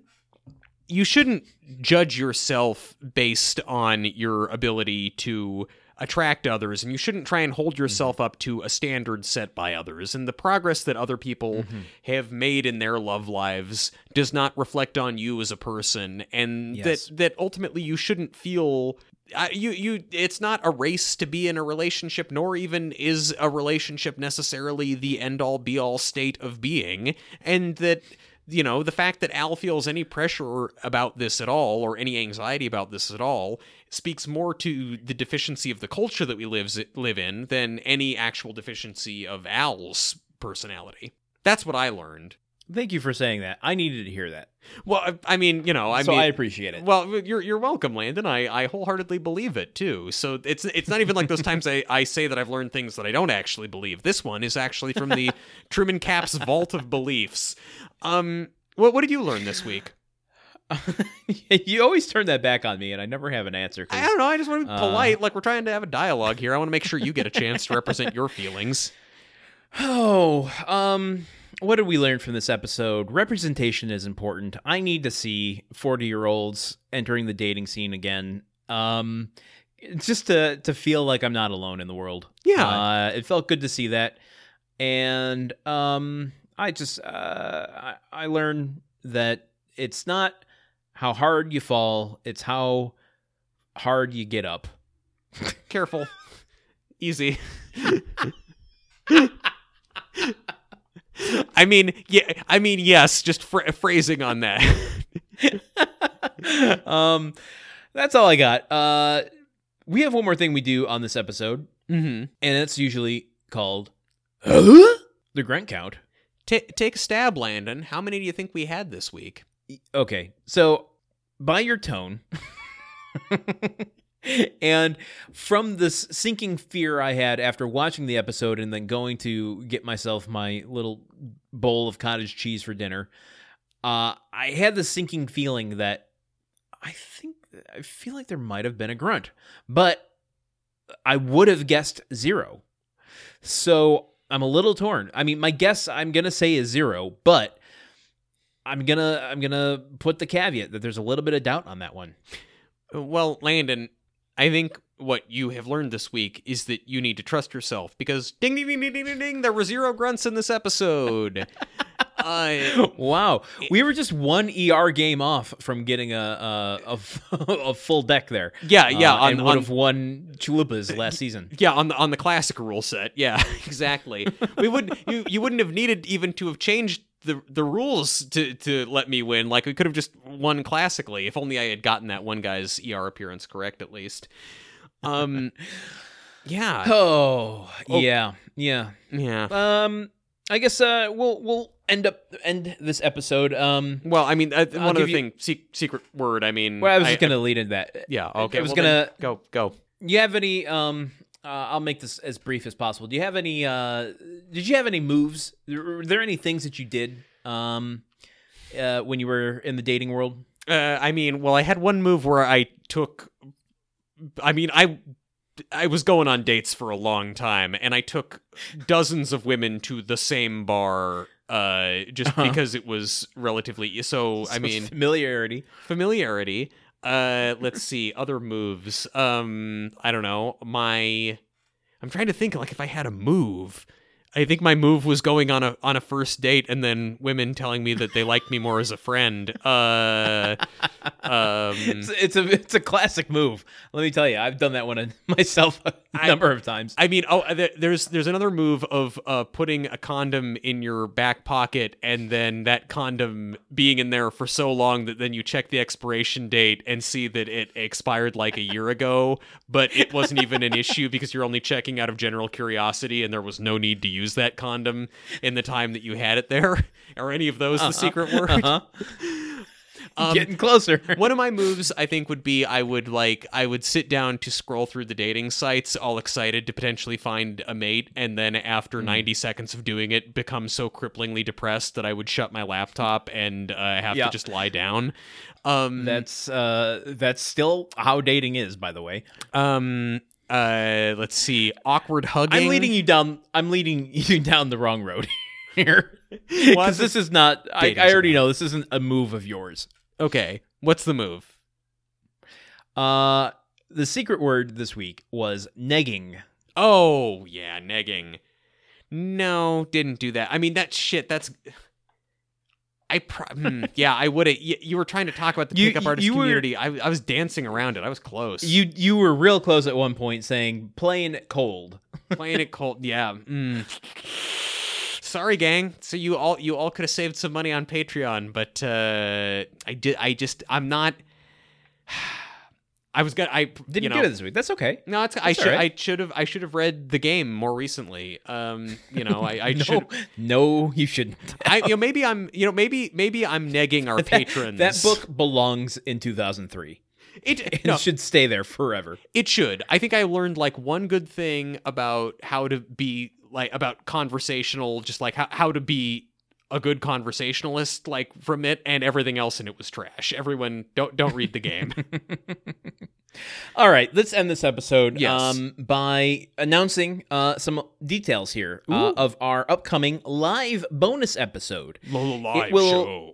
[SPEAKER 1] you shouldn't judge yourself based on your ability to attract others and you shouldn't try and hold yourself up to a standard set by others. And the progress that other people have made in their love lives does not reflect on you as a person and
[SPEAKER 2] Yes.
[SPEAKER 1] that that ultimately you shouldn't feel uh, you you it's not a race to be in a relationship nor even is a relationship necessarily the end all be all state of being and that you know the fact that Al feels any pressure about this at all or any anxiety about this at all speaks more to the deficiency of the culture that we lives live in than any actual deficiency of Al's personality. That's what I learned
[SPEAKER 2] Thank you for saying that. I needed to hear that.
[SPEAKER 1] well I, I mean you know I
[SPEAKER 2] so
[SPEAKER 1] mean
[SPEAKER 2] I appreciate it.
[SPEAKER 1] well, you're you're welcome, Landon. I, I wholeheartedly believe it too. So it's it's not even like those times I, I say that I've learned things that I don't actually believe. This one is actually from the [LAUGHS] Truman Capps' vault of beliefs. Um, what what did you learn this week? [LAUGHS]
[SPEAKER 2] you always turn that back on me, and I never have an answer.
[SPEAKER 1] I don't know. I just want to be
[SPEAKER 2] Uh,
[SPEAKER 1] polite. Like we're trying to have a dialogue here. I want to make sure you get a chance to represent your feelings. [LAUGHS]
[SPEAKER 2] Oh, um, what did we learn from this episode? Representation is important. I need to see 40 year olds entering the dating scene again. Um, just to to feel like I'm not alone in the world.
[SPEAKER 1] Yeah.
[SPEAKER 2] uh, it felt good to see that, and um, I just uh, I, I learned that it's not how hard you fall; it's how hard you get up.
[SPEAKER 1] Careful, [LAUGHS] easy. [LAUGHS] I mean, yeah. I mean, yes. Just phr phrasing on that. [LAUGHS]
[SPEAKER 2] um, that's all I got. Uh, we have one more thing we do on this episode,
[SPEAKER 1] mm-hmm.
[SPEAKER 2] and it's usually called the grunt count.
[SPEAKER 1] Ta take a stab, Landon. How many do you think we had this week?
[SPEAKER 2] Okay, so by your tone. [LAUGHS] and from this sinking fear I had after watching the episode and then going to get myself my little bowl of cottage cheese for dinner, uh, I had the sinking feeling that I think I feel like there might have been a grunt, but I would have guessed zero. So I'm a little torn. I mean, my guess I'm gonna say is zero, but I'm gonna I'm gonna put the caveat that there's a little bit of doubt on that one.
[SPEAKER 1] Well, Landon, I think what you have learned this week is that you need to trust yourself because ding ding ding ding ding ding, ding there were zero grunts in this episode. [LAUGHS] uh,
[SPEAKER 2] Wow, we were just one ER game off from getting a a, a, [LAUGHS] a full deck there.
[SPEAKER 1] yeah, yeah,
[SPEAKER 2] Uh,
[SPEAKER 1] on,
[SPEAKER 2] and would have won chalupas last season. [LAUGHS]
[SPEAKER 1] yeah on the on the classic rule set. Yeah, exactly. we would you you wouldn't have needed even to have changed the the rules to to let me win. Like we could have just won classically if only I had gotten that one guy's ER appearance correct at least. Um, [LAUGHS] yeah,
[SPEAKER 2] Oh,
[SPEAKER 1] Oh.
[SPEAKER 2] yeah, yeah.
[SPEAKER 1] yeah.
[SPEAKER 2] Um, I guess uh, we'll we'll end up end this episode. Um,
[SPEAKER 1] Well, I mean, uh, one other
[SPEAKER 2] you-
[SPEAKER 1] thing, se- secret word. I mean,
[SPEAKER 2] well, I was just gonna lead into that.
[SPEAKER 1] Yeah. Okay.
[SPEAKER 2] I was
[SPEAKER 1] well,
[SPEAKER 2] gonna-
[SPEAKER 1] go go.
[SPEAKER 2] You have any? Um, uh, I'll make this as brief as possible. Do you have any? Uh, did you have any moves? Were there any things that you did? Um, uh, when you were in the dating world?
[SPEAKER 1] Uh, I mean, well, I had one move where I took. I mean, I I was going on dates for a long time, and I took dozens of women to the same bar. Uh, just
[SPEAKER 2] Uh-huh.
[SPEAKER 1] because it was relatively so. I mean,
[SPEAKER 2] familiarity.
[SPEAKER 1] familiarity. Uh, let's see other moves. Um, I don't know. My, I'm trying to think like if I had a move. I think my move was going on a on a first date and then women telling me that they liked me more as a friend. Uh, [LAUGHS] um,
[SPEAKER 2] It's, it's a it's a classic move. Let me tell you, I've done that one [LAUGHS] myself a
[SPEAKER 1] I-
[SPEAKER 2] number of times.
[SPEAKER 1] I mean, oh, there's there's another move of uh, putting a condom in your back pocket and then that condom being in there for so long that then you check the expiration date and see that it expired like a year ago, but it wasn't even an issue because you're only checking out of general curiosity and there was no need to use that condom in the time that you had it there. [LAUGHS] Are any of those the secret word?
[SPEAKER 2] Uh-huh. [LAUGHS]
[SPEAKER 1] Um,
[SPEAKER 2] Getting closer. [LAUGHS]
[SPEAKER 1] one of my moves I think would be I would like I would sit down to scroll through the dating sites all excited to potentially find a mate and then after 90 seconds of doing it become so cripplingly depressed that I would shut my laptop and uh, have
[SPEAKER 2] Yeah.
[SPEAKER 1] to just lie down. Um
[SPEAKER 2] That's uh that's still how dating is, by the way.
[SPEAKER 1] um uh let's see awkward hugging
[SPEAKER 2] I'm leading you down. I'm leading [LAUGHS] you down the wrong road here because this is not. I, I already know this isn't a move of yours.
[SPEAKER 1] Okay, what's the move?
[SPEAKER 2] Uh, the secret word this week was negging.
[SPEAKER 1] Oh, yeah, negging. No, didn't do that. I mean, that shit, that's. I pro- hmm, [LAUGHS] yeah, I would have. You, you were trying to talk about the
[SPEAKER 2] You-
[SPEAKER 1] pickup artist
[SPEAKER 2] you were-
[SPEAKER 1] community. I, I was dancing around it. I was close.
[SPEAKER 2] You you were real close at one point saying playing it cold. [LAUGHS]
[SPEAKER 1] playing it cold. Yeah. mm. Sorry, gang. So you all you all could have saved some money on Patreon, but uh, I did. I just I'm not. I was gonna. I
[SPEAKER 2] Didn't
[SPEAKER 1] you know,
[SPEAKER 2] get it this week. That's okay.
[SPEAKER 1] No, it's, I
[SPEAKER 2] That's
[SPEAKER 1] should.
[SPEAKER 2] all right.
[SPEAKER 1] I should have. I should have read the game more recently. Um, you know, I, I [LAUGHS]
[SPEAKER 2] no,
[SPEAKER 1] should.
[SPEAKER 2] no, you shouldn't.
[SPEAKER 1] I, you know, maybe I'm. You know, maybe maybe I'm negging our [LAUGHS] patrons.
[SPEAKER 2] That book belongs in 2003.
[SPEAKER 1] It [LAUGHS]
[SPEAKER 2] It
[SPEAKER 1] no,
[SPEAKER 2] should stay there forever.
[SPEAKER 1] it should. I think I learned like one good thing about how to be like about conversational, just like how how to be a good conversationalist, like from it, and everything else and it was trash. Everyone, don't don't read the game. [LAUGHS] [LAUGHS]
[SPEAKER 2] All right, let's end this episode
[SPEAKER 1] Yes.
[SPEAKER 2] um, by announcing uh, some details here uh, of our upcoming live bonus episode.
[SPEAKER 1] Live
[SPEAKER 2] will-
[SPEAKER 1] show.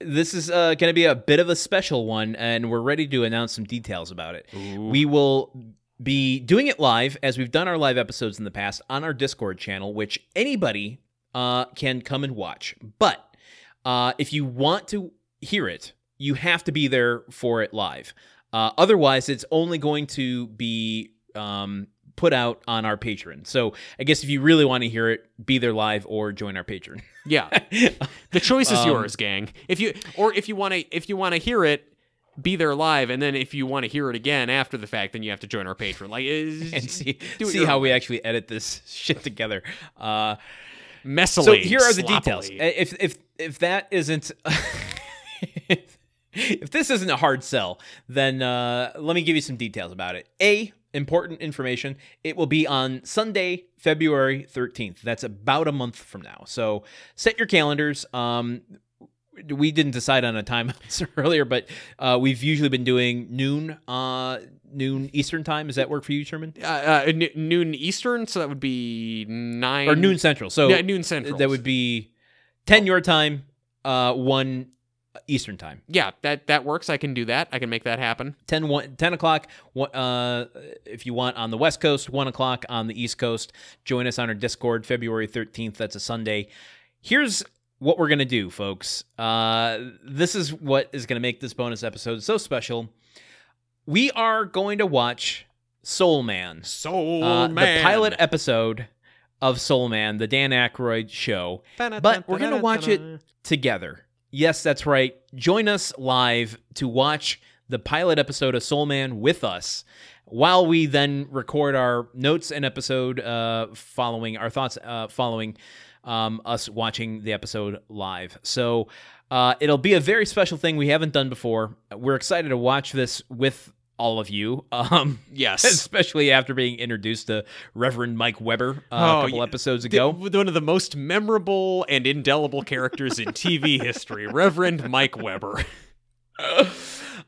[SPEAKER 2] This is uh, going to be a bit of a special one, and we're ready to announce some details about it.
[SPEAKER 1] Ooh.
[SPEAKER 2] We will be doing it live, as we've done our live episodes in the past, on our Discord channel, which anybody uh, can come and watch. But uh, if you want to hear it, you have to be there for it live. Uh, otherwise, it's only going to be um, put out on our Patreon. So I guess if you really want to hear it, be there live or join our Patreon.
[SPEAKER 1] Yeah. [LAUGHS] The choice is
[SPEAKER 2] Um,
[SPEAKER 1] yours, gang. If you or if you want to if you want to hear it, be there live, and then if you want to hear it again after the fact, then you have to join our Patreon. Like [LAUGHS]
[SPEAKER 2] and see
[SPEAKER 1] do
[SPEAKER 2] see how we actually edit this [LAUGHS] shit together. Uh,
[SPEAKER 1] messily.
[SPEAKER 2] so here are the details. If if if that isn't [LAUGHS] if this isn't a hard sell, then uh, let me give you some details about it. A important information. It will be on Sunday, February 13th. That's about a month from now. So set your calendars. Um, we didn't decide on a time [LAUGHS] earlier, but uh, we've usually been doing noon, uh, noon Eastern time. Does that work for you, Sherman?
[SPEAKER 1] uh, uh, n- noon Eastern, so that would be nine
[SPEAKER 2] Or noon Central. So
[SPEAKER 1] Yeah, noon Central.
[SPEAKER 2] That would be 10 your time, uh, 1 Eastern time.
[SPEAKER 1] yeah, that that works. I can do that. I can make that happen.
[SPEAKER 2] 10, 1, 10 o'clock, one- uh, if you want on the West Coast, 1 o'clock on the East Coast. Join us on our Discord February 13th. That's a Sunday. Here's what we're going to do, folks. Uh, this is what is going to make this bonus episode so special. We are going to watch Soul Man.
[SPEAKER 1] Soul
[SPEAKER 2] Uh,
[SPEAKER 1] man.
[SPEAKER 2] the pilot episode of Soul Man, the Dan Aykroyd show, but we're going to watch it together. Yes, that's right. Join us live to watch the pilot episode of Soul Man with us while we then record our notes and episode uh, following our thoughts uh, following um, us watching the episode live. So uh, it'll be a very special thing we haven't done before. We're excited to watch this with all of you. [LAUGHS] Um,
[SPEAKER 1] Yes.
[SPEAKER 2] especially after being introduced to Reverend Mike Weber uh, a
[SPEAKER 1] Oh,
[SPEAKER 2] couple
[SPEAKER 1] yeah.
[SPEAKER 2] episodes
[SPEAKER 1] The-
[SPEAKER 2] ago.
[SPEAKER 1] one of the most memorable and indelible characters in TV [LAUGHS] history, Reverend Mike Weber. [LAUGHS]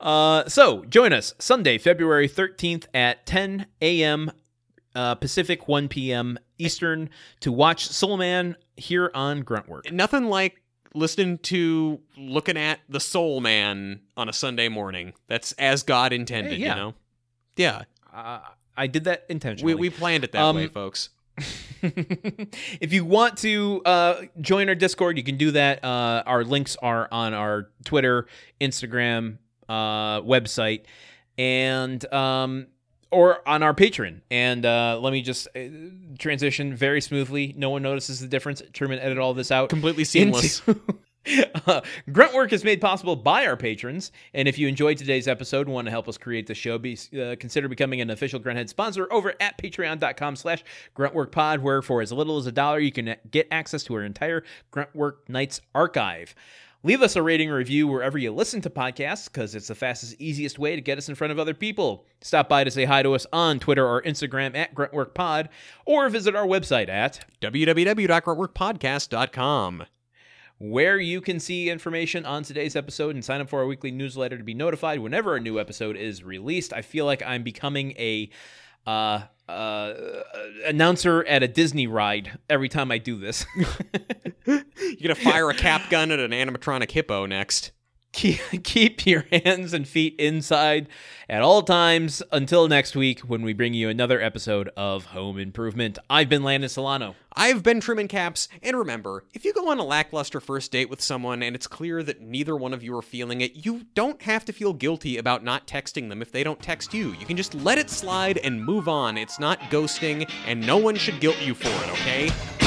[SPEAKER 2] Uh, so join us Sunday, February 13th at 10 a.m. Uh, Pacific, 1 p.m. Eastern to watch Soul Man here on Gruntwork.
[SPEAKER 1] Nothing like listening to looking at the Soul Man on a Sunday morning. That's as God intended,
[SPEAKER 2] Hey, yeah.
[SPEAKER 1] you know. Yeah,
[SPEAKER 2] Uh, I did that intentionally.
[SPEAKER 1] we we planned it that
[SPEAKER 2] Um,
[SPEAKER 1] way, folks. [LAUGHS]
[SPEAKER 2] if you want to uh, join our Discord, you can do that. Uh, our links are on our Twitter, Instagram, uh, website, and um, or on our Patreon. And uh, let me just uh, transition very smoothly. No one notices the difference. Truman edited all this out.
[SPEAKER 1] Completely seamless.
[SPEAKER 2] Into- [LAUGHS] Uh, Gruntwork is made possible by our patrons, and if you enjoyed today's episode and want to help us create the show, be, uh, consider becoming an official Grunthead sponsor over at patreon.com slash gruntworkpod, where for as little as a dollar, you can get access to our entire Gruntwork Nights archive. Leave us a rating or review wherever you listen to podcasts, because it's the fastest, easiest way to get us in front of other people. Stop by to say hi to us on Twitter or Instagram at gruntworkpod, or visit our website at
[SPEAKER 1] www.gruntworkpodcast.com.
[SPEAKER 2] where you can see information on today's episode and sign up for our weekly newsletter to be notified whenever a new episode is released. I feel like I'm becoming a uh, uh, announcer at a Disney ride every time I do this. [LAUGHS]
[SPEAKER 1] You're gonna fire a cap gun at an animatronic hippo next.
[SPEAKER 2] Keep, [LAUGHS] keep your hands and feet inside at all times until next week when we bring you another episode of Home Improvement. I've been Landon Solano.
[SPEAKER 1] I've been Truman Capps, and remember, if you go on a lackluster first date with someone and it's clear that neither one of you are feeling it, you don't have to feel guilty about not texting them if they don't text you. You can just let it slide and move on. It's not ghosting, and no one should guilt you for it, okay?